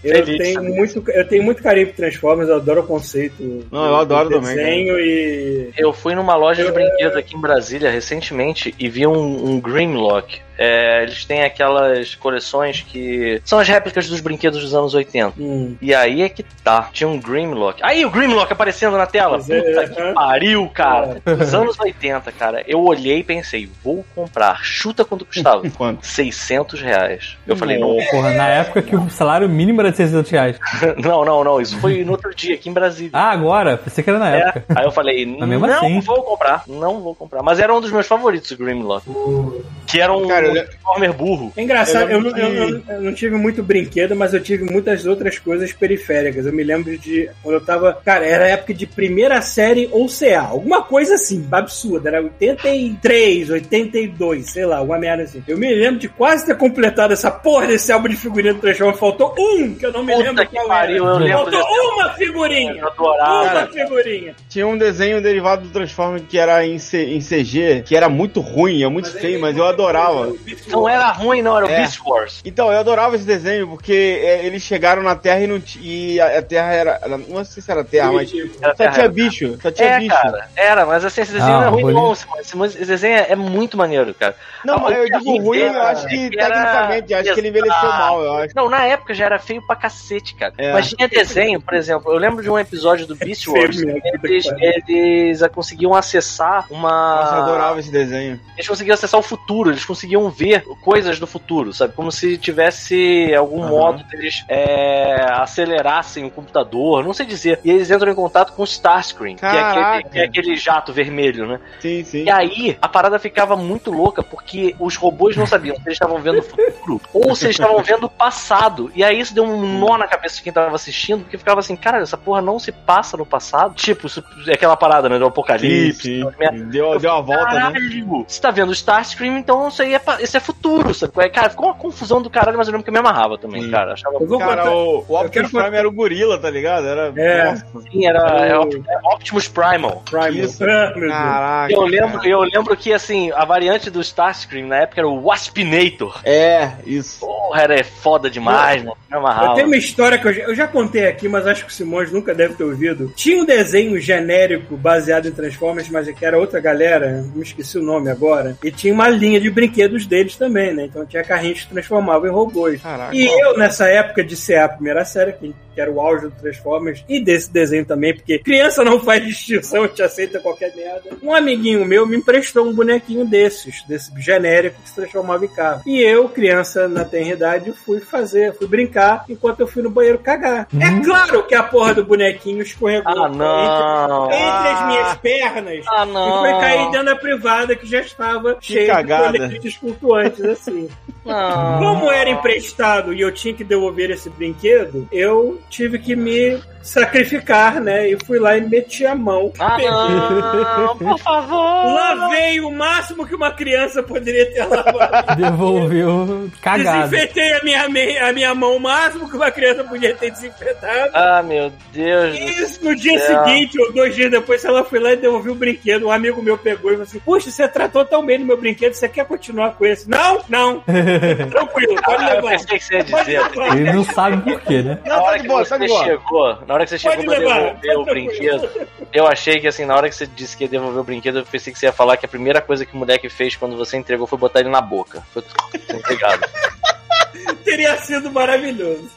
Eu Feliz, tenho, muito, eu tenho muito carinho por Transformers, eu adoro o conceito. Não, eu adoro do também, desenho e. Eu fui numa loja de brinquedos aqui em Brasília recentemente e vi um, um Grimlock. É, eles têm aquelas coleções que são as réplicas dos brinquedos dos anos 80. Hum. E aí é que tá. Tinha um Grimlock. Aí o Grimlock aparecendo na tela. Pois é, Puta que aham. pariu, cara. Dos anos 80, cara. Eu olhei e pensei, vou comprar. Chuta quanto custava. <laughs> Quanto? 600 reais. Eu falei, não, Porra, na época que o salário mínimo era de 600 reais. <laughs> não, não, não. Isso foi no outro dia aqui em Brasília. Ah, agora? Pensei que era na É, época. aí eu falei, Mas não assim. vou comprar, não vou comprar. Mas era um dos meus favoritos, o Grimlock. Que era um Cara, Transformer burro. É engraçado, Eu eu, eu eu não tive muito brinquedo, mas eu tive muitas outras coisas periféricas. Eu me lembro de quando eu tava. Cara, era época de primeira série ou CA, alguma coisa assim, absurda. Era 83, 82, sei lá, uma merda assim. Eu me lembro de quase ter completado essa porra desse álbum de figurinha do Transformers. Faltou um, que eu não me Puta lembro que qual pariu, era. eu Faltou desse uma figurinha! Eu adorava. Uma Cara, figurinha! Tinha um desenho derivado do Transformer que era em, C- em CG, que era muito ruim, é muito feio, mas eu adorava. Não era ruim, não, era o É. Beast Wars. Então, eu adorava esse desenho, porque é, eles chegaram na Terra e, não t- e a, a Terra era. Não sei se era Terra, mas. Era Só terra. tinha bicho, só tinha É, bicho. cara, era, mas assim, esse desenho Ah, não é ruim, bonito. não. Esse, esse desenho é, é muito maneiro, cara. Não, Ah, mas eu digo ruim, eu acho que tecnicamente, eu acho que ele envelheceu mal, eu acho. Não, na época já era feio pra cacete, cara. É. Mas tinha desenho, por exemplo, eu lembro de um episódio do Beast <laughs> Wars. Eles, eles conseguiam acessar uma. Nossa, eu adorava esse desenho. Eles conseguiam acessar o futuro, eles conseguiam ver coisas do futuro, sabe? Como se tivesse algum Aham. modo deles é, acelerassem o computador, não sei dizer. E eles entram em contato com o Starscreen, que é, aquele, que é aquele jato vermelho, né? Sim, sim. E aí, a parada ficava muito louca, porque os robôs não sabiam se eles estavam vendo o futuro <laughs> ou se eles estavam vendo o passado. E aí isso deu um nó na cabeça de quem tava assistindo, porque ficava assim, cara, essa porra não se passa no passado. Tipo, isso é aquela parada, né, do Sim, apocalipse. sim. merda. Deu, deu uma volta, né? Você tá vendo o Starscream, então isso aí é, isso é futuro, sabe? é? Cara, ficou uma confusão do caralho, mas eu lembro que eu me amarrava também, Sim. cara. Achava Eu vou Cara, contar- o, o eu quero Optimus Prime era o gorila, tá ligado? Era. É. Nossa, assim, era é, Eu- é Optimus Primal. Primal. Isso. Caraca. Eu lembro, cara. eu lembro que assim, a variante do Starscream na época era o Waspinator. É, isso. Porra, era foda demais, mano. Me Eu amarrava. tenho uma história que eu já, eu já contei aqui, mas acho que o Simões nunca deve ter ouvido. Tinha um desenho genérico baseado em Transformers, mas é que era outra galera, me esqueci o nome agora. E tinha uma linha de brinquedos deles também, né? Então tinha carrinhos que transformavam em robôs. Caraca. E eu, nessa época de ser a primeira série, que que era o auge do Transformers, e desse desenho também, porque criança não faz distinção, te aceita qualquer merda. Um amiguinho meu me emprestou um bonequinho desses, desse genérico que se transformava em carro. E eu, criança na tenra idade, fui fazer, fui brincar enquanto eu fui no banheiro cagar. É claro que a porra do bonequinho escorregou Ah, não. entre, entre as minhas pernas. Ah, E não. foi cair dentro da privada que já estava cheia de coletes flutuantes, assim. Não. <laughs> Como era emprestado e eu tinha que devolver esse brinquedo, eu tive que me sacrificar, né? E fui lá e meti a mão. Ah, não, <laughs> por favor. Lavei o máximo que uma criança poderia ter lavado. <laughs> Devolveu cagado. Desinfetei a minha, me- a minha mão o máximo que uma criança podia ter desinfetado. Ah, meu Deus. do isso, no dia céu. seguinte, ou dois dias depois, ela foi lá e devolveu o brinquedo. Um amigo meu pegou e falou assim: Puxa, você tratou tão bem do meu brinquedo, você quer continuar com esse? Não, não. <laughs> Tranquilo, pode Ah, eu levar. pensei que você ia dizer. levar. Ele não sabe por quê, né? Não, tá de que boa, tá de boa. chegou, na hora que você chegou pra devolver o brinquedo, eu achei que assim, na hora que você disse que ia devolver o brinquedo, eu pensei que você ia falar que a primeira coisa que o moleque fez quando você entregou foi botar ele na boca. Foi entregado. <laughs> Teria sido maravilhoso.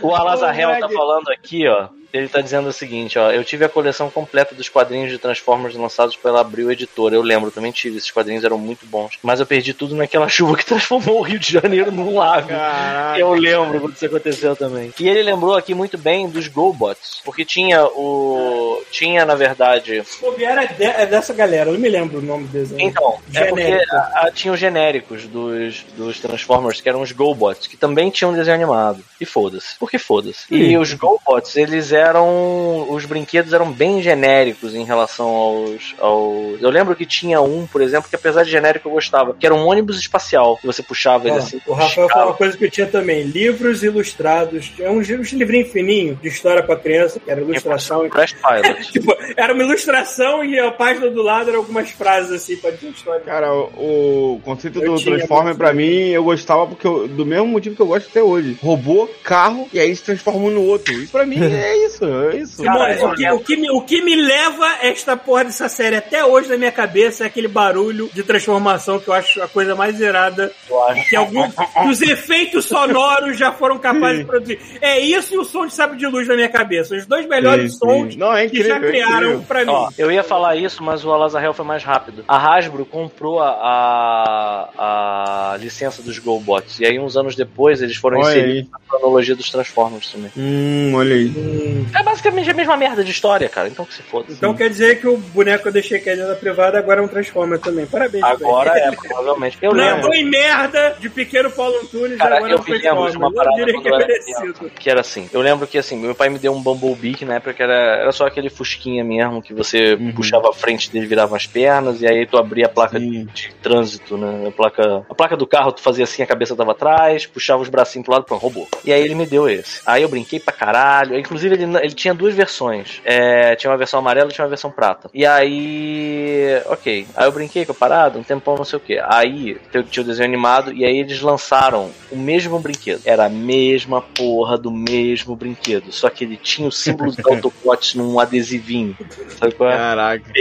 O Alazarel tá falando aqui, ó. Ele tá dizendo o seguinte, ó. Eu tive a coleção completa dos quadrinhos de Transformers lançados pela Abril Editora. Eu lembro, também tive. Esses quadrinhos eram muito bons. Mas eu perdi tudo naquela <laughs> chuva que transformou o Rio de Janeiro num lago. Caraca. Eu lembro quando isso aconteceu também. E ele lembrou aqui muito bem dos GoBots. Porque tinha o. Tinha, na verdade. É, de- é dessa galera, eu não me lembro o nome deles. né? Então, é porque Genérico. a- a- tinha os genéricos dos, dos Transformers, que eram os GoBots, que também tinham desenho animado. E foda-se. Por que foda-se? E os GoBots, eles eram. Os brinquedos eram bem genéricos em relação aos, aos. Eu lembro que tinha um, por exemplo, que apesar de genérico eu gostava, que era um ônibus espacial, que você puxava ele Ó, assim. o Rafael falou uma coisa que eu tinha também: livros ilustrados. É uns, uns livrinhos fininhos de história pra criança, que era ilustração. Crash Pilot. <laughs> Tipo, era uma ilustração e a página do lado eram algumas frases assim pra dizer história. Cara, o, o conceito Eu do Transformer pra mim eu gostava porque eu- do mesmo motivo que eu gosto até hoje. Robô, carro e aí se transforma um no outro. Isso pra mim <laughs> é isso, é isso. Cara, o, que, lembro. o, que me, o que me leva a esta porra dessa série até hoje na minha cabeça é aquele barulho de transformação que eu acho a coisa mais irada. Eu acho. Que, algum, <laughs> que os efeitos sonoros já foram capazes de produzir. É isso e o som de sabre de luz na minha cabeça. Os dois melhores Sim, sim. sons Não, é que já incrível, é criaram incrível. pra mim. Ó, eu ia falar isso, mas o Alazarel foi mais rápido. A Hasbro comprou a, a, a licença dos GoBots. E aí, uns anos depois, eles foram Olha inseridos aí. na cronologia dos Transformers também. Hum, olha aí. Hum, É basicamente a mesma merda de história, cara. Então que se foda. Então quer dizer que o boneco que eu deixei cair dentro da privada agora é um Transformer também. Parabéns. Agora velho. é, provavelmente. Eu lembro. em merda de pequeno Paulo Antunes Cara, agora é eu um de uma Transformer. Eu parada quando que eu é era merecido. criança, que era assim. Eu lembro que assim, meu pai me deu um Bumblebee, que na época era, era só aquele fusquinha mesmo, que você Uhum. puxava a frente dele, virava as pernas, e aí tu abria a placa Sim. de trânsito, né? A placa, a placa do carro, tu fazia assim, a cabeça tava atrás, puxava os bracinhos pro lado, pronto, roubou. E aí ele me deu esse. Aí eu brinquei pra caralho. Inclusive, ele, ele tinha duas versões. É, tinha uma versão amarela e tinha uma versão prata. E aí. Ok. Aí eu brinquei com a parada, um tempão, não sei o que. Aí eu tinha o desenho animado e aí eles lançaram o mesmo brinquedo. Era a mesma porra do mesmo brinquedo. Só que ele tinha o símbolo do Autobots num adesivinho. Sabe qual é? Caraca.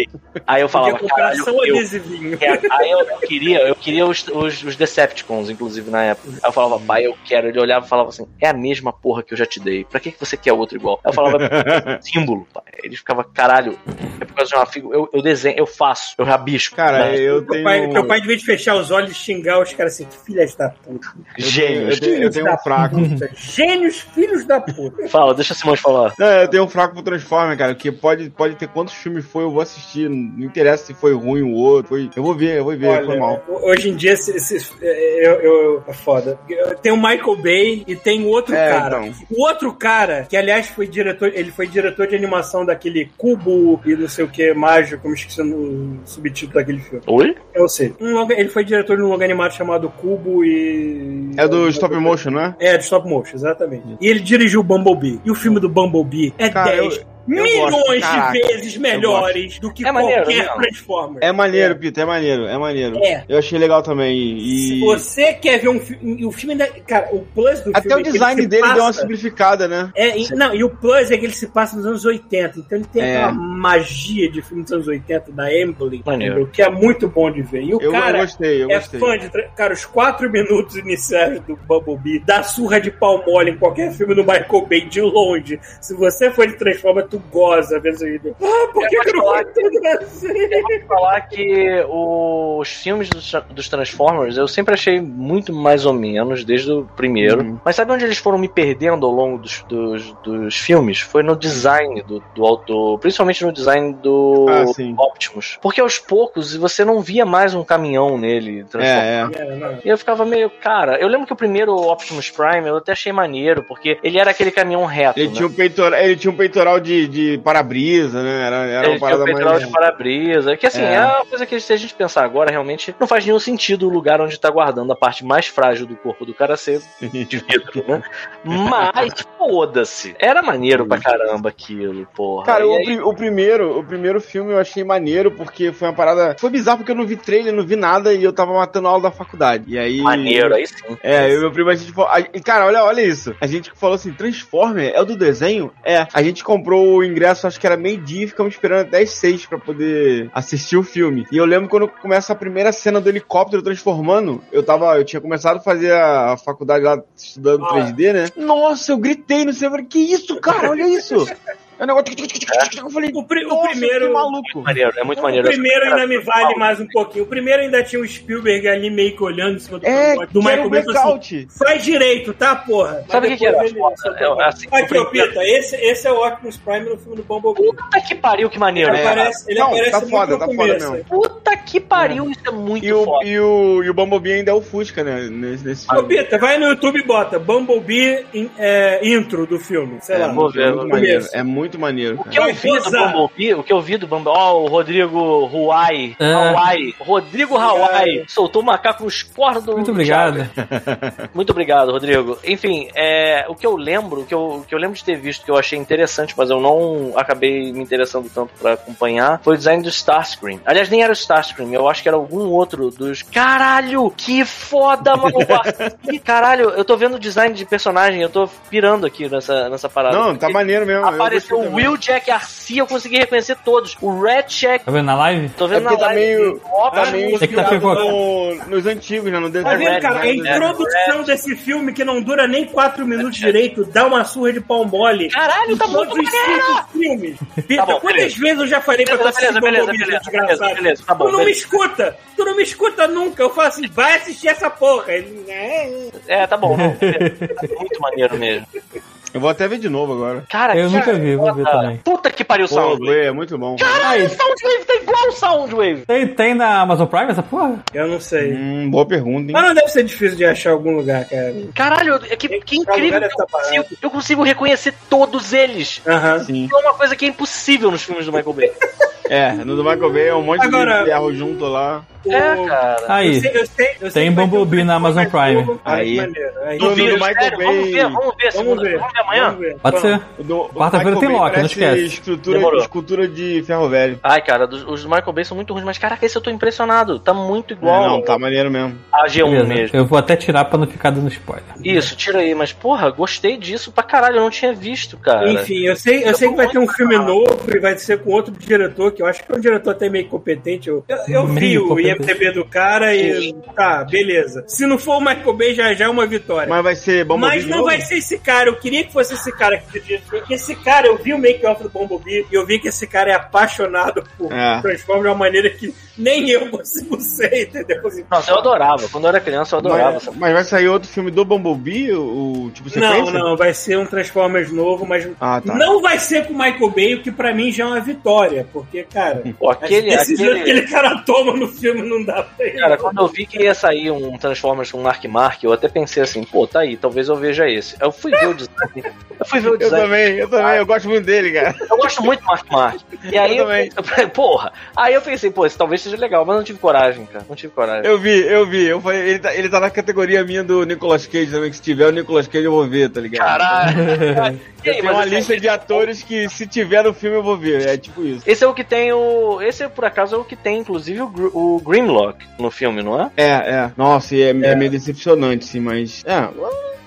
Aí eu falava, caralho, eu, adesivinho. é, aí eu, eu queria, eu queria os, os, os Decepticons, inclusive, na época. Aí eu falava, pai, eu quero. Ele olhava e falava assim: é a mesma porra que eu já te dei. Pra que, que você quer outro igual? Aí eu falava, "É <laughs> símbolo, pai. Ele ficava, caralho, é por causa de uma figura. Eu, eu desenho, eu faço, eu rabisco. Cara, Né? eu Teu tenho. pai, teu pai devia de fechar os olhos e xingar os caras assim, que filhas da puta. Gênios. eu tenho- eu tenho um fraco. puta. Gênios, filhos da puta. Fala, deixa o Simões falar. Não, eu tenho um fraco pro Transformer, cara, que pode, pode ter quantos filmes foi, eu vou assistir. Não interessa se foi ruim ou outro. Foi, eu vou ver, eu vou ver, foi mal. hoje em dia se, se- eu, eu- é foda. Tem o Michael Bay e tem o outro É, cara. então. O outro cara, que aliás foi diretor, ele foi diretor de animação daquele Cubo e não sei o que, mágico, como esqueci o subtítulo daquele filme. Oi? Eu sei. Um longa- ele foi diretor de um longa animado chamado Cubo e. É do stop motion, não é? É, de stop motion, exatamente. E ele dirigiu o Bumblebee. E o filme do Bumblebee é Cara, 10 eu- milhões gosto, de vezes melhores do que É maneiro, qualquer né? Transformer. É maneiro, Peter, é maneiro, é maneiro. É. Eu achei legal também. Se E você quer ver um filme. O filme ainda. Cara, o plus do até filme. o é que design se dele deu uma passa- simplificada, né? É, e- não, e o plus é que ele se passa nos anos 80, então ele tem É. aquela magia de filme dos anos 80 da Emblem, que é muito bom de ver. E o Eu, eu cara gostei, eu é gostei. fã de. Cara, os quatro minutos iniciais do Bumblebee, da surra de pau mole em qualquer filme do Michael Bay de longe. Se você for de Transformer, tu goza vendo esse vídeo. Ah, por Eu que, que eu não falar tudo assim? falar que os filmes dos, dos Transformers eu sempre achei muito mais ou menos, desde o primeiro. Uhum. Mas sabe onde eles foram me perdendo ao longo dos, dos, dos filmes? Foi no design do, do autor, principalmente no design do Ah. Optimus. Porque aos poucos você não via mais um caminhão nele transformado. É, é. É. E eu ficava meio, cara, eu lembro que o primeiro Optimus Prime eu até achei maneiro, porque ele era aquele caminhão reto. Ele né? tinha um peitoral, ele tinha um peitoral de, de para-brisa, né? Era, era Ele uma parada mais. de para-brisa. Que assim, é. É. uma coisa que se a gente pensar agora, realmente, não faz nenhum sentido o lugar onde tá guardando a parte mais frágil do corpo do cara ser <laughs> de vidro, né? Mas, foda-se. Era maneiro pra caramba aquilo, porra. Cara, o, aí- o primeiro, o primeiro filme eu achei maneiro, porque foi uma parada. Foi bizarro porque eu não vi trailer, não vi nada e eu tava matando a aula da faculdade. E aí. Maneiro, aí sim. É, eu e meu primo, a gente falou. a- cara, olha, olha isso. A gente falou assim: Transformer é o do desenho? É. A gente comprou o ingresso, acho que era meio-dia, e ficamos esperando até as seis pra poder assistir o filme. E eu lembro quando começa a primeira cena do helicóptero transformando, eu tava. Eu tinha começado a fazer a faculdade lá estudando Ah. 3D, né? Nossa, eu gritei no cinema. Que isso, cara? Olha isso! <laughs> É um negócio. Eu falei, O, pri- o primeiro. que maluco. Maneiro, é muito O maneiro. primeiro Essa- ainda me vale mais um pouquinho. O primeiro ainda tinha o Spielberg ali meio que olhando em cima do É, do Michael o Bay. assim. Faz direito, tá, porra? Sabe o que que era ele foda? É, assim, Aqui, o ó, primeiro- Pita, esse, esse é o Optimus Prime no filme do Bumblebee. Puta que pariu, que maneiro. Ele É. aparece, ele Não, aparece tá muito foda, no tá foda começo. mesmo. Puta que pariu, isso é muito E o, foda. e, o, e o Bumblebee ainda é o Fusca, né? Nesse, nesse Ô, filme. Pita, vai no YouTube e bota Bumblebee in- é, intro do filme. Sei É, lá. muito, é muito muito maneiro. O que eu vi do gozar. Bumblebee, o que eu vi do Bumblebee, ó, o Rodrigo Huai, É. Hawaii, Rodrigo Hawaii, soltou o macaco nos cornos do Muito do obrigado. <laughs> Muito obrigado, Rodrigo. Enfim, é, o que eu lembro, o que eu, o que eu lembro de ter visto, que eu achei interessante, mas eu não acabei me interessando tanto pra acompanhar, foi o design do Starscream. Aliás, nem era o Starscream, eu acho que era algum outro dos... Caralho, que foda, mano! <laughs> Que Caralho, eu tô vendo o design de personagem, eu tô pirando aqui nessa, nessa parada. Não, tá maneiro mesmo. eu Apareceu o. Will Jack Garcia, eu consegui reconhecer todos. O Red Check, Tá vendo na live? tô É vendo porque na tá live. meio. Ó, Tá meio não, Tem que tá no- nos antigos, né? No Tá desenho. vendo, cara? A Red, introdução desse filme, que não dura nem 4 minutos direito, dá uma surra de pau mole. Caralho, tá muito os maneiro! cinco filmes. Pita, bom, quantas beleza. vezes eu já falei pra tu Beleza, assistir beleza, beleza, desgraçado? beleza, beleza, tá bom, Tu não me beleza. escuta! Tu não me escuta nunca! Eu falo assim, vai assistir essa porra! "É, é." É, tá bom. não, beleza. Tá muito maneiro mesmo. Eu vou até ver de novo agora. Cara, Eu que nunca vi, vou ver também. Puta que pariu, Pô, Soundwave. é muito bom. Caralho, Aí. Soundwave tá igual o Soundwave. Tem, tem na Amazon Prime essa porra? Eu não sei. Hum, boa pergunta, hein? Mas não deve ser difícil de achar em algum lugar, cara. Caralho, é que, que incrível lugar que eu consigo, eu consigo reconhecer todos eles. Aham. Sim. É uma coisa que é impossível nos filmes do Michael Bay. É, no do Michael Bay é um monte Agora- de ferro junto lá. É, O- cara. Aí. Eu sei, eu sei, eu Tem ter Bumblebee um na Amazon Transformers Prime. Aí. Do- Duvido, do Michael Bay. Vamos ver, vamos ver, Vamos ver. Vamos ver amanhã? Vamos ver. Pode ser. Quarta-feira tem Loki, não esquece. Escultura, Demorou. escultura de ferro velho. Ai, cara, dos- os do Michael Bay são muito ruins, mas caraca, esse eu tô impressionado. Tá muito igual É, não, tá maneiro mesmo. a G1 Beleza. mesmo. Eu vou até tirar pra não ficar dando spoiler. Isso, tira aí, mas porra, gostei disso pra caralho, eu não tinha visto, cara. Enfim, eu sei, eu sei que vai ter um filme novo e vai ser com outro diretor, que eu acho que é um diretor até meio competente. Eu, eu, eu vi Meio o competente. IMDB do cara e tá, beleza. Se não for o Michael Bay, já, já é uma vitória. Mas vai ser Bumblebee Mas não vai ser esse cara. Eu queria que fosse esse cara que esse cara, eu vi o make-off do Bumblebee e eu vi que esse cara é apaixonado por É. Transformers de uma maneira que nem eu consigo <laughs> ser, entendeu? Assim, Nossa, eu adorava. Quando eu era criança, eu adorava. Mas, mas vai sair outro filme do Bumblebee? O, o tipo Não, sequência? não, vai ser um Transformers novo, mas Ah, tá. não vai ser com o Michael Bay, o que pra mim já é uma vitória, porque, cara, Pô, aquele, aquele... aquele cara toma no filme não dá pra ele. Cara, quando eu vi que ia sair um Transformers com Mark Mark, eu até pensei assim, pô, tá aí, talvez eu veja esse. Eu fui ver o design. Eu fui ver o Eu design. também, eu também, eu gosto muito dele, cara. Eu gosto muito do Mark Mark. E aí Eu eu, também. eu <laughs> porra. Aí eu pensei, pô, esse talvez seja legal, mas não tive coragem, cara. Não tive coragem. Eu vi, eu vi. Eu falei, ele, tá, ele tá na categoria minha do Nicolas Cage também, que se tiver o Nicolas Cage eu vou ver, tá ligado? Caralho. <laughs> E Eu tenho uma lista de atores que se tiver no filme eu vou ver, é tipo isso. Esse é o que tem o. Esse, por acaso, é o que tem, inclusive, o, Gr- o Grimlock no filme, não é? É, é. Nossa, e é, é meio decepcionante, sim, mas. É,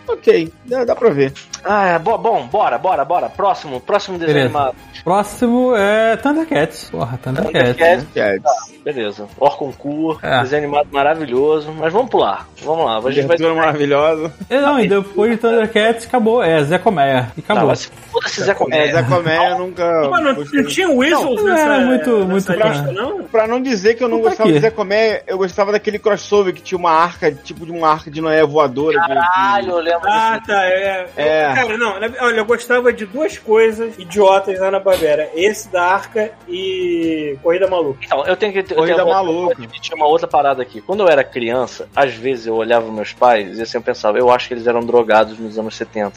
ok, dá, dá pra ver. Ah, é, bo- bom, bora, bora, bora. Próximo, próximo desenho Beleza. animado. Próximo é Thundercats. Porra, Thundercats. Thundercats. Cats. Beleza. Orconcourt, É. desenho animado maravilhoso. Mas vamos pular. Vamos lá. A gente vai. Maravilhosa. E não, e depois de Thundercats acabou. É, Zé Colmeia. E Não, acabou. mas foda-se Zé É, Comédia. Zé Coméia nunca. Mano, gostei. não tinha Weasels Não, não nessa, era muito- nessa muito lista, pra- não? Pra não dizer que eu não Pra gostava de Zé Coméia, eu gostava daquele crossover que tinha uma arca, tipo de uma arca de Noé voadora. que- Caralho, eu lembro Ah, tá, é. É. Cara, não, olha, eu gostava de duas coisas idiotas lá na Barbera. Esse da Arca e Corrida Maluca. Então, eu tenho que. Eu Corrida tenho maluca. eu admitir uma outra parada aqui. Quando eu era criança, às vezes eu olhava meus pais e assim eu pensava, eu acho que eles eram drogados nos anos 70.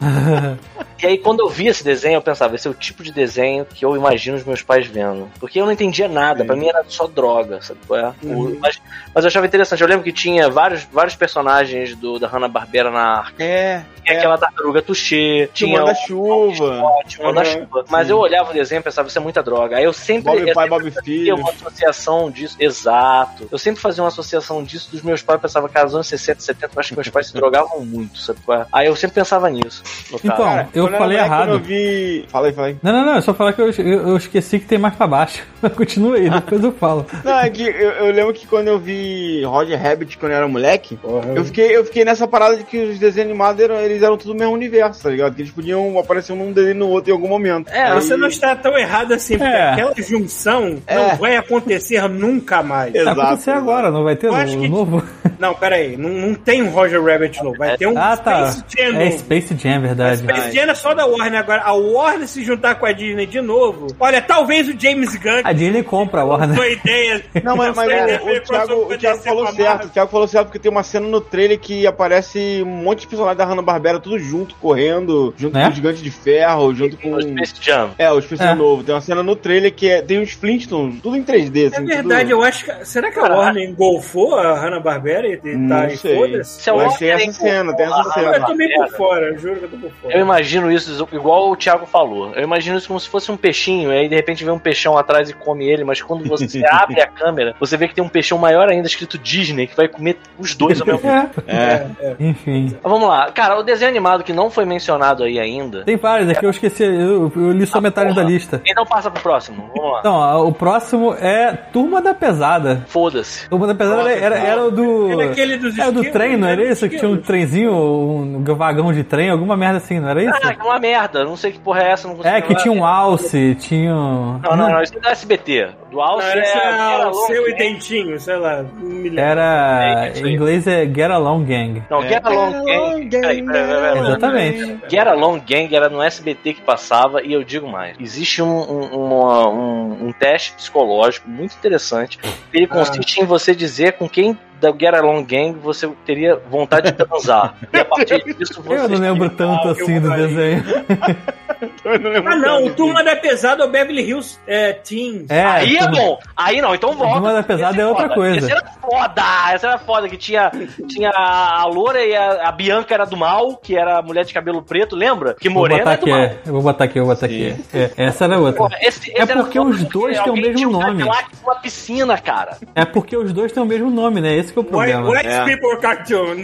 <laughs> E aí, quando eu via esse desenho, eu pensava, esse é o tipo de desenho que eu imagino os meus pais vendo. Porque eu não entendia nada, Sim. pra mim era só droga, sabe qual é? Uhum. mas, mas eu achava interessante. Eu lembro que tinha vários, vários personagens do, da Hanna-Barbera na Arca. É, Tinha é. aquela da Tartaruga Touché, Tinha tinha o manda-chuva. tinha o Manda-Chuva. Mas eu olhava o desenho e pensava, isso é muita droga. Aí eu sempre. Bob eu pai, sempre Bob fazia filho. uma associação disso. Exato. Eu sempre fazia uma associação disso dos meus pais. Eu pensava, cara, nos anos 60, 70, eu acho que meus pais se drogavam muito, sabe? qual é? Aí eu sempre pensava nisso. Então, Cara, eu falei errado. Eu vi. Fala aí, fala aí. Não, não, não, é só falar que eu, eu, eu esqueci que tem mais pra baixo. <laughs> Continua aí, depois eu falo. Não, é que eu, eu lembro que quando eu vi Roger Rabbit quando eu era moleque, Porra. eu fiquei, eu fiquei nessa parada de que os desenhos animados eram, eles eram tudo o mesmo universo, tá ligado? Que eles podiam aparecer num desenho no outro em algum momento. É, Aí- Você não está tão errado assim, porque É. aquela junção É. não vai acontecer nunca mais. Vai Exato, acontecer exato. agora, não vai ter no, que- novo? <laughs> Não, peraí, não, não tem um Roger Rabbit novo, vai ter um Ah, tá. Space Jam É. Space Jam, verdade. Space Jam é só da Warner agora. A Warner se juntar com a Disney de novo. Olha, talvez o James Gunn A Disney compra a Warner. foi ideia. Não, mas, mas o, ideia, o foi Thiago, o Thiago falou a certo. O Thiago falou certo porque tem uma cena no trailer que aparece um monte de personagens da Hanna-Barbera tudo junto, correndo, junto Né? com o Gigante de Ferro, junto com... No Space Jam. É, o especial É. novo. Tem uma cena no trailer que é, tem uns Flintstones, tudo em 3D, É assim. verdade, tudo... eu acho que. Será que a Caralho. Warner engolfou a Hanna-Barbera e e tá em foda-se? Warner achei essa tem- cena, tem essa cena. Eu tô meio por fora, eu juro que eu tô por fora. Eu imagino isso igual o Thiago falou. Eu imagino isso como se fosse um peixinho, e aí de repente vem um peixão atrás e come ele, mas quando você <laughs> abre a câmera, você vê que tem um peixão maior ainda escrito Disney, que vai comer os dois ao mesmo tempo. É, É. enfim. Vamos lá. Cara, o desenho animado que não foi mencionado aí ainda. Tem vários, é que eu esqueci, eu, eu li só metade porra. da lista. Então passa pro próximo. Vamos lá. Então, a- o próximo é Turma da Pesada. Foda-se. Turma da Pesada Nossa, era, era o do. Era aquele dos Era do trem, não né? era isso? Que tinha um trenzinho, um vagão de trem, alguma merda assim, não era isso? Ah, que uma merda. Não sei que porra é essa. Não É, que tinha um alce, tinha. um- Não, não, não. Isso é do SBT. Do Não, Alce era é. esse era era o seu e dentinho, sei lá. um. Era. É Em inglês é Get Along Gang. Não, Get Along Gang. Peraí, peraí. Exatamente. Get Along Gang era no SBT que passava, e eu digo mais: existe um, um, uma- um- um teste psicológico muito interessante. Ele consiste em você dizer com quem da Get Along Gang você teria vontade de transar. E a partir <laughs> disso você. Eu não lembro tanto Ah, assim do desenho. <laughs> <laughs> Não lembro Ah, não, o. Turma da Pesada é o Beverly Hills é, Teens. É, Aí é bom. Aí não, então volta. Turma da Pesada Esse é outra foda. coisa. Esse era foda. Essa era foda. Que tinha, tinha a Loura e a, a Bianca era do mal, que era a mulher de cabelo preto, lembra? Que Morena é do aqui, mal. é. Eu vou botar aqui, eu vou botar aqui. É, essa era outra. Porra, esse- É esse era porque os dois têm o mesmo um nome. Uma piscina, cara. É porque os dois têm o mesmo nome, né? Esse que é o White, problema. White É. People Cartoon.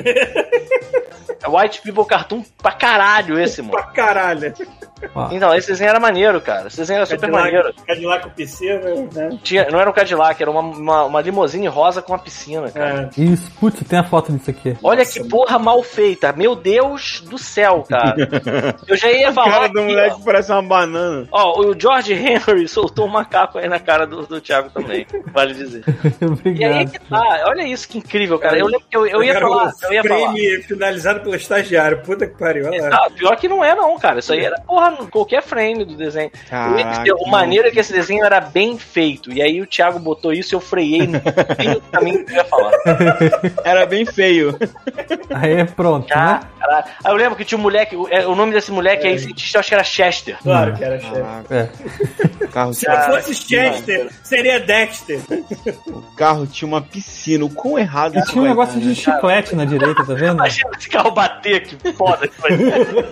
É White People Cartoon pra caralho esse, mano. pra caralho. Ó, Então, esse desenho era maneiro, cara. Esse desenho era super maneiro. Cadillac, Cadillac com piscina, né? Tinha, não era um Cadillac, era uma, uma, uma limusine rosa com uma piscina, cara. É. Isso, putz, tem a foto disso aqui. Olha que porra mal feita. Meu Deus do céu, cara. <laughs> Eu já ia A falar. cara do aqui, moleque ó. parece uma banana. Ó, o George Henry <laughs> soltou um macaco aí na cara do, do Thiago também, vale dizer. <laughs> E aí Obrigado. que tá, olha isso que incrível, cara. Eu lembro que eu, eu ia Era falar, o eu ia falar. frame finalizado pelo estagiário. Puta que pariu, olha lá. Ah, pior que não é, não, cara. Isso aí era, porra, qualquer frame do desenho. Dizer, o maneiro é que esse desenho era bem feito. E aí o Thiago botou isso e eu freiei no caminho que eu ia falar. <laughs> Era bem feio. Aí pronto, né? Ah. Aí eu lembro que tinha um moleque, o, é, o nome desse moleque aí, cientista, eu acho que era Chester. Claro que era chefe. Caraca, É. carro, Se eu fosse Chester, seria Dexter. o carro tinha uma piscina. O quão errado E isso tinha um negócio dar, de né? chiclete na direita, tá vendo? Imagina esse carro bater, que foda que vai ser.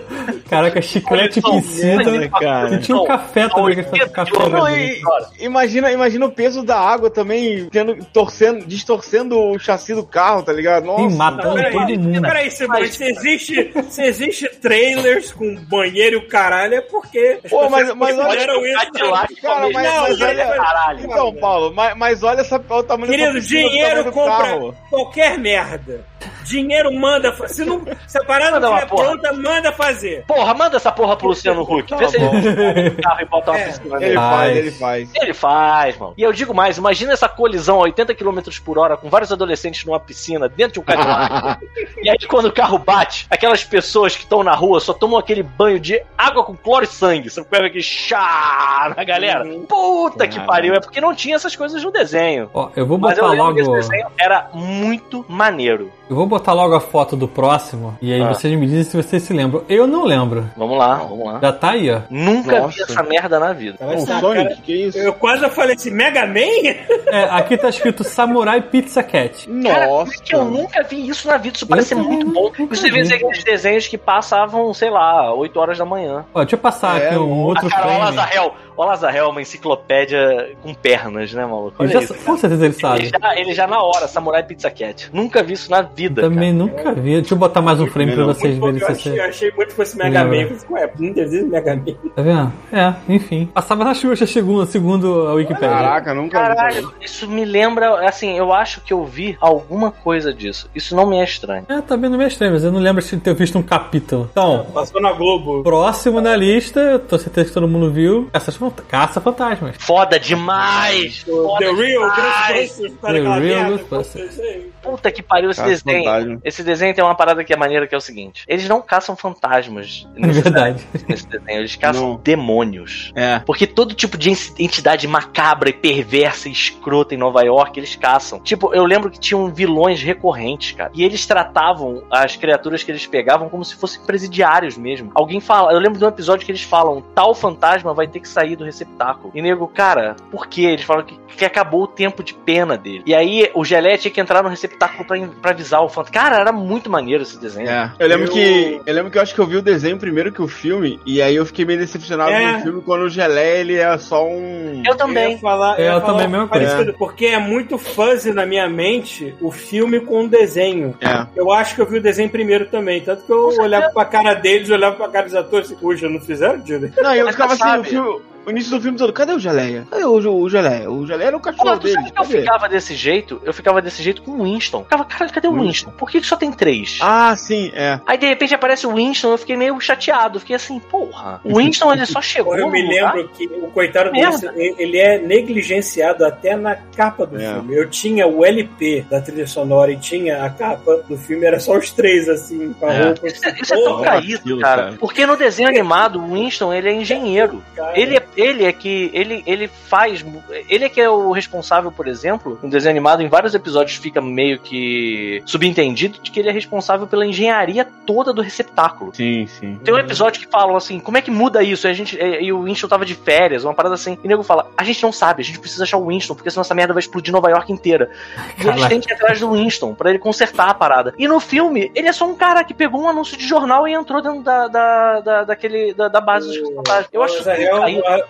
Caraca, chiclete e piscina. Merda, cara. Tinha um café também, que café. Não, né? e- imagina, imagina o peso da água também tendo, torcendo, distorcendo o chassi do carro, tá ligado? Nossa. Sim, matando Peraí, todo mundo. peraí, Simone, se existe, se existe trailers com banheiro e o caralho, é porque Pô, mas- mas olha- isso. Cadillac Cara, a mas- mesma- mas olha- caralho. Então, Paulo, mas, mas olha essa, olha o tamanho Querido, dessa piscina, o dinheiro do compra carro. qualquer merda. Dinheiro manda. fa- Se, não, se a parada Manda não é pronta, manda fazer. Porra, manda essa porra pro Luciano Huck. Vê se ele pega o carro e bota uma É, piscina Ele nele. Faz. faz, ele faz. Ele faz, mano. E eu digo mais, imagina essa colisão a 80 km por hora com vários adolescentes numa piscina dentro de um Cadillac. <laughs> e aí quando o carro bate, aquelas pessoas que estão na rua só tomam aquele banho de água com cloro e sangue. Você pega aquele chá na galera. Puta que pariu. É porque não tinha essas coisas no desenho. Ó, eu vou Mas eu botar lembro que logo. esse desenho era muito maneiro. Eu vou botar logo a foto do próximo e aí Ah. vocês me dizem se vocês se lembram. Eu não lembro. Vamos lá, vamos lá. Já tá aí, ó. Nunca Nossa. vi essa merda na vida. O assim, Sonic, cara, que isso? Eu quase falei assim, Mega Man? <laughs> É, aqui tá escrito Samurai Pizza Cat. Cara, como Nossa. é que eu nunca vi isso na vida? Isso parece muito bom. Você vê aqueles desenhos que passavam, sei lá, 8 horas da manhã. Ó, deixa eu passar É, aqui um outro cara, o frame. O Lazarel é uma enciclopédia com pernas, né, maluco? Ele Olha já, isso. com certeza ele Ele sabe. já, ele já na hora, Samurai Pizza Cat. Nunca vi isso na vida. Também nunca vi. Deixa eu botar mais um frame pra Não, vocês verem bom, eu achei, eu achei muito que fosse Mega. Man. Eu falei, ué, não desenho Mega Man. Tá vendo? É, enfim. Passava na Xuxa segundo, segundo a Wikipedia. Caraca, nunca vi. Caralho, isso me lembra, assim, eu acho que eu vi alguma coisa disso. Isso não me é estranho. É, tá vendo meio estranho, mas eu não lembro de ter visto um capítulo. Então, Passou na Globo. próximo na lista, eu tô certeza que todo mundo viu. Caça, Caça Fantasmas. Foda demais! Foda The Real demais. Ghostbusters, para The aquela Real. Ghostbusters. Puta que pariu esse Caça desenho. fantasma. Esse desenho tem uma parada que é maneira que é o seguinte: eles não caçam fantasmas É verdade. nesse desenho, eles caçam Não. demônios. É. Porque todo tipo de entidade macabra e perversa e escrota em Nova York, eles caçam. Tipo, eu lembro que tinham vilões recorrentes, cara. E eles tratavam as criaturas que eles pegavam como se fossem presidiários mesmo. Alguém fala, eu lembro de um episódio que eles falam: tal fantasma vai ter que sair do receptáculo. E nego, cara, por quê? Eles falam que, que acabou o tempo de pena dele. E aí o Gelé tinha que entrar no receptáculo pra, pra avisar o fantasma. Cara, era muito maneiro esse desenho. É. Eu lembro Eu- que. Eu lembro que eu acho que eu vi o desenho primeiro que o filme, e aí eu fiquei meio decepcionado É. com o filme quando o Gelé ele é só um. Eu Eu também. ia falar, É, ia eu falar também, mesma coisa. parecido, Porque é muito fuzzy na minha mente o filme com o desenho. É. Eu acho que eu vi o desenho primeiro também. Tanto que eu olhava pra cara deles, olhava pra cara dos atores e, puxa, não fizeram direito. Não, e eu ficava assim, o, filme, o início do filme todo, cadê o Geleia? Cadê o, o Geleia? O Geleia era o cachorro tu dele. sabe que eu ficava desse jeito? Eu ficava desse jeito com o Winston. Ficava, cara, cadê o Winston. Winston? Por que, que só tem três? Ah, sim, é. Aí de repente aparece o Winston, eu fiquei meio chateado. Fiquei assim, porra. O <laughs> Winston ele só chegou. Eu no me lugar? lembro que o coitado desse, ele é negligenciado até na capa do É. filme. Eu tinha o LP da trilha sonora e tinha a capa do filme, era só os três, assim, com a É. roupa. Isso, é- isso é tão caído, cara. cara. Porque no desenho animado, o Winston ele é engenheiro. Ele é, ele é que. Ele, ele faz. Ele é que é o responsável, por exemplo, no desenho animado, em vários episódios fica meio que subentendido de que ele é responsável pela engenharia toda do receptáculo. Sim, sim. Tem um episódio que falam assim, como é que muda isso? E, a gente, e, o Winston tava de férias, uma parada assim. E o nego fala, a gente não sabe, a gente precisa achar o Winston, porque senão essa merda vai explodir Nova York inteira. E eles Caraca. têm que ir atrás do Winston, pra ele consertar a parada. E no filme, ele é só um cara que pegou um anúncio de jornal e entrou dentro da, da, da, daquele, da, da base dos fantasmas. Eu acho Alazael,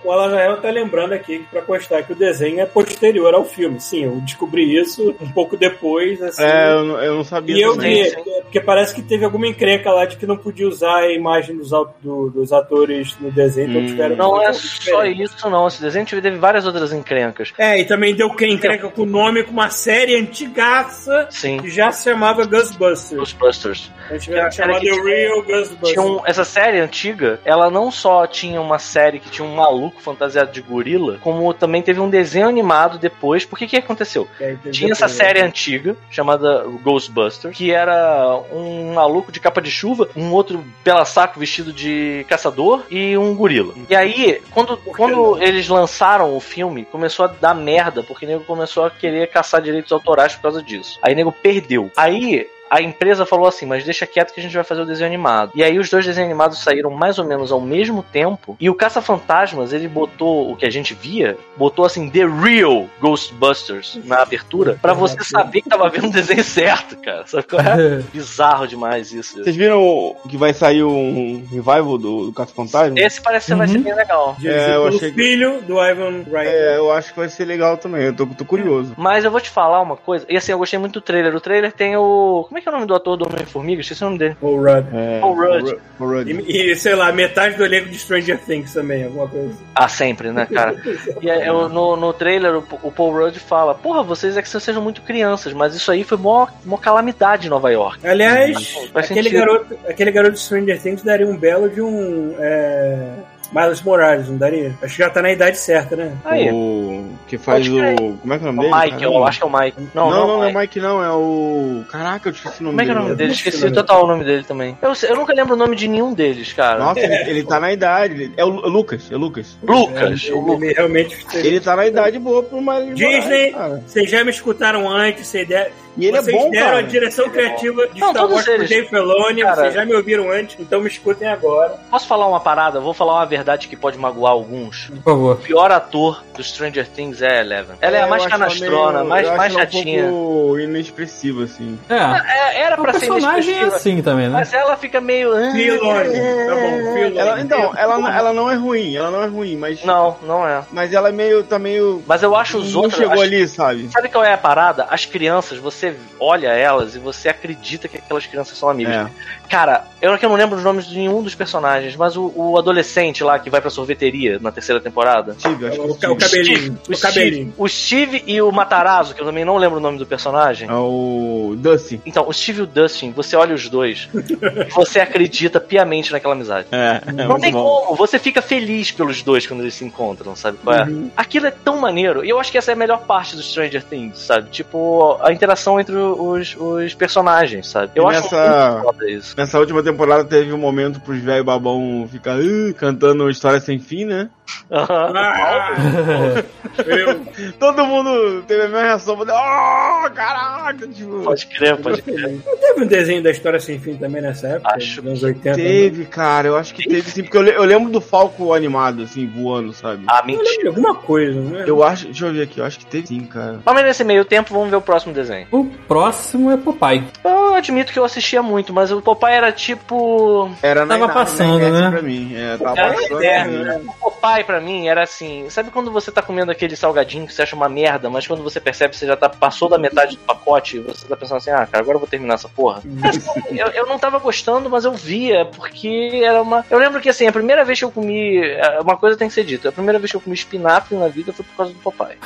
o Alazael tá lembrando aqui pra constar que o desenho é posterior ao filme. Sim, eu descobri isso um pouco depois, assim. É, eu, não- eu não sabia. E eu vi, porque parece que teve alguma encrenca lá de que não podia usar a imagem dos, do- dos atores no desenho, então Hum. tiveram Não é só diferente. isso, não. Esse desenho teve várias outras encrencas. É, e também deu que encrenca com o nome, com uma série antigaça Sim. que já se chamava Ghostbusters. Ghostbusters. A gente vai chamar The Real Ghostbusters. Tinha um- essa série antiga, ela não só tinha uma série que tinha um maluco fantasiado de gorila, como também teve um desenho animado depois. Por que que aconteceu? Teve Tinha essa série antiga, chamada Ghostbusters, que era um maluco de capa de chuva, um outro pela saco vestido de caçador e um gorila. E aí, quando, quando eles lançaram o filme, começou a dar merda, porque o nego começou a querer caçar direitos autorais por causa disso. Aí o nego perdeu. Aí a empresa falou assim, mas deixa quieto que a gente vai fazer o desenho animado. E aí os dois desenhos animados saíram mais ou menos ao mesmo tempo. E o Caça-Fantasmas, ele botou o que a gente via, botou assim, The Real Ghostbusters na abertura, pra você saber que tava vendo o desenho <laughs> certo, cara. Sabe qual é? Bizarro demais isso. Vocês viram que vai sair um revival do, do Caça Fantasma? Esse parece que vai ser Uhum. bem legal. É, eu achei que- filho do Ivan Reitman. É, eu acho que vai ser legal também. Eu tô, tô curioso. Mas eu vou te falar uma coisa. E assim, eu gostei muito do trailer. O trailer tem o. Como é que é o nome do ator do Homem-Formiga? Esqueci o nome dele. Paul Rudd. É, Paul Rudd. Paul Rudd. E, e, sei lá, metade do elenco de Stranger Things também, alguma coisa assim. Ah, sempre, né, cara? E aí, eu- no, no trailer, o, o Paul Rudd fala: Porra, vocês é que vocês sejam muito crianças, mas isso aí foi mó, mó calamidade em Nova York. Aliás, aquele sentido. garoto, aquele garoto de Stranger Things daria um belo de um. É, Miles Morales, não daria? Acho que já tá na idade certa, né? Aí, O que faz o. Como é que é o o nome dele? Mike, eu acho que é o Mike. Não, Não, não, não, é não o é Mike. Mike, não. É o. Caraca, eu esqueci o nome Como é que é o nome dele. dele? Esqueci o total o nome dele também. Eu, eu nunca lembro o nome de nenhum deles, cara. Nossa, ele, ele tá na idade. É o Lu- Lucas, é o Lucas. Lucas, É, o Lucas. ele realmente. Ele tá na idade boa pro Miles Disney, Morales, vocês já me escutaram antes, vocês de- E ele Vocês é bom, deram cara. a direção criativa de Não, Star Wars pro. Dave Filoni, Cara. vocês já me ouviram antes, então me escutem agora. Posso falar uma parada? Vou falar uma verdade que pode magoar alguns. Por favor. O pior ator do Stranger Things é a Eleven. Ela é, a mais canastrona, meio- mais, eu mais chatinha. um pouco inexpressiva, assim. É. É, era O pra ser personagem é inexpressiva. assim também, né? Mas ela fica meio. ah, Filoni, tá bom, Filoni. Ela, então, ela, ela não é ruim, ela não é ruim, mas. Não, não é. Mas ela é meio. tá meio. Mas eu acho os não outros. chegou acho- ali, sabe? Sabe qual é a parada? As crianças, você olha elas e você acredita que aquelas crianças são amigas. É. Cara, eu que eu não lembro os nomes de nenhum dos personagens, mas o, o adolescente lá que vai pra sorveteria na terceira temporada. Steve, acho que O, é ca- o cabelinho. o, O Steve, cabelinho. o Steve e o Matarazzo, que eu também não lembro o nome do personagem. É o Dusty. Então, o Steve e o Dustin, você olha os dois e <laughs> você acredita piamente naquela amizade. É, é Não tem bom. como, você fica feliz pelos dois quando eles se encontram, sabe qual é? Uhum. Aquilo é tão maneiro, e eu acho que essa é a melhor parte do Stranger Things, sabe? Tipo, a interação entre os, os personagens, sabe? Eu E acho nessa- muito foda isso. Nessa última temporada teve um momento pros velho babão ficar "Ah", cantando História Sem Fim, né? Aham. Ah, eu, <laughs> Todo mundo teve a mesma reação. Oh, caraca! Tipo, Pode crer, pode crer. não teve um desenho da história sem fim também nessa época? Acho Nos anos 80. né? teve, cara. Eu acho que teve sim. Porque eu, eu lembro do Falco animado, assim, voando, sabe? Ah, Eu mentira. de alguma coisa, né? Eu acho. Deixa eu ver aqui. Eu acho que teve sim, cara. Mas nesse meio tempo, vamos ver o próximo desenho. O próximo é Popeye. Eu admito que eu assistia muito, mas o Popeye era tipo. Era Tava na, passando, na, na né? pra mim. É, tava Era passando. eterno, né? né? O Popeye pra mim era assim, sabe quando você tá comendo aquele salgadinho que você acha uma merda, mas quando você percebe que você já tá, passou da metade do pacote, você tá pensando assim, ah, cara, agora eu vou terminar essa porra. <laughs> eu, eu não tava gostando, mas eu via, porque era uma. Eu lembro que assim, a primeira vez que eu comi. é, Uma coisa tem que ser dita, a primeira vez que eu comi espinafre na vida foi por causa do Popeye.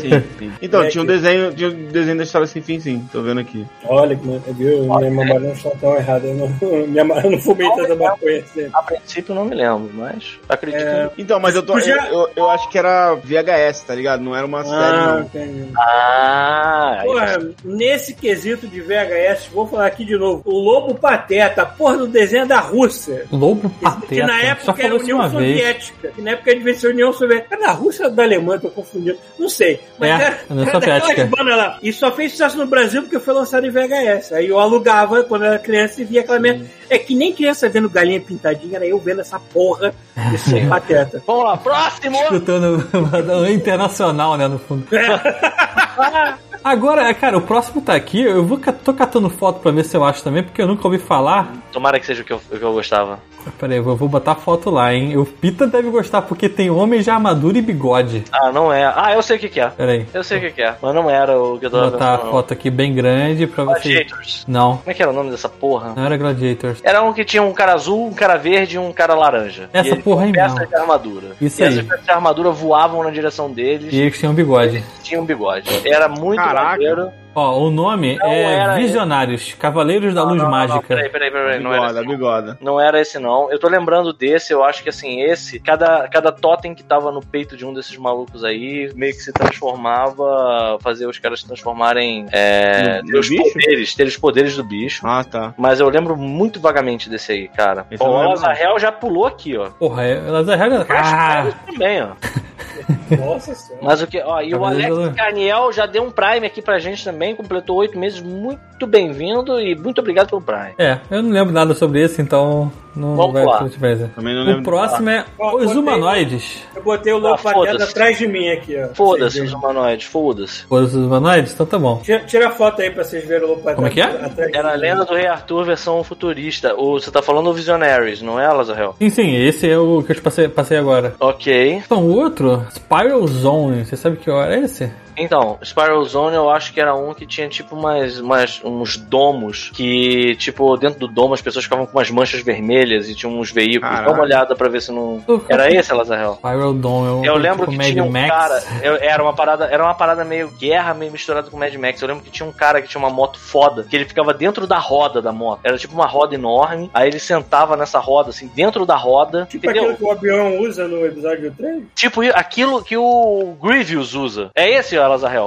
Sim, sim. <laughs> Então, É tinha um que- desenho, tinha um desenho da história sem fim, sim. Tô vendo aqui. Olha, que viu? Minha memória não está tão errada. Eu não, <laughs> minha, eu não fumei tanta maconha assim. A princípio não me lembro, mas acredito É. que. Então, mas eu tô. Já- Eu, eu, eu acho que era VHS, tá ligado? Não era uma série, Ah, não. entendi. Ah, aí Porra, nesse quesito de VHS, vou falar aqui de novo. O Lobo Pateta, porra do desenho da Rússia. Lobo Que Pateta. na Só época era falou isso União. Soviética. Que na época devia ser União Soviética. Era da Rússia ou da Alemanha, tô confundindo. Não sei. Mas É, era, União era Soviética. lá. E só fez sucesso no Brasil porque foi lançado em VHS. Aí eu alugava quando era criança e via aquela merda. É que nem criança vendo galinha pintadinha, era eu vendo essa porra desse <laughs> Pateta. Vamos lá, próximo! Escutando <laughs> o internacional, né, no fundo. <laughs> Agora, cara, o próximo tá aqui. Eu vou, tô catando foto pra ver se eu acho também, porque eu nunca ouvi falar. Tomara que seja o que eu, o que eu gostava. Peraí, eu vou botar foto lá, hein? O Pita deve gostar porque tem homem de armadura e bigode. Ah, não é. Ah, eu sei o que, que é. Peraí. Eu sei o que, que é. Mas não era o que eu Vou tava botar a foto aqui bem grande pra você. Gladiators. Não, Como é que era o nome dessa porra? não era Gladiators. Era um que tinha um cara azul, um cara verde e um cara laranja. Essa e porra aí peças mesmo. de armadura. Isso e aí. essas peças de armadura voavam na direção deles E eles tinham bigode. tinham um bigode. Era muito Caraca. Ó, o nome Não é era Visionários, Cavaleiros da Não, Luz não, não, Mágica. peraí, peraí, peraí. Não era Bigoda, esse. não. bigoda. Não era esse, não. Eu tô lembrando desse, eu acho que assim, esse, cada, cada totem que tava no peito de um desses malucos aí, meio que se transformava, fazia os caras se transformarem. É, No- ter no os bicho? poderes, ter os poderes do bicho. Ah, tá. Mas eu lembro muito vagamente desse aí, cara. Esse eu não o Lazarel já pulou aqui, ó. Porra, é Lazarel. Ah, também, ó. <laughs> Nossa senhora. Mas o que, ó, e o Alex da- Caniel já deu um Prime aqui pra gente também, completou oito meses. Muito bem-vindo e muito obrigado pelo Prime. é, eu não lembro nada sobre esse, então não Vamos vai surpresa. Também não O lembro. próximo é Os Humanoides. Eu botei o Lobo Ah, Pateta foda-se. atrás de mim aqui, ó. Foda-se os humanoides, foda-se. Os Humanoides? Então tá bom. Tira, tira a foto aí pra vocês verem o Lobo Pateta. Como é que é? Era a lenda do Rei Arthur versão futurista. O, você tá falando o Visionaries, não é, Lazarel? Sim, sim, esse é o que eu te passei, passei agora. Ok. Então, o outro, Spiral Zone, você sabe que hora é esse? Então, Spiral Zone eu acho que era um que tinha tipo umas, umas, uns domos que, tipo, dentro do domo as pessoas ficavam com umas manchas vermelhas e tinham uns veículos. Caraca. Dá uma olhada pra ver se não. Era esse, Lazarel? Spiral Dome, é um Eu lembro que Mad tinha um Max. cara. eu- era, uma parada, era uma parada meio guerra, meio misturada com Mad Max. Eu lembro que tinha um cara que tinha uma moto foda, que ele ficava dentro da roda da moto. Era tipo uma roda enorme. Aí ele sentava nessa roda, assim, dentro da roda. Tipo entendeu? aquilo que o Abion usa no episódio 3? Tipo aquilo que o Grievous usa. É esse, ó,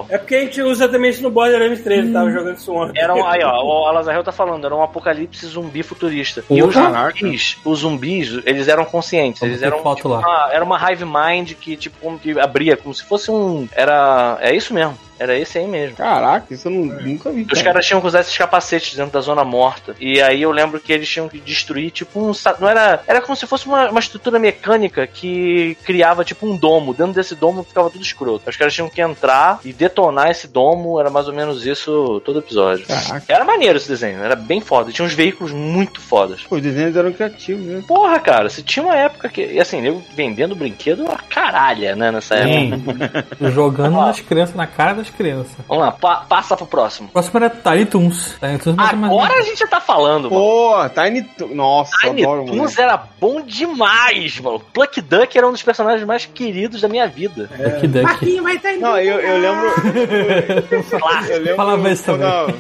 É porque a gente usa também isso no Borderlands 3, ele Hum. tava jogando isso ontem. Era um, aí, ó, o Alazarel tá falando, era um apocalipse zumbi futurista. E os zumbis, os zumbis, eles eram conscientes. Vamos Eles eram tipo, uma, era uma hive mind que tipo como que abria como se fosse um era é isso mesmo. Era esse aí mesmo. Caraca, isso eu não- nunca vi. Os caras tinham que usar esses capacetes dentro da zona morta. E aí eu lembro que eles tinham que destruir, tipo, um. Não era. Era como se fosse uma, uma estrutura mecânica que criava, tipo, um domo. Dentro desse domo ficava tudo escroto. Os caras tinham que entrar e detonar esse domo. Era mais ou menos isso todo episódio. Caraca. Era maneiro esse desenho, era bem foda. Tinha uns veículos muito fodas. Pô, os desenhos eram criativos, né? Porra, cara, se tinha uma época que. E assim, eu vendendo brinquedo a caralha, né, nessa época. Sim. Jogando nas crianças, na cara das crianças. Vamos lá, pa- passa pro próximo. O próximo era Tiny Toons. Tiny Toons mas- Agora a gente já tá falando, mano. Pô, Tiny Toons. Nossa, Tiny adoro, mano. Toons era bom demais, mano. Pluck Duck era um dos personagens mais queridos da minha vida. Duck Duck. Marquinho vai estar Não, eu, eu lembro. <laughs> Eu lembro Falava isso quando,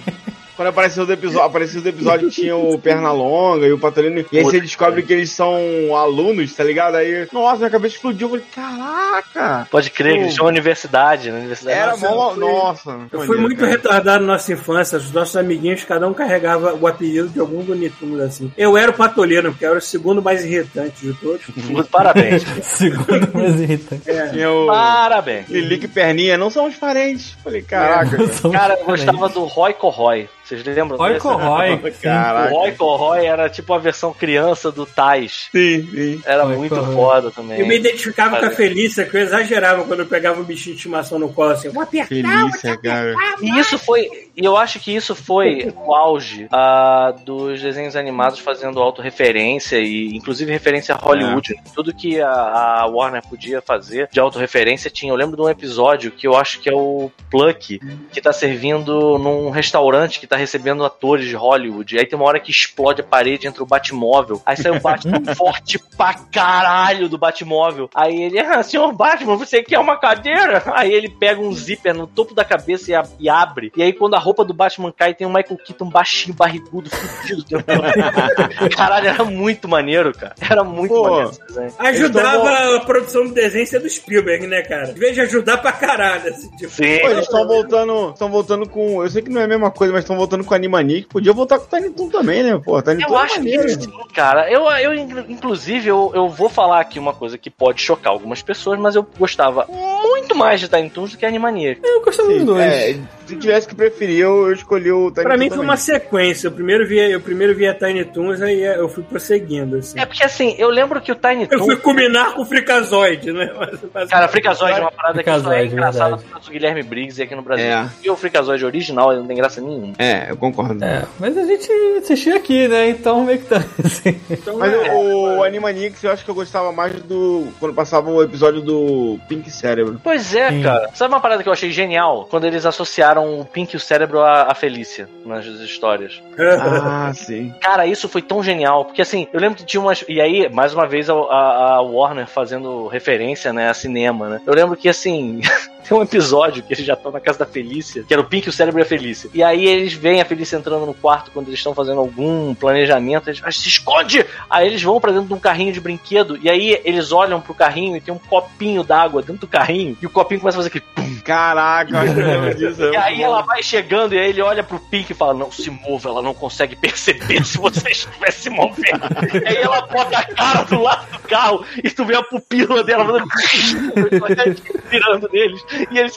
quando apareceu do episódio, apareceu do episódio tinha o Pernalonga e o Patolino. E aí você descobre que eles são alunos, tá ligado? Aí, nossa, minha cabeça explodiu. Eu falei, caraca! Pode crer, que Pô. eles tinham universidade, né? Universidade. Era Nossa, mó. eu fui- Nossa. Eu fui muito cara. retardado na nossa infância. Os nossos amiguinhos, cada um carregava o apelido de algum bonitudo assim. Eu era o patolino, porque eu era o segundo mais irritante de todos. <laughs> Parabéns. <laughs> Segundo mais irritante. É. O Parabéns. Lilique e Perninha, não somos parentes. Falei, caraca. Cara, eu gostava do Roy Corroy. Vocês lembram Roy desse? Corroy. <laughs> Caraca. O Roy Corroy era tipo a versão criança do Tais. Sim, sim. Era Roy muito Corroy. foda também. Eu me identificava com a. Felícia, que eu exagerava quando eu pegava um bichinho de estimação no colo, assim, vou apertar, vou Felícia, cara. E isso foi. E eu acho que isso foi o auge ah, dos desenhos animados fazendo autorreferência e inclusive referência a Hollywood. Tudo que a, a Warner podia fazer de autorreferência tinha. Eu lembro de um episódio que eu acho que é o Pluck, que tá servindo num restaurante que tá recebendo atores de Hollywood. E aí tem uma hora que explode a parede entre o Batmóvel. Aí sai o Batman <laughs> forte pra caralho do Batmóvel. Aí ele, ah, senhor Batman, você quer uma cadeira? Aí ele pega um zíper no topo da cabeça e, a- e abre. E aí quando a roupa do Batman cai, tem o Michael Keaton baixinho, barrigudo, fudido. <laughs> Caralho, era muito maneiro, cara. Era muito Pô. maneiro. Ajudava a produção do desenho ser do Spielberg, né, cara? De vez de ajudar pra caralho, assim, tipo. Sim. Pô, eles estão voltando, estão voltando com. Eu sei que não é a mesma coisa, mas estão voltando com Animaniac. Podia voltar com o Tiny Toon também, né? Pô, Tiny Eu Toon é acho que maneiro. sim, cara. Eu, eu inclusive, eu, eu vou falar aqui uma coisa que pode chocar algumas pessoas, mas eu gostava muito mais de Tiny Toons do que Animaniac. Eu gostava dos dois. é, se tivesse que preferir, eu, eu escolhi o Tiny Pra mim foi também. uma sequência. Eu primeiro via, eu primeiro via Tiny Toons, aí eu fui prosseguindo, assim. É porque assim, eu lembro que o Tiny Eu fui Toons. combinar com o Freakazoid, né? Mas- <laughs> mas- Cara, Freakazoid é uma parada que só é engraçada por causa do Guilherme Briggs aqui no Brasil. É. E o Freakazoid original ele não tem graça nenhuma. É, eu concordo. É, mas a gente assistia aqui, né? Então meio que tá <laughs> assim. Então, Mas é, o, o Animaniacs eu acho que eu gostava mais do. Quando passava o episódio do Pink Cérebro. Pois é, Sim. cara. Sabe uma parada que eu achei genial? Quando eles associaram o Pink e o cérebro à, à Felícia nas histórias. Ah, <laughs> sim. Cara, isso foi tão genial, porque assim, eu lembro que tinha umas. E aí, mais uma vez, a, a- Warner fazendo referência, né, a cinema, né? Eu lembro que assim. <laughs> Tem um episódio que eles já estão na casa da Felícia, que era o Pink, o cérebro e a Felícia. E aí eles veem a Felícia entrando no quarto quando eles estão fazendo algum planejamento. Eles falam, se esconde! Aí eles vão pra dentro de um carrinho de brinquedo. E aí eles olham pro carrinho e tem um copinho d'água dentro do carrinho. E o copinho começa a fazer aquele. pum. Caraca, <laughs> eu disso. é E aí muito ela bom. vai chegando e aí ele olha pro Pink e fala: Não se mova, ela não consegue perceber se você <laughs> estiver se movendo. e aí ela bota a cara do lado do carro e tu vê a pupila dela fazendo <laughs> virando neles. E eles.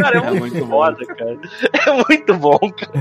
Cara, é, É muito, muito bom. foda, cara. É muito bom, cara.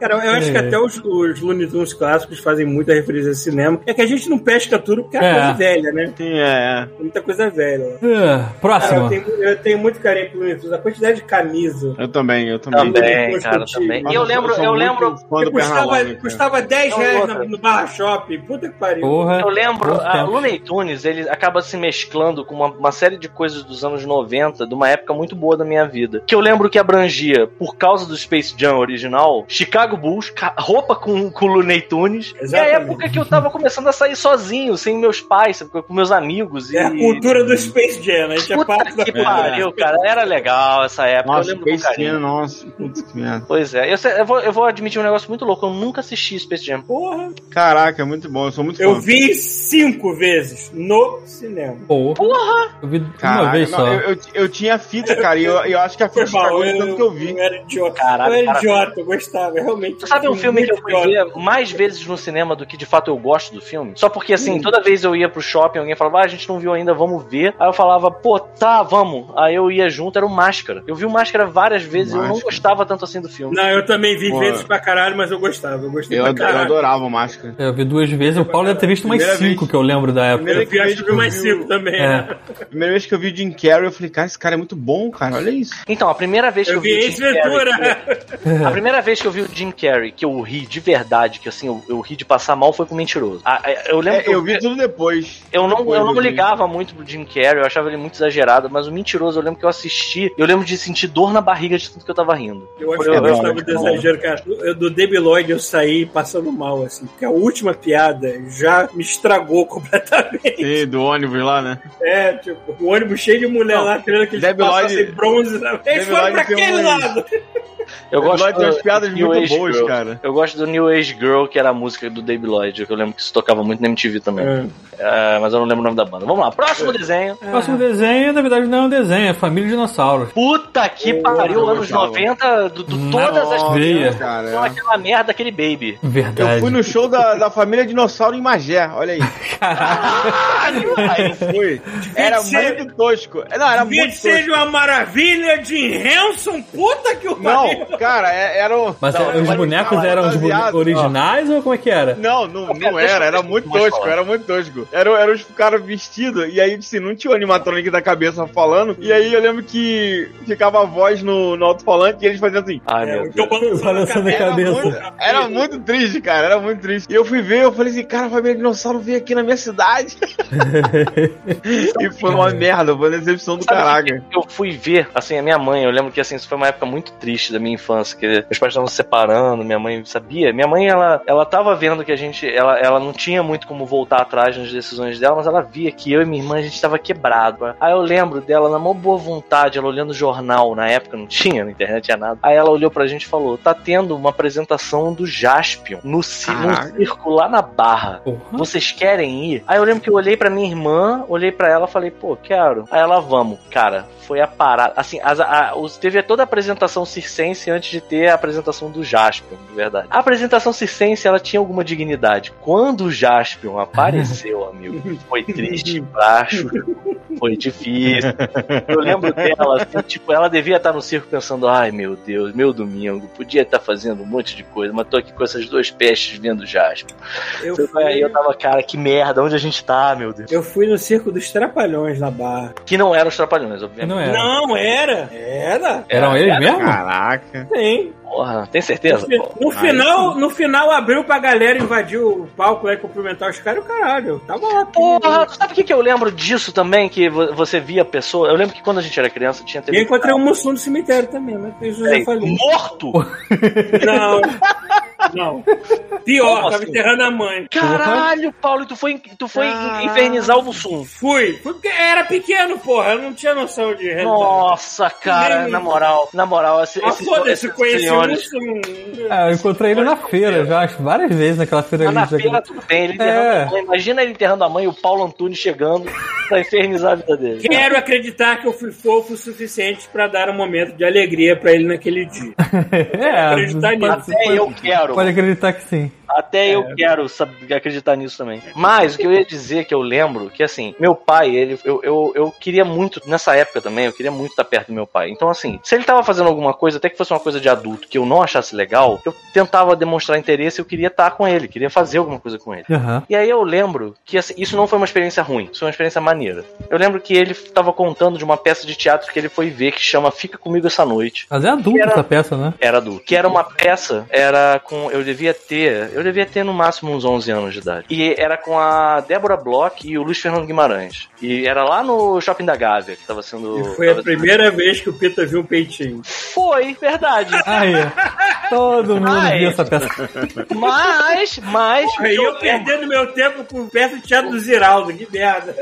Cara, eu acho que É. até os, os Looney Tunes clássicos fazem muita referência a cinema. É que a gente não pesca tudo porque é, É. coisa velha, né? Sim, é. Tem Muita coisa velha. lá. Ah, Cara, próximo. eu, tenho, eu tenho muito carinho pro Looney Tunes. A quantidade de camisa. Eu também, eu também. Também, cara, também. E eu lembro, eu muito lembro. custava, cara. custava 10 Não, reais no, no Barra Shopping. Puta que pariu. Porra. Eu lembro, a. Looney Tunes, ele acaba se mesclando com uma, uma série de coisas dos anos 90, de uma época muito boa da minha vida. Que eu lembro que abrangia, por causa do Space Jam original, Chicago Bulls, roupa com, com Looney Tunes. E a Exatamente. época que eu tava começando a sair sozinho, sem meus pais, com meus amigos. E... É a cultura do Space Jam, né? A gente é Puta parte da que pariu, cara. Era legal essa época. Nossa, eu lembro Space. Jam, nossa, putz, que merda. Pois é, eu, eu vou, eu vou admitir um negócio muito louco, eu nunca assisti Space Jam. Porra. Caraca, é muito bom, eu sou muito Eu fã. vi cinco vezes no cinema. Pô. Eu vi uma Caraca, vez não, só. eu, eu, eu tinha fita, cara, e eu, eu acho que a fita estragou de tanto que eu vi. eu era idiota. Caralho, eu era cara. idiota, eu gostava, realmente. Tu sabe um filme que eu fui ver mais vezes no cinema do que de fato eu gosto do filme? Só porque, Hum. assim, toda vez eu ia pro shopping, alguém falava, ah, a gente não viu ainda, vamos ver. Aí eu falava, pô, tá, vamos. Aí eu ia junto, era o Máscara. Eu vi o Máscara várias vezes e eu não Máscara. gostava tanto assim do filme. Não, eu também vi Pô. vezes pra caralho, mas eu gostava. Eu gostei Eu, pra eu adorava o Máscara. Eu vi duas vezes, o Paulo deve ter visto umas Primeira cinco vez. que eu lembro da época. Primeira Eu vi, acho que eu vi mais eu cinco também. É. né? Primeira vez que eu vi o Jim Carrey, eu falei, cara, esse cara é muito bom, cara, olha isso. Então, a primeira vez que eu, Eu vi vi Jim Carrey... Ventura. A primeira vez que eu vi o Jim Carrey, que eu ri de verdade, que assim, eu, eu ri de passar mal, foi com Mentiroso. Ah, é, eu lembro É, que eu vi tudo depois. Eu não, Depois eu não ligava muito pro Jim Carrey, eu achava ele muito exagerado, mas o mentiroso eu lembro que eu assisti, eu lembro de sentir dor na barriga de tanto que eu tava rindo. Eu acho que eu gostava do exagero, cara. Eu, do Debi Lloyd eu saí passando mal, assim. Porque a última piada já me estragou <laughs> completamente. Sim, do ônibus lá, né? É, tipo, o ônibus cheio de mulher Não, lá querendo que eles passassem Lloyd- bronze. Né? Eles foram Lloyd pra aquele umas- lado. Eu gosto Lloyd tem umas piadas New muito Age boas, Girl. cara. Eu gosto do New Age Girl, que era a música do Dave Lloyd, que eu lembro que isso tocava muito na MTV também. É. É, mas eu não lembro o nome da banda. Vamos lá, próximo desenho. O próximo desenho, na verdade, não é um desenho, é Família Dinossauros. Puta que pariu, anos gostava. 90, do, do- todas as cara. são aquela merda, aquele baby. Verdade. Eu fui no show da, da família Dinossauro em Magé, olha aí. <laughs> Aí eu fui. Era ser- muito tosco. Não, era Devia muito ser tosco. uma maravilha de Hanson, puta que o pariu. Não, cara, é- era o. Mas não, é, os bonecos um eram os baseado, ó. originais ou como é que era? Não, não, não Deixa- era, era muito tosco, era muito tosco. Era, era os caras vestidos, e aí, assim, não tinha o animatronic da cabeça falando, e aí eu lembro que ficava a voz no, no alto-falante e eles faziam assim. Ai, É, meu eu tô Deus. balançando a cabeça. Era cabeça. muito, era muito triste, cara, era muito triste. E eu fui ver, eu falei assim, cara, a família dinossauro veio aqui na minha cidade. <laughs> e foi uma merda, foi uma decepção do Sabe caraca. Eu fui ver, assim, a minha mãe, eu lembro que assim, isso foi uma época muito triste da minha infância, que meus pais estavam se separando, minha mãe sabia. Minha mãe, ela, ela tava vendo que a gente, ela, ela não tinha muito como voltar atrás nas decisões dela, mas ela via que eu e minha irmã, a gente tava quebrado. Aí eu lembro dela, na maior boa vontade, ela olhando o jornal, na época não tinha, na internet tinha nada. Aí ela olhou pra gente e falou, tá tendo uma apresentação do Jaspion no, ci- Caraca. circo lá na Barra. Porra. Vocês querem ir? Aí eu lembro que eu olhei pra minha irmã, olhei pra ela e falei, pô, quero. Aí ela, vamos. Cara, foi a parada. Assim, as- a- os- teve toda a apresentação circense antes de ter a apresentação do Jaspion, de verdade. A apresentação circense, ela tinha alguma dignidade. Quando o Jaspion apareceu, <laughs> amigo, foi triste embaixo, foi difícil. Eu lembro dela, assim, tipo, ela devia estar no circo pensando, ai meu Deus, meu domingo, podia estar fazendo um monte de coisa, mas tô aqui com essas duas pestes vendo o Jaspion. Eu Aí eu fui, tava, cara, que merda, onde a gente tá, meu Deus? eu fui no Circo dos Trapalhões na Barra. Que não eram os trapalhões, obviamente. Não era. Não, era. Era. Eram eles mesmo? Caraca. Sim. Porra, tem certeza? No, no final, no final abriu pra galera invadir o palco e cumprimentar os caras e o caralho. Tava lá. Porra, sabe o que, que eu lembro disso também? Que vo- você via a pessoa. Eu lembro que quando a gente era criança tinha E TV. eu encontrei o Mussum no cemitério também, mas isso eu já falei. morto? Não. <laughs> Não. Pior, Como tava assim? enterrando a mãe. Caralho, Paulo, e tu foi, tu foi Caralho. infernizar o Mussum. Fui. Fui porque era pequeno, porra. Eu não tinha noção de realidade. Nossa, cara, Nem- na moral, na moral, esse, Ah, esses, foda-se, conheci o Mussum. Ah, eu encontrei ele na feira já, acho, várias vezes naquela feira Mas na feira tudo bem, ele enterrando É. a mãe. Imagina ele enterrando a mãe e o Paulo Antunes chegando <laughs> pra infernizar a vida dele. Quero acreditar que eu fui fofo o suficiente pra dar um momento de alegria pra ele naquele dia. <laughs> é, acreditar nisso. Até eu quero. Pode acreditar que sim. Até eu quero sab- acreditar nisso também. Mas o que eu ia dizer que eu lembro, que assim, meu pai, ele, eu, eu, eu queria muito, nessa época também, eu queria muito estar perto do meu pai. Então, assim, se ele tava fazendo alguma coisa, até que fosse uma coisa de adulto, que eu não achasse legal, eu tentava demonstrar interesse, eu queria estar com ele, queria fazer alguma coisa com ele. Aham. E aí eu lembro que assim, isso não foi uma experiência ruim, isso foi uma experiência maneira. Eu lembro que ele tava contando de uma peça de teatro que ele foi ver que chama Fica Comigo Essa Noite. Mas é adulto Era- essa peça, né? Era adulto. Que era uma peça, era com. Eu devia ter. Eu devia ter no máximo uns 11 anos de idade. E era com a Débora Bloch e o Luiz Fernando Guimarães. E era lá no Shopping da Gávea que tava sendo. E foi a tava- primeira vez que o Pita viu um peitinho. Foi, verdade. Aí, Todo mundo Mas- viu essa peça. Mas, mas. Porra, e eu perdendo meu tempo com peça de teatro do Ziraldo, que merda.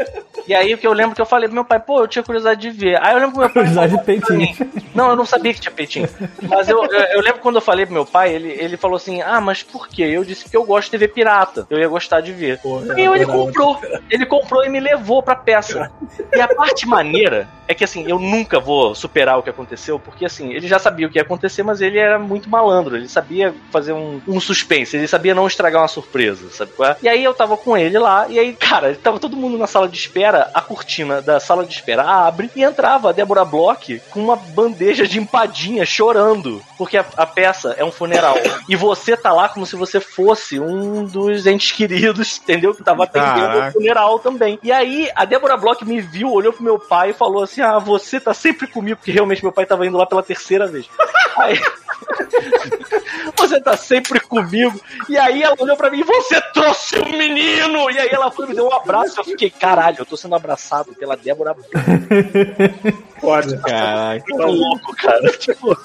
E aí o que eu lembro que eu falei pro meu pai, pô, eu tinha curiosidade de ver. Aí eu lembro que meu pai. Curiosidade de peitinho. Não, eu não sabia que tinha peitinho. Mas eu, eu, eu lembro quando eu falei pro meu pai, ele, ele falou assim: Ah, mas por quê? Eu disse que eu gosto de TV pirata. Eu ia gostar de ver. Porra, e eu, ele comprou. Ele comprou e me levou pra peça. E a parte maneira é que assim, eu nunca vou superar o que aconteceu, porque assim, ele já sabia o que ia acontecer, mas ele era muito malandro. Ele sabia fazer um, um suspense, ele sabia não estragar uma surpresa, sabe qual é? E aí eu tava com ele lá, e aí, cara, tava todo mundo na sala de espera, a cortina da sala de espera abre e entrava a Débora Bloch com uma bandeja de empadinha chorando, porque a, a peça é um funeral. E você tá lá como se você fosse um dos entes queridos, <laughs> entendeu? Que tava atendendo o funeral também. E aí a Débora Bloch me viu, olhou pro meu pai e falou assim: Ah, você tá sempre comigo, porque realmente meu pai tava indo lá pela terceira vez. <laughs> Aí. <laughs> Você tá sempre comigo. E aí ela olhou pra mim, você trouxe um menino! E aí ela foi me deu um abraço. Eu fiquei, caralho, eu tô sendo abraçado pela Débora Bloch. Foda. Caraca. Muito louco, cara. Tipo.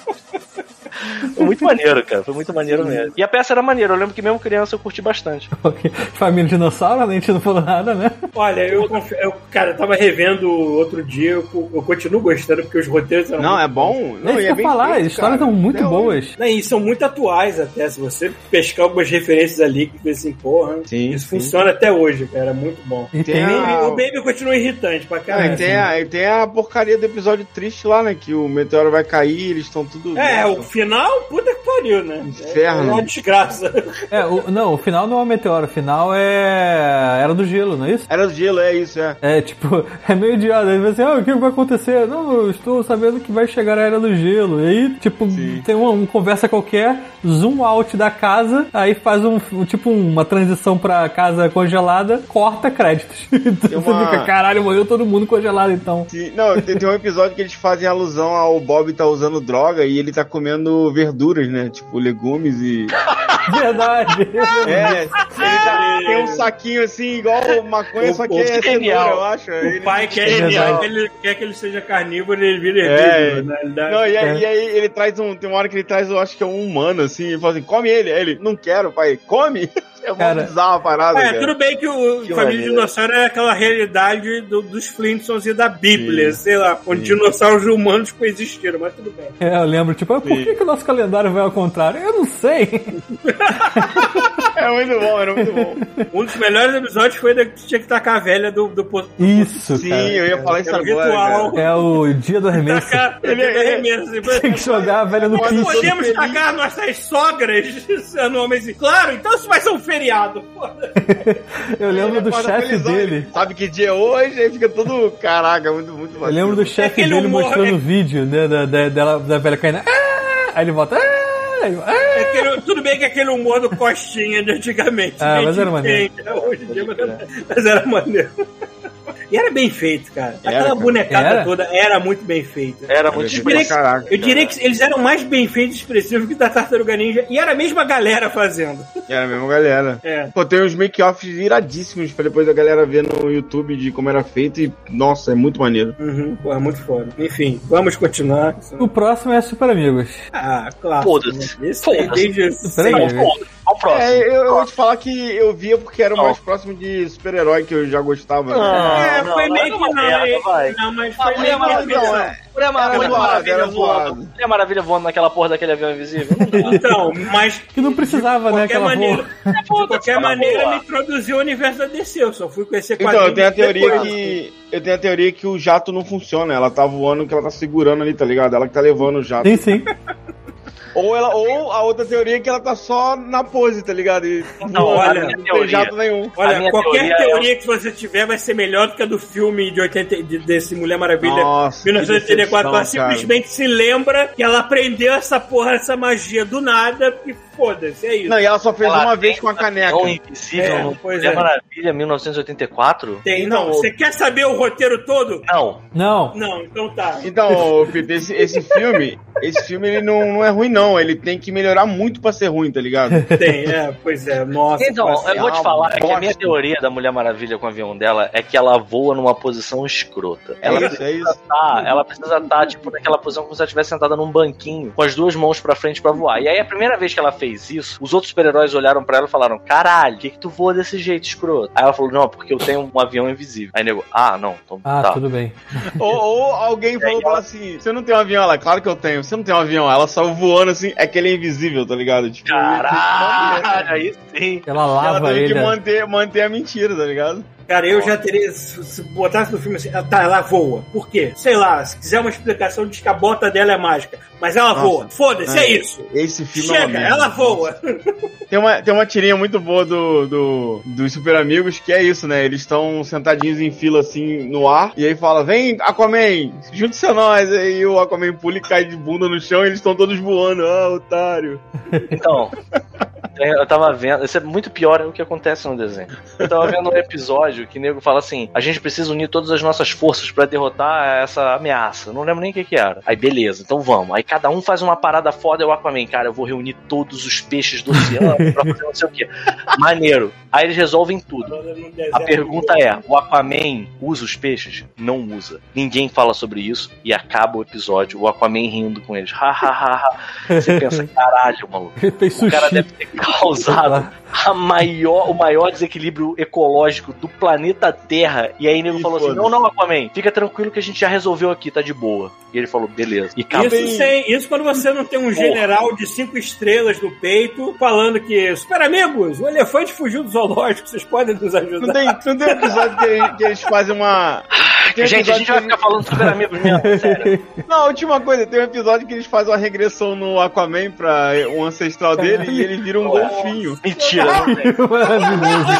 <laughs> Foi muito maneiro, cara. Foi muito maneiro mesmo. E a peça era maneira. Eu lembro que mesmo criança eu curti bastante. <laughs> Ok. Família dinossauro, a gente não falou nada, né? Olha, eu, eu, cara, eu tava revendo outro dia, eu, eu continuo gostando, porque os roteiros eram Não, muito é bom? Não, é e que eu bem ia falar, feito, as histórias estão muito hoje. boas. Não, e são muito atuais até. Se você pescar algumas referências ali, que vê assim, porra, Sim, isso sim. funciona até hoje, cara. É muito bom. E Tem tem, a- O Baby continua irritante pra Não, caralho. e, tem a, tem a porcaria do episódio triste lá, né? Que o meteoro vai cair, eles estão tudo. É, o Nossa. Final, puta que pariu, né? Inferno. É uma desgraça. É, o, não, o final não é um meteoro, o final é. Era do gelo, não é isso? Era do gelo, é isso, é. É, tipo, <laughs> é meio idiota. Ele vai assim, ah, o que vai acontecer? Não, eu estou sabendo que vai chegar a era do gelo. E aí, tipo, Sim. tem uma, uma conversa qualquer, zoom out da casa, aí faz um, um- tipo, uma transição pra casa congelada, corta créditos. <laughs> Então uma- Você fica, caralho, morreu todo mundo congelado então. Sim, Não, tem, tem um episódio que eles fazem alusão ao Bob tá usando droga e ele tá comendo verduras, né? Tipo, legumes e. <laughs> Verdade. É, ele tá- tem um saquinho assim, igual maconha, O- só que o- é cenoura, genial. eu acho. O Ele- pai quer, Genial. quer, que ele, quer que ele seja carnívoro e ele vira É, herbívoro, na realidade. Não, e aí, É. e aí ele traz um. Tem uma hora que ele traz, eu acho que é um humano, assim, e fala assim, come ele. Aí ele, não quero, pai, come? <laughs> É uma Cara. bizarra a parada, É, cara. tudo bem que o Que Família maneiro. Dinossauro é aquela realidade do- dos Flintstones e da Bíblia, Sim. sei lá, onde dinossauros e humanos coexistiram, mas tudo bem. É, eu lembro, tipo, ah, por Sim. que, que o nosso calendário vai ao contrário? Eu não sei. <laughs> É muito bom, era muito bom. Um dos melhores episódios foi da que tinha que tacar a velha do, do, do Isso, Sim, cara. eu ia falar isso Era agora. ritual. cara. É o dia do arremesso. tacar Ele- ele, ele- arremesso. Tem que jogar a velha no Nós piso. podemos tacar nossas sogras anualmente. Claro, então isso vai ser um feriado. <laughs> Eu lembro do Acorda chefe dele. ele Sabe que dia é hoje? Aí fica todo. Caraca, muito, muito Eu lembro do chefe dele humor, mostrando é- o vídeo, né, da, da velha caindo. "Ah!" Aí ele volta. "Ah!" "Ah!" É aquele- tudo bem que aquele humor do Costinha de antigamente. Ah, mas era maneiro. né, Hoje em dia, mas era, mas era maneiro. E era bem feito, cara. Era, Aquela cara. bonecada Era? toda era muito bem feita. Era muito Eu diria, que, Caraca, eu diria que eles eram mais bem feitos e expressivos que da Tartaruga Ninja. E era a mesma galera fazendo. Era a mesma galera. É. Pô, tem uns make-offs iradíssimos pra depois a galera ver no YouTube de como era feito e, nossa, é muito maneiro. Uhum, pô, é muito foda. Enfim, vamos continuar. O próximo é Super Amigos. Ah, claro. Foda-se. Esse Foda-se. desde Peraí. Não, próximo. É, eu, eu vou te falar que eu via porque era o mais próximo de super-herói que eu já gostava. Não. É, não, foi não, meio que não, merda, não, mas Ah, foi meio que Maravilha, não. é. Mulher Maravilha, voando. Mulher Maravilha voando naquela porra daquele avião invisível. Então, mas Que não precisava, né, qualquer aquela maneira, porra. <laughs> de qualquer maneira me introduziu o universo da DC. Eu só fui conhecer Então, eu tenho a teoria que. Eu tenho a teoria que o jato não funciona. Ela tá voando que ela tá segurando ali, tá ligado? Ela que tá levando o jato. Sim, sim. <laughs> Ou, ela, ou a outra teoria é que ela tá só na pose, tá ligado? E Não, olha, não tem jato nenhum. Olha, qualquer teoria teoria, é- que você tiver vai ser melhor do que a do filme de 80, de- desse Mulher Maravilha Nossa, que 1984. Ela decepção, cara. simplesmente se lembra que ela aprendeu essa porra, essa magia do nada e foda-se, é isso. Não, e ela só fez Ela uma vez com a caneca. Invisível É, no pois Mulher é. Maravilha 1984? Tem, não. Você quer saber o roteiro todo? Não. Não. Não, então tá. Então, Peter, esse, esse filme, esse filme ele não, não é ruim, não. Ele tem que melhorar muito pra ser ruim, tá ligado? Tem, é, pois é, nossa. Então, pode eu vou te falar é que a minha teoria da Mulher Maravilha com o avião dela é que ela voa numa posição escrota. Ela É isso, é isso. tá, ela precisa estar, tipo, naquela posição como se ela estivesse sentada num banquinho, com as duas mãos pra frente pra voar. E aí, a primeira vez que ela fez isso, os outros super-heróis olharam pra ela e falaram: Caralho, por que, que tu voa desse jeito, escroto? Aí ela falou: Não, porque eu tenho um avião invisível. Aí nego, ah, não, então Ah, tá. tudo bem. <laughs> Ou, ou alguém falou pra ela assim: Você não tem um avião? Ela, claro que eu tenho. Você não tem um avião? Ela saiu voando assim, é que ele é invisível, tá ligado? Tipo, Caralho, <laughs> aí sim. Ela ela lava teve ele. que manter, manter a mentira, tá ligado? Cara, eu já teria. Se se botasse no filme assim, ah, tá, ela voa. Por quê? Sei lá, se quiser uma explicação, diz que a bota dela é mágica. Mas ela Nossa. voa. Foda-se, é, É. isso. Esse filme é Chega, merda. ela voa. <laughs> Tem uma, tem uma tirinha muito boa do, do, dos Super Amigos que é isso, né? Eles estão sentadinhos em fila assim no ar, e aí fala: Vem, Aquaman, junte-se a nós. Aí o Aquaman pula e cai de bunda no chão e eles estão todos voando. Ah, otário. Então, <laughs> eu tava vendo. Isso é muito pior do que acontece no desenho. Eu tava vendo um episódio que o nego fala assim: a gente precisa unir todas as nossas forças pra derrotar essa ameaça. Não lembro nem o que, que era. Aí, beleza, então vamos. Aí cada um faz uma parada foda e o Aquaman, cara, eu vou reunir todos os peixes do oceano pra fazer não sei o quê. <laughs> Maneiro. Aí eles resolvem tudo. A pergunta é: o Aquaman usa os peixes? Não usa. Ninguém fala sobre isso e acaba o episódio, o Aquaman rindo com eles. Ha, ha, ha, ha. Você pensa, caralho, maluco. Ele fez O cara sushi. deve ter <laughs> causado a maior, o maior desequilíbrio ecológico do planeta Terra. E aí ele Ih, falou assim. Não, não, Aquaman, fica tranquilo que a gente já resolveu aqui, tá de boa. E ele falou: beleza. E acabou. Isso, sem, isso quando você não tem um general de cinco estrelas no peito falando que, super amigos, o elefante fugiu do zoológico, vocês podem nos Não ajudar. tem, não tem episódio que, ele- que eles fazem uma. Tem Gente, a gente que vai ficar falando super <laughs> amigos mesmo, sério. Não, a última coisa, tem um episódio que eles fazem uma regressão no Aquaman pra um ancestral dele e ele vira um golfinho. Mentira. Maravilhoso.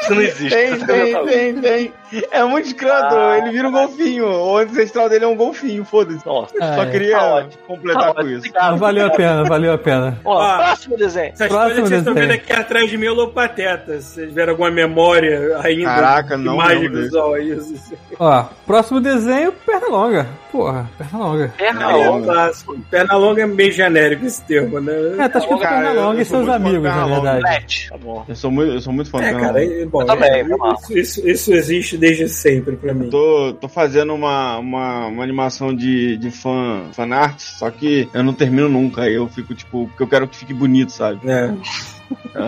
isso não existe. Tem, tem, tem, tem. É muito escroto, Ah. ele vira um golfinho. O ancestral dele é um golfinho, foda-se. Nossa, Só é. queria Tá ótimo. completar tá com isso. obrigado. Valeu a pena, valeu a pena. Ó, próximo desenho. Essa Próximo história que vocês estão vendo aqui atrás de mim é o Lopateta. Se vocês tiverem alguma memória ainda Caraca, não imagem visual isso. <laughs> Ó, próximo desenho, perna longa. Porra, perna longa. Perna é um longa. clássico. Perna longa é meio genérico esse termo, né? É, tá escrito Cara, perna longa e seus amigos, na verdade. Tá bom. Eu sou muito, eu sou muito fã É, Perna cara, Longa. é, bom, Eu também, é, isso, isso, isso existe desde sempre pra mim. Tô, tô fazendo uma, uma, uma animação de, de fan, fan art, só que eu não termino nunca. Aí eu fico, tipo, porque eu quero que fique bonito, sabe? É. <laughs>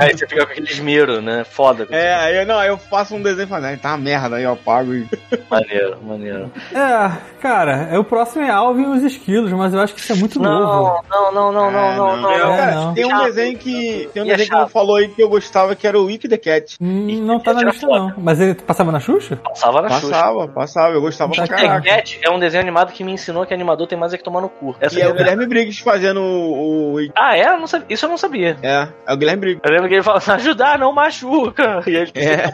Aí você fica com aquele esmero, né? Foda. É, aí eu, não, aí eu faço um desenho e falo, "Ai, tá uma merda, aí eu apago e. <laughs> Maneiro, maneiro. É, cara, é, o próximo é Alvin e os esquilos, mas eu acho que isso é muito novo. Não, não, não, não, não, É, não, não. É, Cara, não. tem um Chato. desenho que. Tem um E é desenho que não falou aí que eu gostava, que era o Wiki the Cat. Hum, Não tá na lista, não. Mas ele passava na Xuxa? Passava na Xuxa. Passava, passava, eu gostava pra The caraca. Cat é um desenho animado que me ensinou que animador tem mais é que tomar no cu. Essa E é o é Guilherme Briggs fazendo o. o- Ah, é? Não sabia. Isso eu não sabia. É, é o Guilherme Briggs. Eu lembro que ele falava, ajudar, não machuca. <laughs> E aí ele É,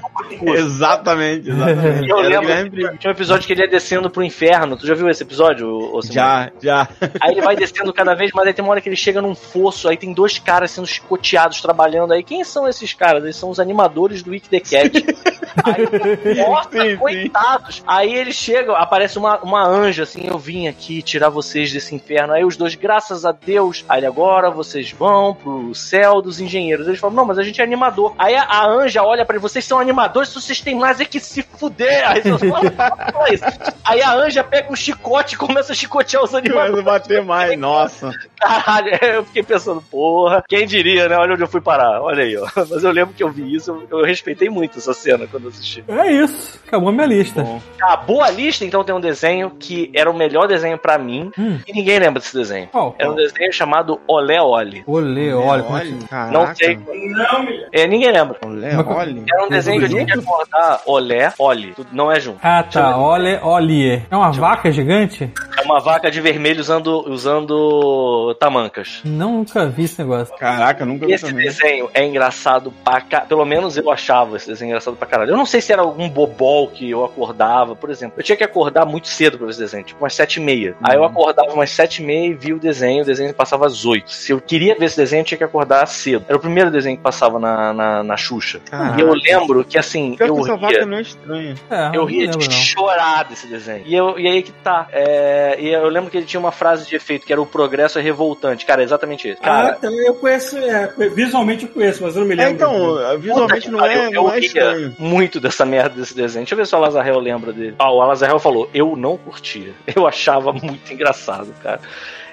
exatamente, exatamente. E eu Era lembro que tinha um episódio que ele ia descendo pro inferno. Tu já viu esse episódio, ô? Já, já. Aí ele vai descendo cada vez mais, aí tem uma hora que ele chega num fosso, aí tem dois caras sendo chicoteados trabalhando aí. Quem são esses caras? Eles são os animadores do Wiki the Cat. <laughs> aí, nossa, Sim, sim. coitados. Aí eles chegam, aparece uma, uma anja assim, eu vim aqui tirar vocês desse inferno. Aí os dois, graças a Deus, aí agora vocês vão pro céu dos engenheiros. Eles falam, não, mas a gente é animador. Aí a, a anja olha pra ele, vocês são animadores, vocês têm mais é que se fuder. Aí, eles falam, "Não, não é isso." Aí a anja pega um chicote e começa a chicotear os animadores. Não bater mais, <laughs> nossa. Caralho, eu fiquei pensando, porra, quem diria, né? Olha onde eu fui parar, olha aí, ó. <laughs> Mas eu lembro que eu vi isso, eu, eu respeitei muito essa cena quando eu assisti. É isso. Acabou a minha lista. Bom. Acabou a lista, então tem um desenho que era o melhor desenho pra mim, Hum. e ninguém lembra desse desenho. Qual? Era um desenho chamado Olé Olé. Olê, olha. como é que- caraca. Não sei. Não. É, ninguém lembra. Olé, Mas- olha. Era um desenho que eu tinha que acordar Olé, Olhe. Tudo não é junto. Ah, tá. Olé, olhe. É uma vaca gigante? É uma vaca de vermelho usando, usando Tamancas. Nunca vi esse negócio. Caraca, nunca vi Esse também. desenho é engraçado pra ca... Pelo menos eu achava esse desenho engraçado pra caralho. Eu não sei se era algum bobol que eu acordava, por exemplo. Eu tinha que acordar muito cedo pra ver esse desenho, tipo umas sete e meia. Aí eu acordava umas sete e meia e via o desenho, o desenho passava às oito. Se eu queria ver esse desenho, eu tinha que acordar cedo. Era o primeiro desenho que passava na, na, na Xuxa. Caraca. E eu lembro que assim, Pior eu que ria, vaca não é estranha. É, eu ria lembro, de não. chorar desse desenho. E, eu, e aí que tá. É, e eu lembro que ele tinha uma frase de efeito que era o progresso é revoltante. Cara, é exatamente isso. Ah, Cara, então eu conheço, é, visualmente eu conheço, mas eu não me É, lembro. então, visualmente não é, eu, não é ria estranho. muito dessa merda desse desenho. Deixa eu ver se o Alazarel lembra dele. Ah, o Alazarel falou: Eu não curtia. <laughs> Eu achava muito engraçado, cara.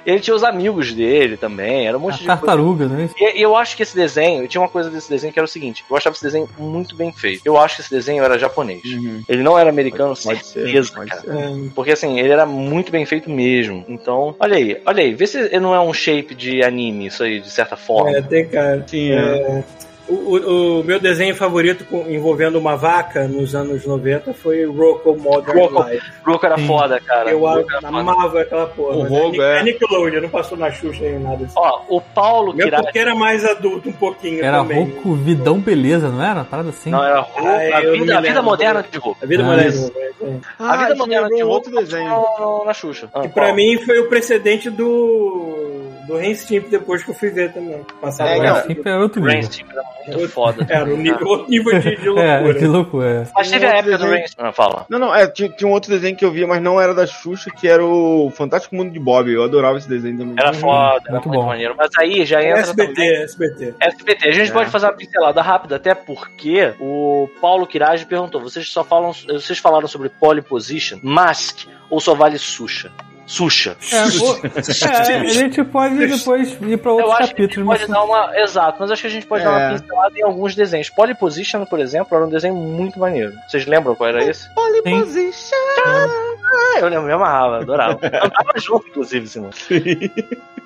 Ele tinha os amigos dele também, era um monte A de coisa. tartaruga, né? E e eu acho que esse desenho, tinha uma coisa desse desenho que era o seguinte: eu achava esse desenho muito bem feito. Eu acho que esse desenho era japonês. Uhum. Ele não era americano, Pode ser, certeza, pode cara. ser. É, Porque assim, ele era muito bem feito mesmo. Então, olha aí, olha aí, vê se ele não é um shape de anime, isso aí, de certa forma. é, tem cara. Sim, é. O, o- o meu desenho favorito com- envolvendo uma vaca nos anos 90 foi Rocco Modern Rocco. Life. Broco era Sim. foda, cara. Eu era foda. amava aquela porra. O mas Rogo, é é. Nickelodeon, não passou na Xuxa nem nada assim. Ó, o Paulo Meu Kirati. porque era mais adulto um pouquinho Era também. Rouco Vidão Beleza, não era? Parada assim. Não, era Roku, Ah, a, vida, a vida moderna de Roku. A vida Ah, moderna. isso. né? A Ah, vida isso moderna de um Roku outro desenho. na Xuxa. Ah, E pra qual? mim foi o precedente do do Ren Stimp depois que eu fui ver também. Passava É, não. Sempre era outro nível. Stick era muito foda. Era um nível, outro <laughs> nível de, de É, loucura. de loucura. Mas teve Um a época do desenho. Rain Stick. Ah, fala. Não, não, é, tinha, tinha um outro desenho que eu via, mas não era da Xuxa, que era o Fantástico Mundo de Bob. Eu adorava esse desenho também. Era foda, era muito muito, bom. maneiro. Mas aí já entra SBT, também. SBT. SBT. A gente É. pode fazer uma pincelada rápida, até porque o Paulo Kirage perguntou: vocês só falam. Vocês falaram sobre polyposition, mask ou só vale Xuxa? Xuxa. É, o- é, a gente pode depois ir pra Eu outros capítulos. pode mas- dar uma. Exato, mas acho que a gente pode dar É. uma pincelada em alguns desenhos. Polyposition, por exemplo, era um desenho muito maneiro. Vocês lembram qual era esse? Polyposition. Ah, eu lembro, me amarrava, adorava. <laughs> Eu tava junto, inclusive, Simão.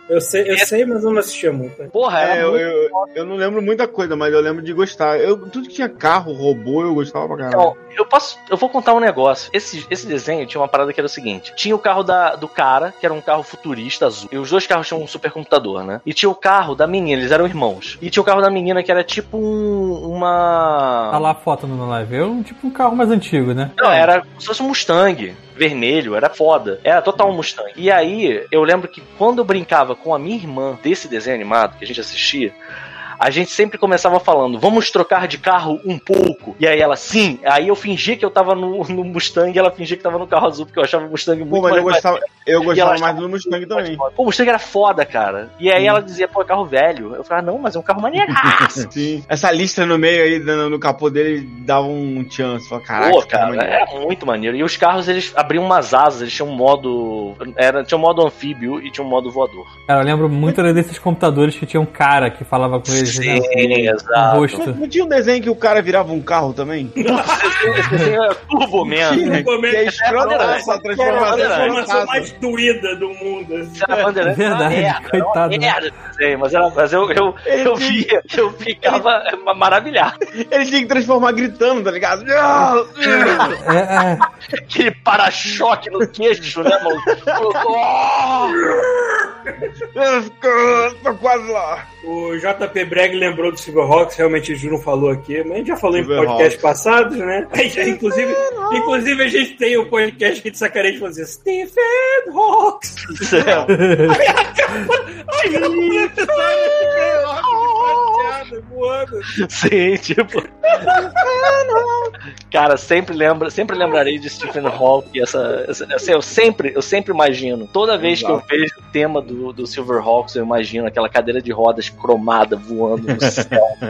Eu sei, eu sei, mas eu não assistia muito. né? Porra, era É, eu, eu, eu não lembro muita coisa, mas eu lembro de gostar. Eu, tudo que tinha carro, robô, eu gostava pra caralho. Então, eu posso. Eu vou contar um negócio. Esse, esse desenho tinha uma parada que era o seguinte: tinha o carro da, do cara, que era um carro futurista azul. E os dois carros tinham um supercomputador, né? E tinha o carro da menina, eles eram irmãos. E tinha o carro da menina que era tipo um, uma. Tá lá a foto no live. É um, tipo um carro mais antigo, né? Não, era como se fosse um Mustang vermelho, era foda. Era total um Mustang. E aí, eu lembro que quando eu brincava com a minha irmã desse desenho animado que a gente assistia, a gente sempre começava falando, vamos trocar de carro um pouco. E aí ela, sim. Aí eu fingia que eu tava no, no Mustang e ela fingia que tava no carro azul, porque eu achava o Mustang muito Pô, mas eu mais gostava, eu E gostava mais do Mustang também. Pô, o Mustang era foda, cara. E aí ela dizia, pô, é carro velho. Eu falava, não, mas é um carro maneiraço. <laughs> Sim. Essa lista no meio aí, no, no capô dele, dava um chance. Fala, Caraca, Pô, cara é cara, maneiro. era muito maneiro. E os carros, eles abriam umas asas, eles tinham um modo. Era, tinha um modo anfíbio e tinha um modo voador. Cara, eu lembro muito desses computadores que tinha um cara que falava com eles. né? Sim, Um exato. rosto. Não, não tinha um desenho que o cara virava um carro também? Esse desenho é Turbo Man. Tinha, Turbo Man. que é escroto, É, essa Que era a transformação. transformação é mais doída do mundo. assim. Era Bandeirantes, Verdade, era merda, coitado, Era né? desenho, mas, era, mas eu, eu, eu via, eu ficava maravilhado. Ele tinha que transformar gritando, tá ligado? É, é. Aquele para-choque no queixo, né, mano? <laughs> Tô quase lá. O JP Breg lembrou do Silverhawks, realmente o Ju não falou aqui, mas a gente já falou em Silverhawks. podcasts passados, né? Gente, inclusive, inclusive, a gente tem o podcast que de sacanagem assim, Stephen Hawks! Área, <laughs> Stephen Hawks, voando. Sim, tipo. Cara, sempre lembra, sempre lembrarei de Stephen Hawking. Essa, essa, assim, eu sempre, eu sempre imagino. Toda vez que eu vejo o tema do, do Silverhawks, eu imagino aquela cadeira de rodas cromada voando no céu.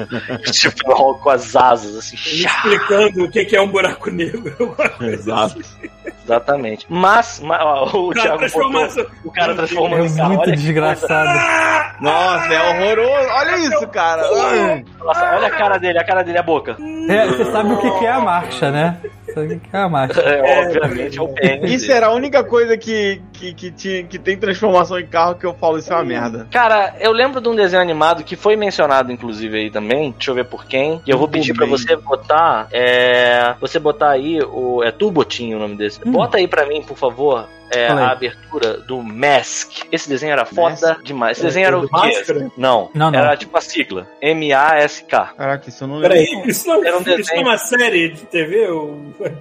<laughs> Stephen Hawking com as asas, assim. Explicando o que que é um buraco negro. Exato. Exatamente. Mas, mas, ó, o Cara, Thiago botou o cara É transformando carro. muito desgraçado. Nossa, é horroroso. Olha isso, cara. Nossa, olha a cara dele, a cara dele, a boca. É, você sabe o que que é a marcha, né? Isso aqui é a marcha. É, obviamente é o pênis. Isso era a única coisa que, que, que, tinha, que tem transformação em carro que eu falo, isso é uma merda. Cara, eu lembro de um desenho animado que foi mencionado, inclusive, aí também. Deixa eu ver por quem. E eu vou pedir pra bem. você botar. É. Você botar aí o. É Turbotinho o nome desse. Bota aí pra mim, por favor. É, a abertura do Mask. Esse desenho era foda Mask? demais. Esse desenho era o do quê? Máscara? Não, Não, não. Era tipo a sigla. M-A-S-K. Caraca, isso eu não lembro. Peraí, isso não, Era um isso não é desenho. uma série de TV? Ou...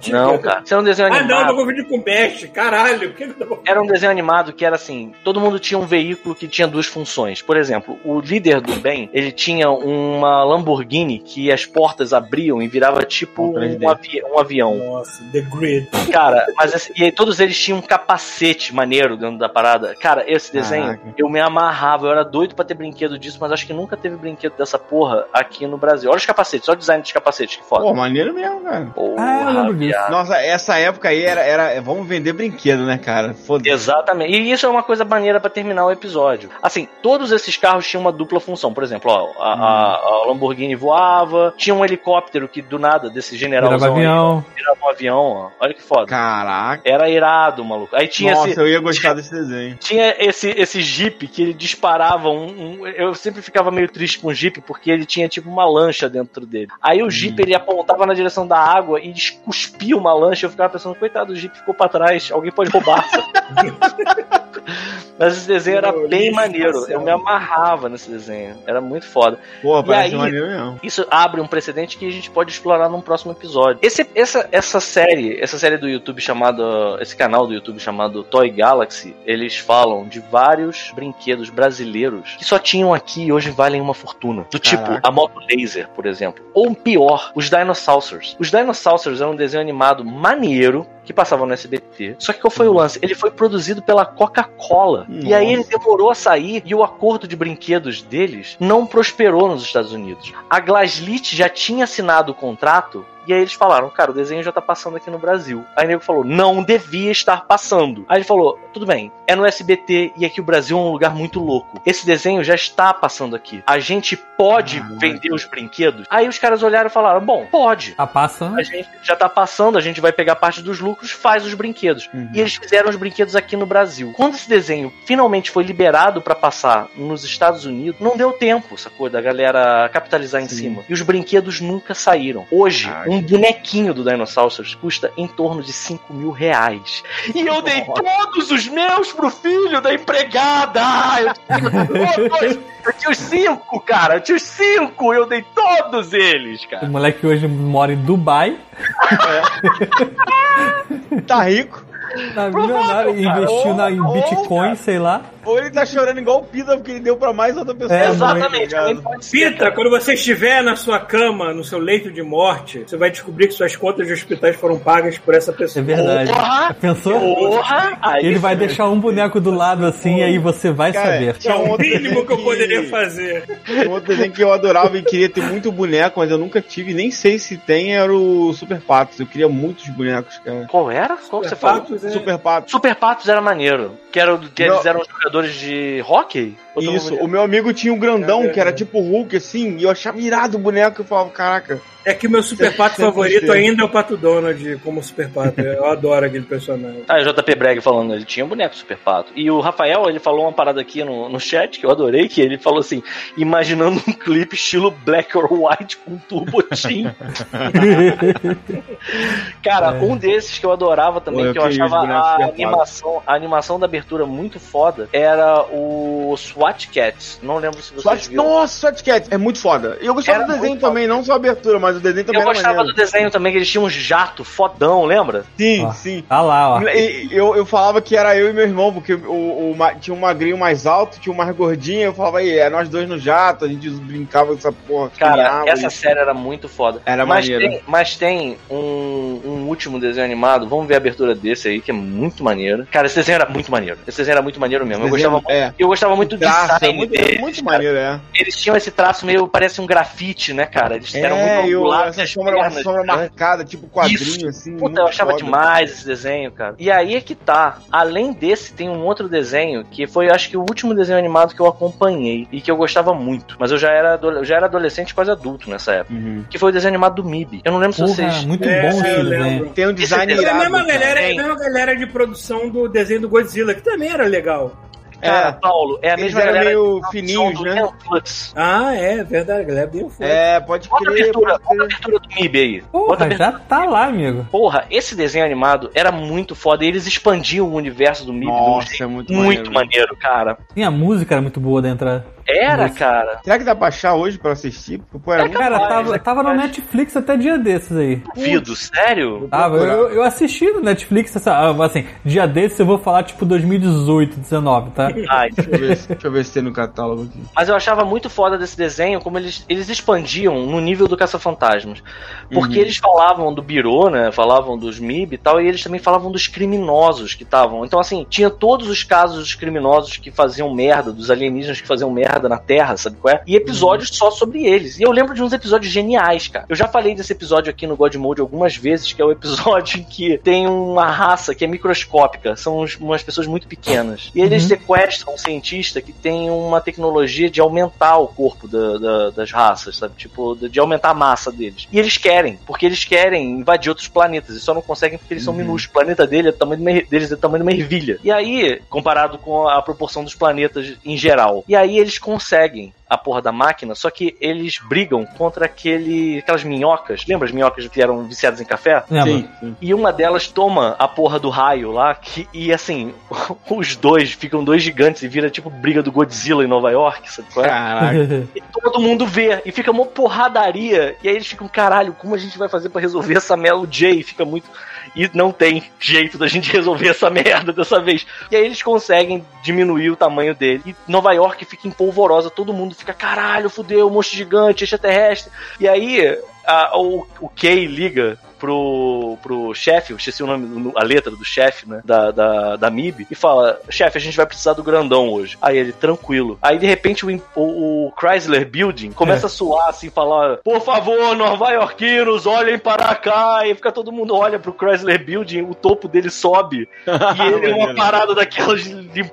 Não, cara. Isso era um desenho Ah, animado. não, eu tô confundindo com Mesh. Caralho, o que tô Era um desenho animado que era assim: todo mundo tinha um veículo que tinha duas funções. Por exemplo, o líder do bem, ele tinha uma Lamborghini que as portas abriam e virava tipo Um 3D. um, avi- um avião. Nossa, The Grid. Cara, mas esse- e aí todos eles tinham um capacete maneiro dentro da parada. Cara, esse desenho, Caraca. eu me amarrava, eu era doido pra ter brinquedo disso, mas acho que nunca teve brinquedo dessa porra aqui no Brasil. Olha os capacetes, olha o design dos capacetes, que foda. Pô, maneiro mesmo, cara. Porra, Ah, eu lembro disso. Nossa, essa época aí era, era. Vamos vender brinquedo, né, cara? Foda-se. Exatamente. E isso é uma coisa maneira pra terminar o episódio. Assim, todos esses carros tinham uma dupla função. Por exemplo, ó, a, a- a Lamborghini voava, tinha um helicóptero que do nada, desse Virava generalzão, aí, avião. virava um avião, ó. Olha que foda. Caraca. Era irado, maluco. Aí tinha Nossa, esse. eu ia gostar <laughs> desse desenho. Tinha esse, esse jeep que ele disparava um, um- Eu sempre ficava meio triste com o jeep porque ele tinha tipo uma lancha dentro dele. Aí o jeep ele apontava na direção da água e cuspia uma lancha. Eu ficava pensando, coitado, o jeep ficou pra trás, alguém pode roubar. <laughs> Mas esse desenho era bem lixo maneiro. Eu me amarrava nesse desenho. Era muito foda. Pô, parece aí- maneiro mesmo. Isso abre um precedente que a gente pode explorar num próximo episódio. Esse, essa, essa série, essa série do YouTube chamada, esse canal do YouTube chamado Toy Galaxy, eles falam de vários brinquedos brasileiros que só tinham aqui e hoje valem uma fortuna. Do tipo Caraca. a moto laser, por exemplo. Ou pior, os Dinosaurs. Os Dinosaurs eram um desenho animado maneiro que passava no SBT. Só que qual foi o lance? Ele foi produzido pela Coca-Cola. E aí ele demorou a sair e o acordo de brinquedos deles não prosperou nos Estados Unidos. A Glaslit já tinha assinado o contrato e aí eles falaram, cara, o desenho já tá passando aqui no Brasil. Aí o nego falou, não devia estar passando. Aí ele falou, tudo bem, é no SBT e aqui o Brasil é um lugar muito louco. Esse desenho já está passando aqui. A gente pode Caraca. vender os brinquedos? Aí os caras olharam e falaram, bom, pode. Tá passando. A gente já tá passando, a gente vai pegar parte dos lucros, faz os brinquedos. Uhum. E eles fizeram os brinquedos aqui no Brasil. Quando esse desenho finalmente foi liberado pra passar nos Estados Unidos, não deu tempo, sacou? Da galera capitalizar em Sim. cima. E os brinquedos nunca saíram. Hoje, Caraca. um bonequinho do Dinosaurs custa em torno de 5 mil reais. E eu dei todos os meus pro filho da empregada! Eu tinha, eu tinha os cinco, cara! Eu tinha os cinco! Eu dei todos eles, O cara! moleque hoje mora em Dubai, <laughs> Tá rico. tá milionário, investiu na, em Ou- Bitcoin, sei lá. Ou ele tá chorando igual o Pita porque ele deu pra mais outra pessoa. É, Exatamente, Tá. Pita, quando você estiver na sua cama, no seu leito de morte, você vai descobrir que suas contas de hospitais foram pagas por essa É pessoa. verdade. Porra! Pensou? Porra! Aí Ele vai deixar um boneco do lado assim e aí você vai Cara, saber. É um o outro mínimo que eu poderia fazer. Outro desenho que eu adorava e queria ter muito boneco, mas eu nunca tive, nem sei se tem, era o Super Patos. Eu queria muitos bonecos, cara. Qual era? Qual que você falou? Patos, é- Super Patos. Super Patos era maneiro. Que, era, o- que eles eram jogadores de hockey? Isso, o meu amigo tinha um grandão É, que era tipo Hulk, assim, e eu achava irado o boneco. Eu falava, caraca, É que o meu super pato Sempre favorito ainda é o Pato Donald como super pato. Eu adoro aquele personagem. Ah, o JP Breg falando, ele tinha um boneco Super Pato. E o Rafael, ele falou uma parada aqui no, no chat que eu adorei, que ele falou assim, imaginando um clipe estilo Black or White com Turbo Team. <laughs> Cara, um desses que eu adorava também, Pô, eu que eu achava a animação, a animação da abertura muito foda, era o SWAT Cats. Não lembro se vocês Swat... viram. Nossa, Swat Cat, é muito foda. E eu gostava Era do desenho também, não só a abertura, mas o desenho também Eu gostava maneiro. do desenho também, que eles tinham um jato fodão, lembra? Sim, Ó. sim. Tá lá, ó. E- Eu, eu falava que era eu e meu irmão, porque o, o tinha um magrinho mais alto, tinha um mais gordinho, eu falava, aí, é nós dois no jato, a gente brincava com essa porra. Cara, essa e- série era muito foda. Era mas maneiro. tem, mas tem um, um último desenho animado, vamos ver a abertura desse aí, que é muito maneiro. Cara, esse desenho era muito maneiro. Esse desenho era muito maneiro mesmo. Eu Desenho- gostava, é. eu gostava muito do Traço, é design muito, deles, muito maneiro, é. Eles tinham esse traço meio, parece um grafite, né, cara? Eles eram é, muito o- angulados, essa as sombra, uma pernas sombra grandes. marcada, tipo quadrinho, Isso. assim. Puta, eu achava foda. demais esse desenho, cara. E aí é que tá. Além desse, tem um outro desenho que foi, acho que, o último desenho animado que eu acompanhei e que eu gostava muito. Mas eu já era, eu já era adolescente, quase adulto nessa época. Uhum. Que foi o desenho animado do MIB. Eu não lembro se Porra, vocês. muito É, bom esse desenho. Tem um design Esse É a irado. mesma galera, é a mesma galera de produção do desenho do Godzilla, que também era legal. Cara, É. Paulo, é a Eles mesma galera meio que fininhos, do né? Ah, é, verdade, a galera bem forte. É, pode Bota a crer. abertura, Pode bota a abertura do MIB aí. Porra, já tá lá, amigo. Porra, esse desenho animado era muito foda e eles expandiam o universo do MIB Nossa, jeito é muito, muito maneiro. maneiro, cara. Sim, a música era muito boa da entrada. Era, Nossa. cara. Será que dá pra achar hoje pra assistir? Porque, pô, era É muito... Cara, capaz, tava, é tava no. Netflix até dia desses aí. Duvido, sério? Tava, eu, eu assisti no Netflix, essa, ah, assim, dia desses eu vou falar tipo 2018, 19, tá? <laughs> Ai, Deixa eu, ver, se- deixa eu ver se tem no catálogo aqui. Mas eu achava muito foda desse desenho como eles, eles expandiam no nível do Caça-Fantasmas. Porque Uhum. eles falavam do Biro, né? Falavam dos MIB e tal, e eles também falavam dos criminosos que estavam. Então, assim, tinha todos os casos dos criminosos que faziam merda, dos alienígenas que faziam merda na Terra, sabe qual é? E episódios só sobre eles. E eu lembro de uns episódios geniais, cara. Eu já falei desse episódio aqui no God Mode algumas vezes, que é o episódio em que tem uma raça que é microscópica. São umas pessoas muito pequenas. E eles Uhum. sequestram um cientista que tem uma tecnologia de aumentar o corpo da- da- das raças, sabe? Tipo, de, aumentar a massa deles. E eles querem, porque eles querem invadir outros planetas. E só não conseguem porque eles são minúsculos. O planeta dele é tamanho de deles é do tamanho de uma ervilha. E aí, comparado com a proporção dos planetas em geral. E aí eles conseguem a porra da máquina, só que eles brigam contra aquele, aquelas minhocas. Lembra as minhocas que eram viciadas em café? Sim, sim. E uma delas toma a porra do raio lá, que, e assim, <laughs> os dois ficam dois gigantes e vira tipo briga do Godzilla em Nova York, sabe qual é? Caraca. <laughs> E todo mundo vê, e fica uma porradaria, e aí eles ficam, caralho, como a gente vai fazer pra resolver essa merda? O Jay fica muito. E não tem jeito da gente <laughs> resolver essa merda dessa vez. E aí eles conseguem diminuir o tamanho dele. E Nova York fica empolvorosa, todo mundo fica, caralho, fudeu, monstro gigante, extraterrestre. E aí a- o, o Kay liga pro, pro chefe, eu esqueci o nome, a letra do chefe, né, da, da, da MIB, e fala, chefe, a gente vai precisar do grandão hoje. Aí ele, tranquilo. Aí, de repente, o, o, o Chrysler Building começa a suar, assim, falar, por favor, nova-iorquinos, olhem para cá, e fica todo mundo olha pro Chrysler Building, o topo dele sobe, <laughs> e ele é uma parada daquelas de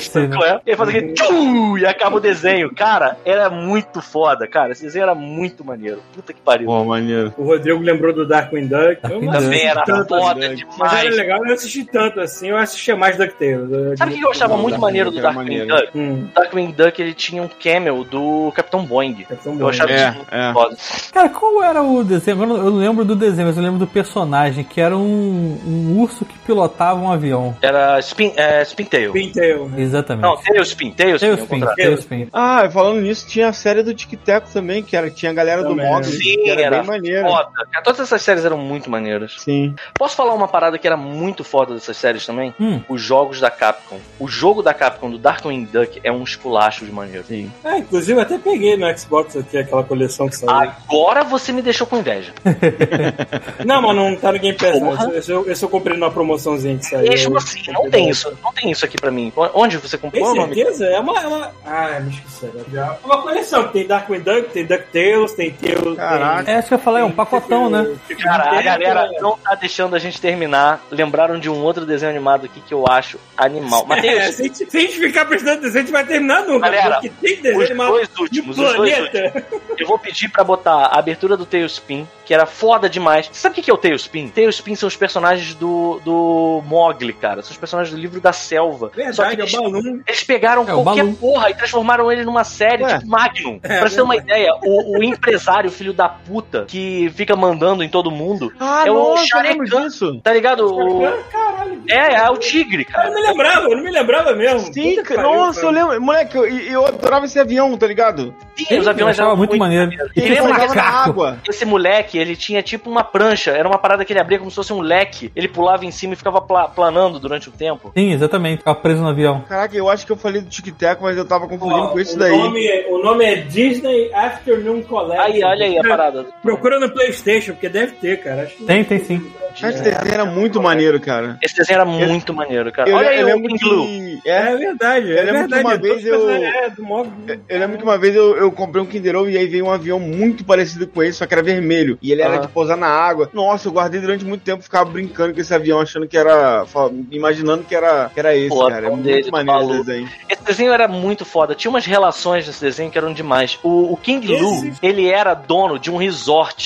sabe né? qual é? E ele faz aquele tchum, e acaba o desenho. Cara, era muito foda, cara, esse desenho era muito maneiro. Puta que pariu. Pô, maneiro. O Rodrigo lembrou do Darkwing Duck. Eu não assisti era tanto foda assim. demais. Mas era legal, eu não assisti tanto assim, eu assistia mais DuckTales. Sabe o que eu achava Não, muito Darkwing maneiro do Darkwing. Duck? Hum, Darkwing Duck ele tinha um camel do Capitão Boing. é tão Eu bom. achava É, isso muito é. foda. Cara, qual era o desenho? Eu não lembro do desenho, mas eu lembro do personagem, que era um, um urso que pilotava um avião. Era Spin, é, Spintail. Pintail. Exatamente. Não, Tailspin, Tailspin. ao Tailspin, contrário. Tailspin. Ah, falando nisso, tinha a série do Tic Tac também, que era, tinha a galera do Também. Mogli, Sim, que era, era bem maneiro. Foda. Todas essas séries eram muito maneiras. Sim. Posso falar uma parada que era muito foda dessas séries também? Hum. Os jogos da Capcom. O jogo da Capcom do Darkwing Duck é um esculacho de maneiro. Sim. É, inclusive eu até peguei no Xbox aqui aquela coleção que saiu. Agora você me deixou com inveja. <laughs> Não, mas não tá no Game Pass. Esse eu, esse eu comprei numa promoçãozinha que saiu. Mesmo assim, não tem isso. Não tem isso aqui pra mim. Onde você Tem comprou o nome? certeza? É uma, é uma. Ah, me esqueci. É uma coleção que tem Darkwing Duck, tem DuckTales, tem Tails. Caraca. É, acho que eu falei, é um pacotão, né? Cara, a galera não tá deixando a gente terminar. Lembraram de um outro desenho animado aqui que eu acho animal. Mas É, se, a gente, se a gente ficar prestando atenção, a gente vai terminar nunca. Galera, porque tem desenho os animado dois últimos, os dois planeta. eu vou pedir pra botar a abertura do Tailspin, que era foda demais. Você sabe o que que é o Tailspin? Tailspin são os personagens do, do Mogli, cara. São os personagens do livro da selva. Só que Verdade, é eles, o Balloon. eles pegaram É, qualquer porra e transformaram ele numa série, Ué. tipo Magnum. É, pra você ter uma verdade. ideia, o, o empresário, filho da puta, que fica mandando em todo mundo, Ah, É o eu disso. tá ligado? O- Caralho. É, é o tigre, Eu cara. não me lembrava, eu não me lembrava mesmo. Sim, Puta cara, nossa, cara. eu lembro. Moleque, eu, eu adorava esse avião, tá ligado? Sim, os Eu aviões eram muito maneiro. E Ele lembra água. esse moleque, ele tinha tipo uma prancha, era uma parada que ele abria como se fosse um leque. Ele pulava em cima e ficava pla- planando durante o tempo. Sim, exatamente. Ficava preso no avião. Caraca, eu acho que eu falei do Tic Tac, mas eu tava confundindo Ó, com isso o daí. Nome, é- o nome é Disney Afternoon Collection. Aí, olha aí a parada. Procura no Playstation, porque deve ter, cara. Acho que- Tem, tem sim. Esse desenho era muito maneiro, cara. Esse desenho era muito maneiro, cara. Eu, olha aí eu o lembro King Blue. que. É, É, verdade, é Eu lembro que verdade. uma é vez eu- É, do móvel. eu lembro que uma vez eu, eu comprei um Kinder Ovo e aí veio um avião muito parecido com esse, só que era vermelho. E ele era de pousar na água. Nossa, eu guardei durante muito tempo, ficava brincando com esse avião, achando que era. imaginando que era, que era esse, Pô, cara. É muito dele, maneiro maluco. esse desenho. Esse desenho era muito foda. Tinha umas relações nesse desenho que eram demais. O, o King Esse- Lu, ele era dono de um resort.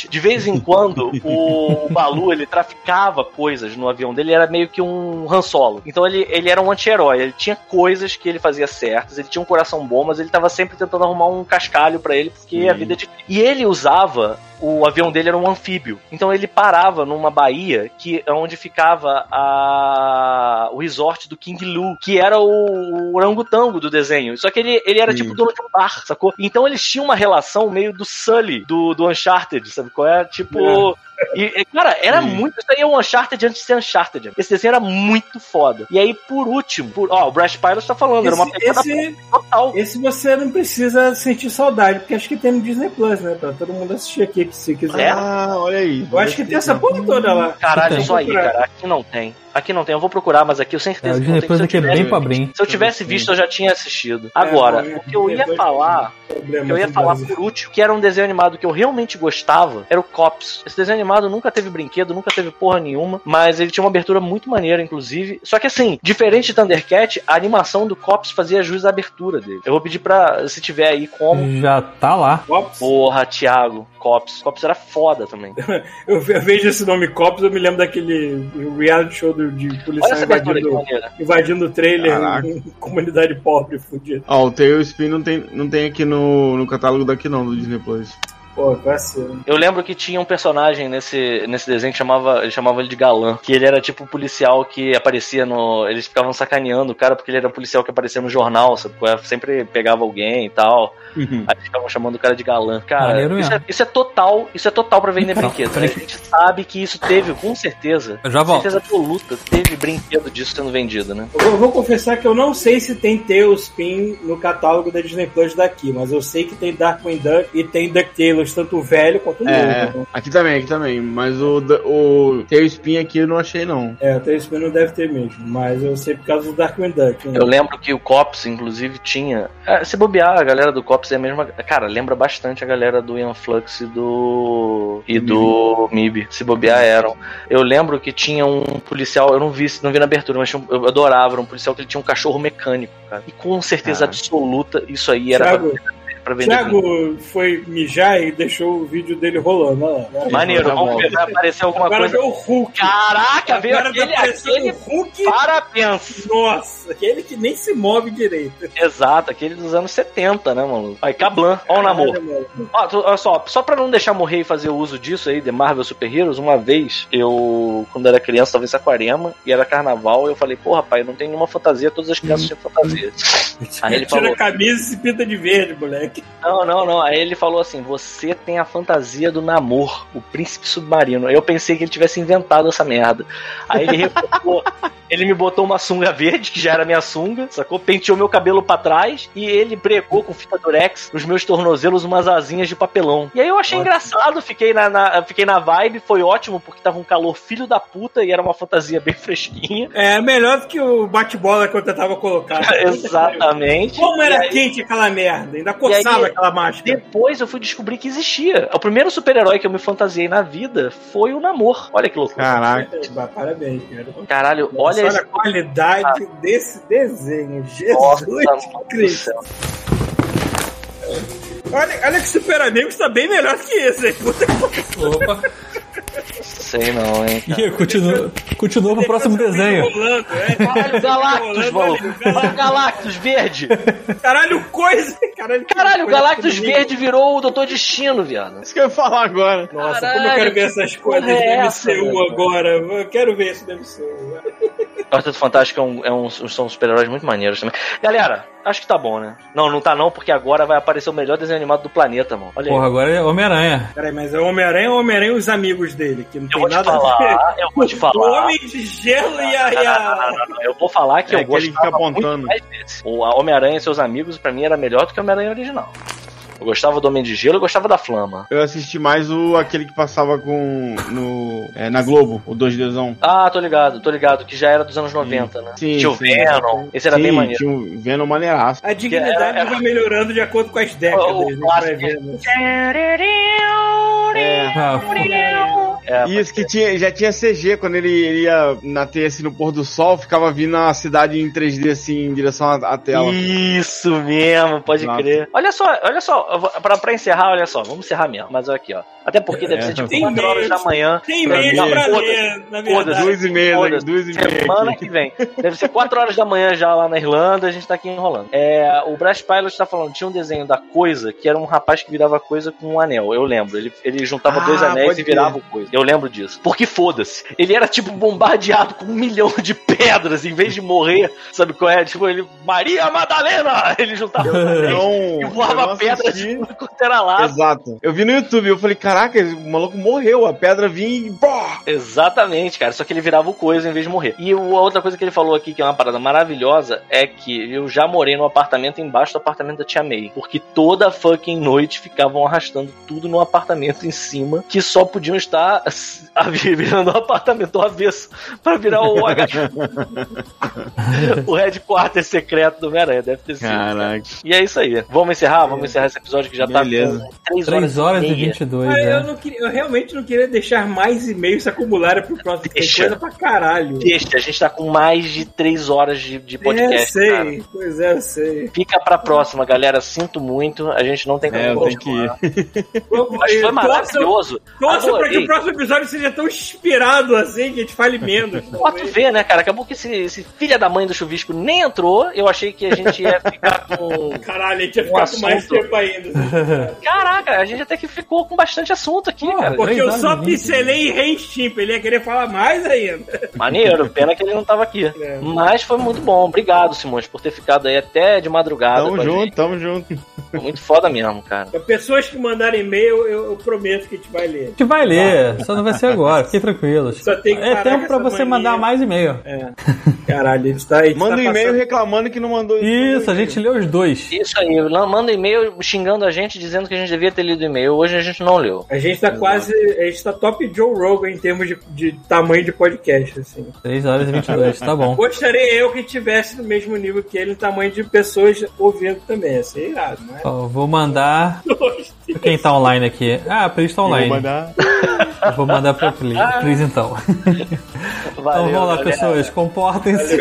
De vez em quando, o, o <laughs> Balu, ele traficava coisas no avião dele. Era meio que um Han Solo. Então ele, ele era um anti-herói. Ele tinha coisas que ele fazia certas. Ele tinha um coração bom, mas ele tava sempre tentando arrumar um cascalho pra ele, porque a vida é difícil. E ele usava o avião dele era um anfíbio. Então ele parava numa baía que é onde ficava a, o resort do King Lu, que era o, o orangotango do desenho. Só que ele, ele era Sim. tipo dono de um bar, sacou? Então eles tinham uma relação meio do Sully, do, do Uncharted, sabe qual é? Tipo. E, e, cara, era Sim. muito. Isso aí é um Uncharted antes de ser Uncharted. Esse desenho era muito foda. E aí, por último, por, ó, o Brash Pilot tá falando, era uma Esse, pegada esse, total. esse você não precisa sentir saudade, porque acho que tem no Disney Plus, né? Pra todo mundo assistir aqui, se quiser. É? Ah, olha aí. Eu acho que tem essa porra toda lá. Caralho, isso aí, cara. Aqui não tem. Aqui não tem. Eu vou procurar, mas aqui eu tenho É, certeza o que não Disney tem. Plus Se eu aqui é tivesse- bem. Se eu tivesse visto, eu já tinha assistido. Agora, É, o que eu ia falar, o que eu ia falar por último, que era um desenho animado que eu realmente gostava, era o Cops. Esse desenho animado nunca teve brinquedo, nunca teve porra nenhuma, mas ele tinha uma abertura muito maneira, inclusive. Só que assim, diferente de Thundercat, a animação do Cops fazia jus à abertura dele. Eu vou pedir pra, se tiver aí como. Já tá lá. Porra, Thiago, Cops. Cops era foda também. <laughs> Eu ve- eu vejo esse nome Cops, eu me lembro daquele reality show de policial invadindo, invadindo o trailer <laughs> comunidade pobre, fudida. Ó, o Tailspin não tem, não tem aqui no, no catálogo daqui não, do Disney Plus. Pô, vacilo. Eu lembro que tinha um personagem nesse, nesse desenho que chamava, eles chamavam ele de galã, que ele era tipo um policial que aparecia no. Eles ficavam sacaneando o cara porque ele era um policial que aparecia no jornal, sabe? qual? Sempre pegava alguém e tal. Aí eles ficavam chamando o cara de galã. Cara, isso é, isso é total, isso é total pra vender Não, brinquedo. A gente sabe que isso teve, com certeza. Eu já volto. certeza absoluta, teve brinquedo disso sendo vendido, né? Eu vou, eu vou confessar que eu não sei se tem Tailspin no catálogo da Disney Plus daqui, mas eu sei que tem Darkwing Duck e tem DuckTales, tanto o velho quanto o É, novo. aqui também, aqui também. Mas o, o Tailspin aqui eu não achei não. É, o Tailspin não deve ter mesmo, mas eu sei por causa do Darkwing Duck. né? Eu lembro que o Cops, inclusive, tinha. É, se bobear, a galera do Cops é a mesma. Cara, lembra bastante a galera do Ian Flux e do. e do MIB. Se bobear eram. Eu lembro que tinha um policial, eu não vi, não vi na abertura, mas eu adorava, era um policial que ele tinha um cachorro mecânico, cara. E com certeza Cara. absoluta, isso aí era Thiago, pra, vender. Thiago foi mijar e deixou o vídeo dele rolando. Olha lá? Maneiro, Tá vamos ver, vai aparecer alguma Agora coisa. veio o Hulk. Caraca, veio Agora tá aquele, aquele. o Hulk. Parabéns! Nossa, aquele que nem se move direito. Exato, aquele dos anos 70, né, mano? Aí, Cablan, ó o namoro. Ó, olha só, só pra não deixar morrer e fazer uso disso aí, de Marvel Super Heroes, uma vez eu, quando era criança, talvez Aquarema, e era carnaval, eu falei, pô, rapaz, não tem nenhuma fantasia, todas as crianças tinham fantasia. <laughs> Aí ele Tira falou, a camisa e se pinta de verde, moleque. não, não, não. Aí ele falou assim: você tem a fantasia do namor, o príncipe submarino. Aí eu pensei que ele tivesse inventado essa merda. Aí ele recortou, <laughs> ele me botou uma sunga verde, que já era minha sunga, sacou? Penteou meu cabelo pra trás e ele pregou com fita durex nos meus tornozelos umas asinhas de papelão. E aí eu achei Ótimo. engraçado, fiquei na, na- fiquei na vibe, foi ótimo, porque tava um calor filho da puta e era uma fantasia bem <laughs> fresquinha. É melhor do que o bate-bola que eu tentava colocar. <laughs> Exatamente. Como E era aí- quente aquela merda, ainda coçava aí- aquela máscara. Depois eu fui descobrir que existia. O primeiro super-herói que eu me fantasiei na vida foi o Namor. Olha que loucura. Caraca. Parabéns, cara. Caralho, Olha, olha a qualidade desse desenho. <laughs> Nossa, Jesus do Cristo. Olha, olha que Super Amigos tá bem melhor que esse, hein? Puta que Opa. Sei não, hein. cara. E continua, continua pro próximo desenho. Rolando, é. Caralho, Galactus, maluco. Galactus verde. Caralho, coisa! Caralho, que Caralho, o coisa Galactus verde virou o Doutor Destino, viado. Isso que eu ia falar agora. Nossa, Caralho, como eu quero ver essas coisas é do essa, MCU velho? agora. Eu quero ver esse do MCU. Quarteto Fantástico é um, é um- são super-heróis muito maneiros também. Galera, acho que tá bom, né? Não, não tá não, porque agora vai aparecer o melhor desenho animado do planeta, mano. Olha Porra, aí. agora é Homem-Aranha. Peraí, mas é o Homem-Aranha ou Homem-Aranha e os amigos dele? Que não Eu tem vou te nada a ver. falar, eu vou te O falar. Homem de Gelo e a. Não, não, não, não, Eu vou falar que É eu que gostava fica apontando. muito mais desse. O Homem-Aranha e seus amigos, pra mim, era melhor do que o Homem-Aranha original. Eu gostava do Homem de Gelo, eu gostava da Flama. Eu assisti mais o aquele que passava com. no. é, na Globo, o 2Dzão. Ah, tô ligado, tô ligado, que já era dos anos 90, né? Sim, Tinha o sim. Venom, esse era Sim, bem maneiro. Tinha um Venom maneiraço. A dignidade Era- era- vai melhorando de acordo com as décadas. O- o né, que clássico. É. Ah, É, Isso, que tinha, já tinha CG, quando ele, ele ia na teia assim no pôr do sol, ficava vindo a cidade em 3D assim, em direção à, à tela. Isso mesmo, pode Exato. crer. Olha só, olha só, pra encerrar, olha só, vamos encerrar mesmo, mas olha aqui, ó. Até porque deve É. ser tipo Tem 4 horas da manhã. Tem Não, pra ler, na verdade. Duas e meia, duas e meia. Semana aqui. que vem. Deve ser 4 horas da manhã já lá na Irlanda, a gente tá aqui enrolando. É, o Brass Pilot tá falando, tinha um desenho da coisa que era um rapaz que virava coisa com um anel. Eu lembro. Ele, ele juntava Ah, dois anéis e virava coisa. Eu lembro disso. Porque foda-se. Ele era tipo bombardeado com um milhão de pedras em vez de morrer. Sabe qual é? Tipo, ele. Maria Madalena! Ele juntava os anéis Não, e voava pedras lado. Exato. Eu vi no YouTube, eu falei, caraca, o maluco morreu, a pedra vinha e. Pô! Exatamente, cara. Só que ele virava o coisa em vez de morrer. E o- a outra coisa que ele falou aqui, que é uma parada maravilhosa, é que eu já morei no apartamento embaixo do apartamento da Tia May. Porque toda fucking noite ficavam arrastando tudo no apartamento em cima, que só podiam estar <laughs> virando o apartamento do avesso pra virar o H. <laughs> o headquarter secreto do Homem-Aranha. Deve ter sido. Caraca. E é isso aí. Vamos encerrar? Vamos encerrar esse episódio que já Beleza. tá com 3 horas, 3 horas e meia. 22, Ah, eu, né? não queria, eu realmente não queria deixar mais e-mails se acumularem pro próximo. Tem Deixa. coisa pra caralho. Deixa, a gente tá com mais de 3 horas de, de é, podcast. sei. cara. Pois é, eu sei. Fica pra próxima, galera. Sinto muito. A gente não tem como É, eu tenho que ir. <laughs> Mas foi maravilhoso. Torça pra que o próximo episódio seja tão inspirado assim que a gente fale menos. <laughs> Tu vê, né, cara? Acabou que esse, esse filho da mãe do chuvisco nem entrou. Eu achei que a gente ia ficar com. Caralho, a gente ia Um ficar com mais assunto. tempo ainda. <laughs> Caraca, a gente até que ficou com bastante assunto aqui, cara. Porque eu só e pincelei e reestimpo. Ele ia querer falar mais ainda. Maneiro, pena que ele não tava aqui. É. Mas foi muito bom. Obrigado, Simões, por ter ficado aí até de madrugada. Tamo junto, gente. tamo junto. Foi muito foda mesmo, cara. Pra pessoas que mandarem e-mail, eu, eu prometo que a gente vai ler. A gente vai ler, só não vai ser agora, fiquem tranquilos. Só tem que É tempo pra você mania. mandar mais e-mail. É. Caralho, ele está aí. Manda um tá e-mail passando- reclamando que não mandou Isso, a gente lê os dois. Isso aí, manda e-mail xingando a gente, dizendo que a gente devia ter lido o e-mail. Hoje a gente não leu. A gente tá quase. A gente tá top Joe Rogan em termos de, de tamanho de podcast, assim. 3 horas e 22, tá bom. Gostaria eu que tivesse no mesmo nível que ele, em tamanho de pessoas ouvindo também. Ia ser irado, né? Ó, vou mandar. Quem tá online aqui? Ah, a Pris tá Vou online. mandar. Eu Vou mandar pra Pris, Pris então. Valeu, então vamos lá, galera. pessoas, comportem-se.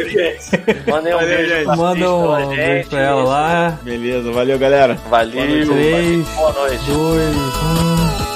Mandem um Valeu, beijo pra Manda Cris um beijo pra ela lá. Beleza, valeu, galera. Valeu. 3, Boa noite. 2, 1.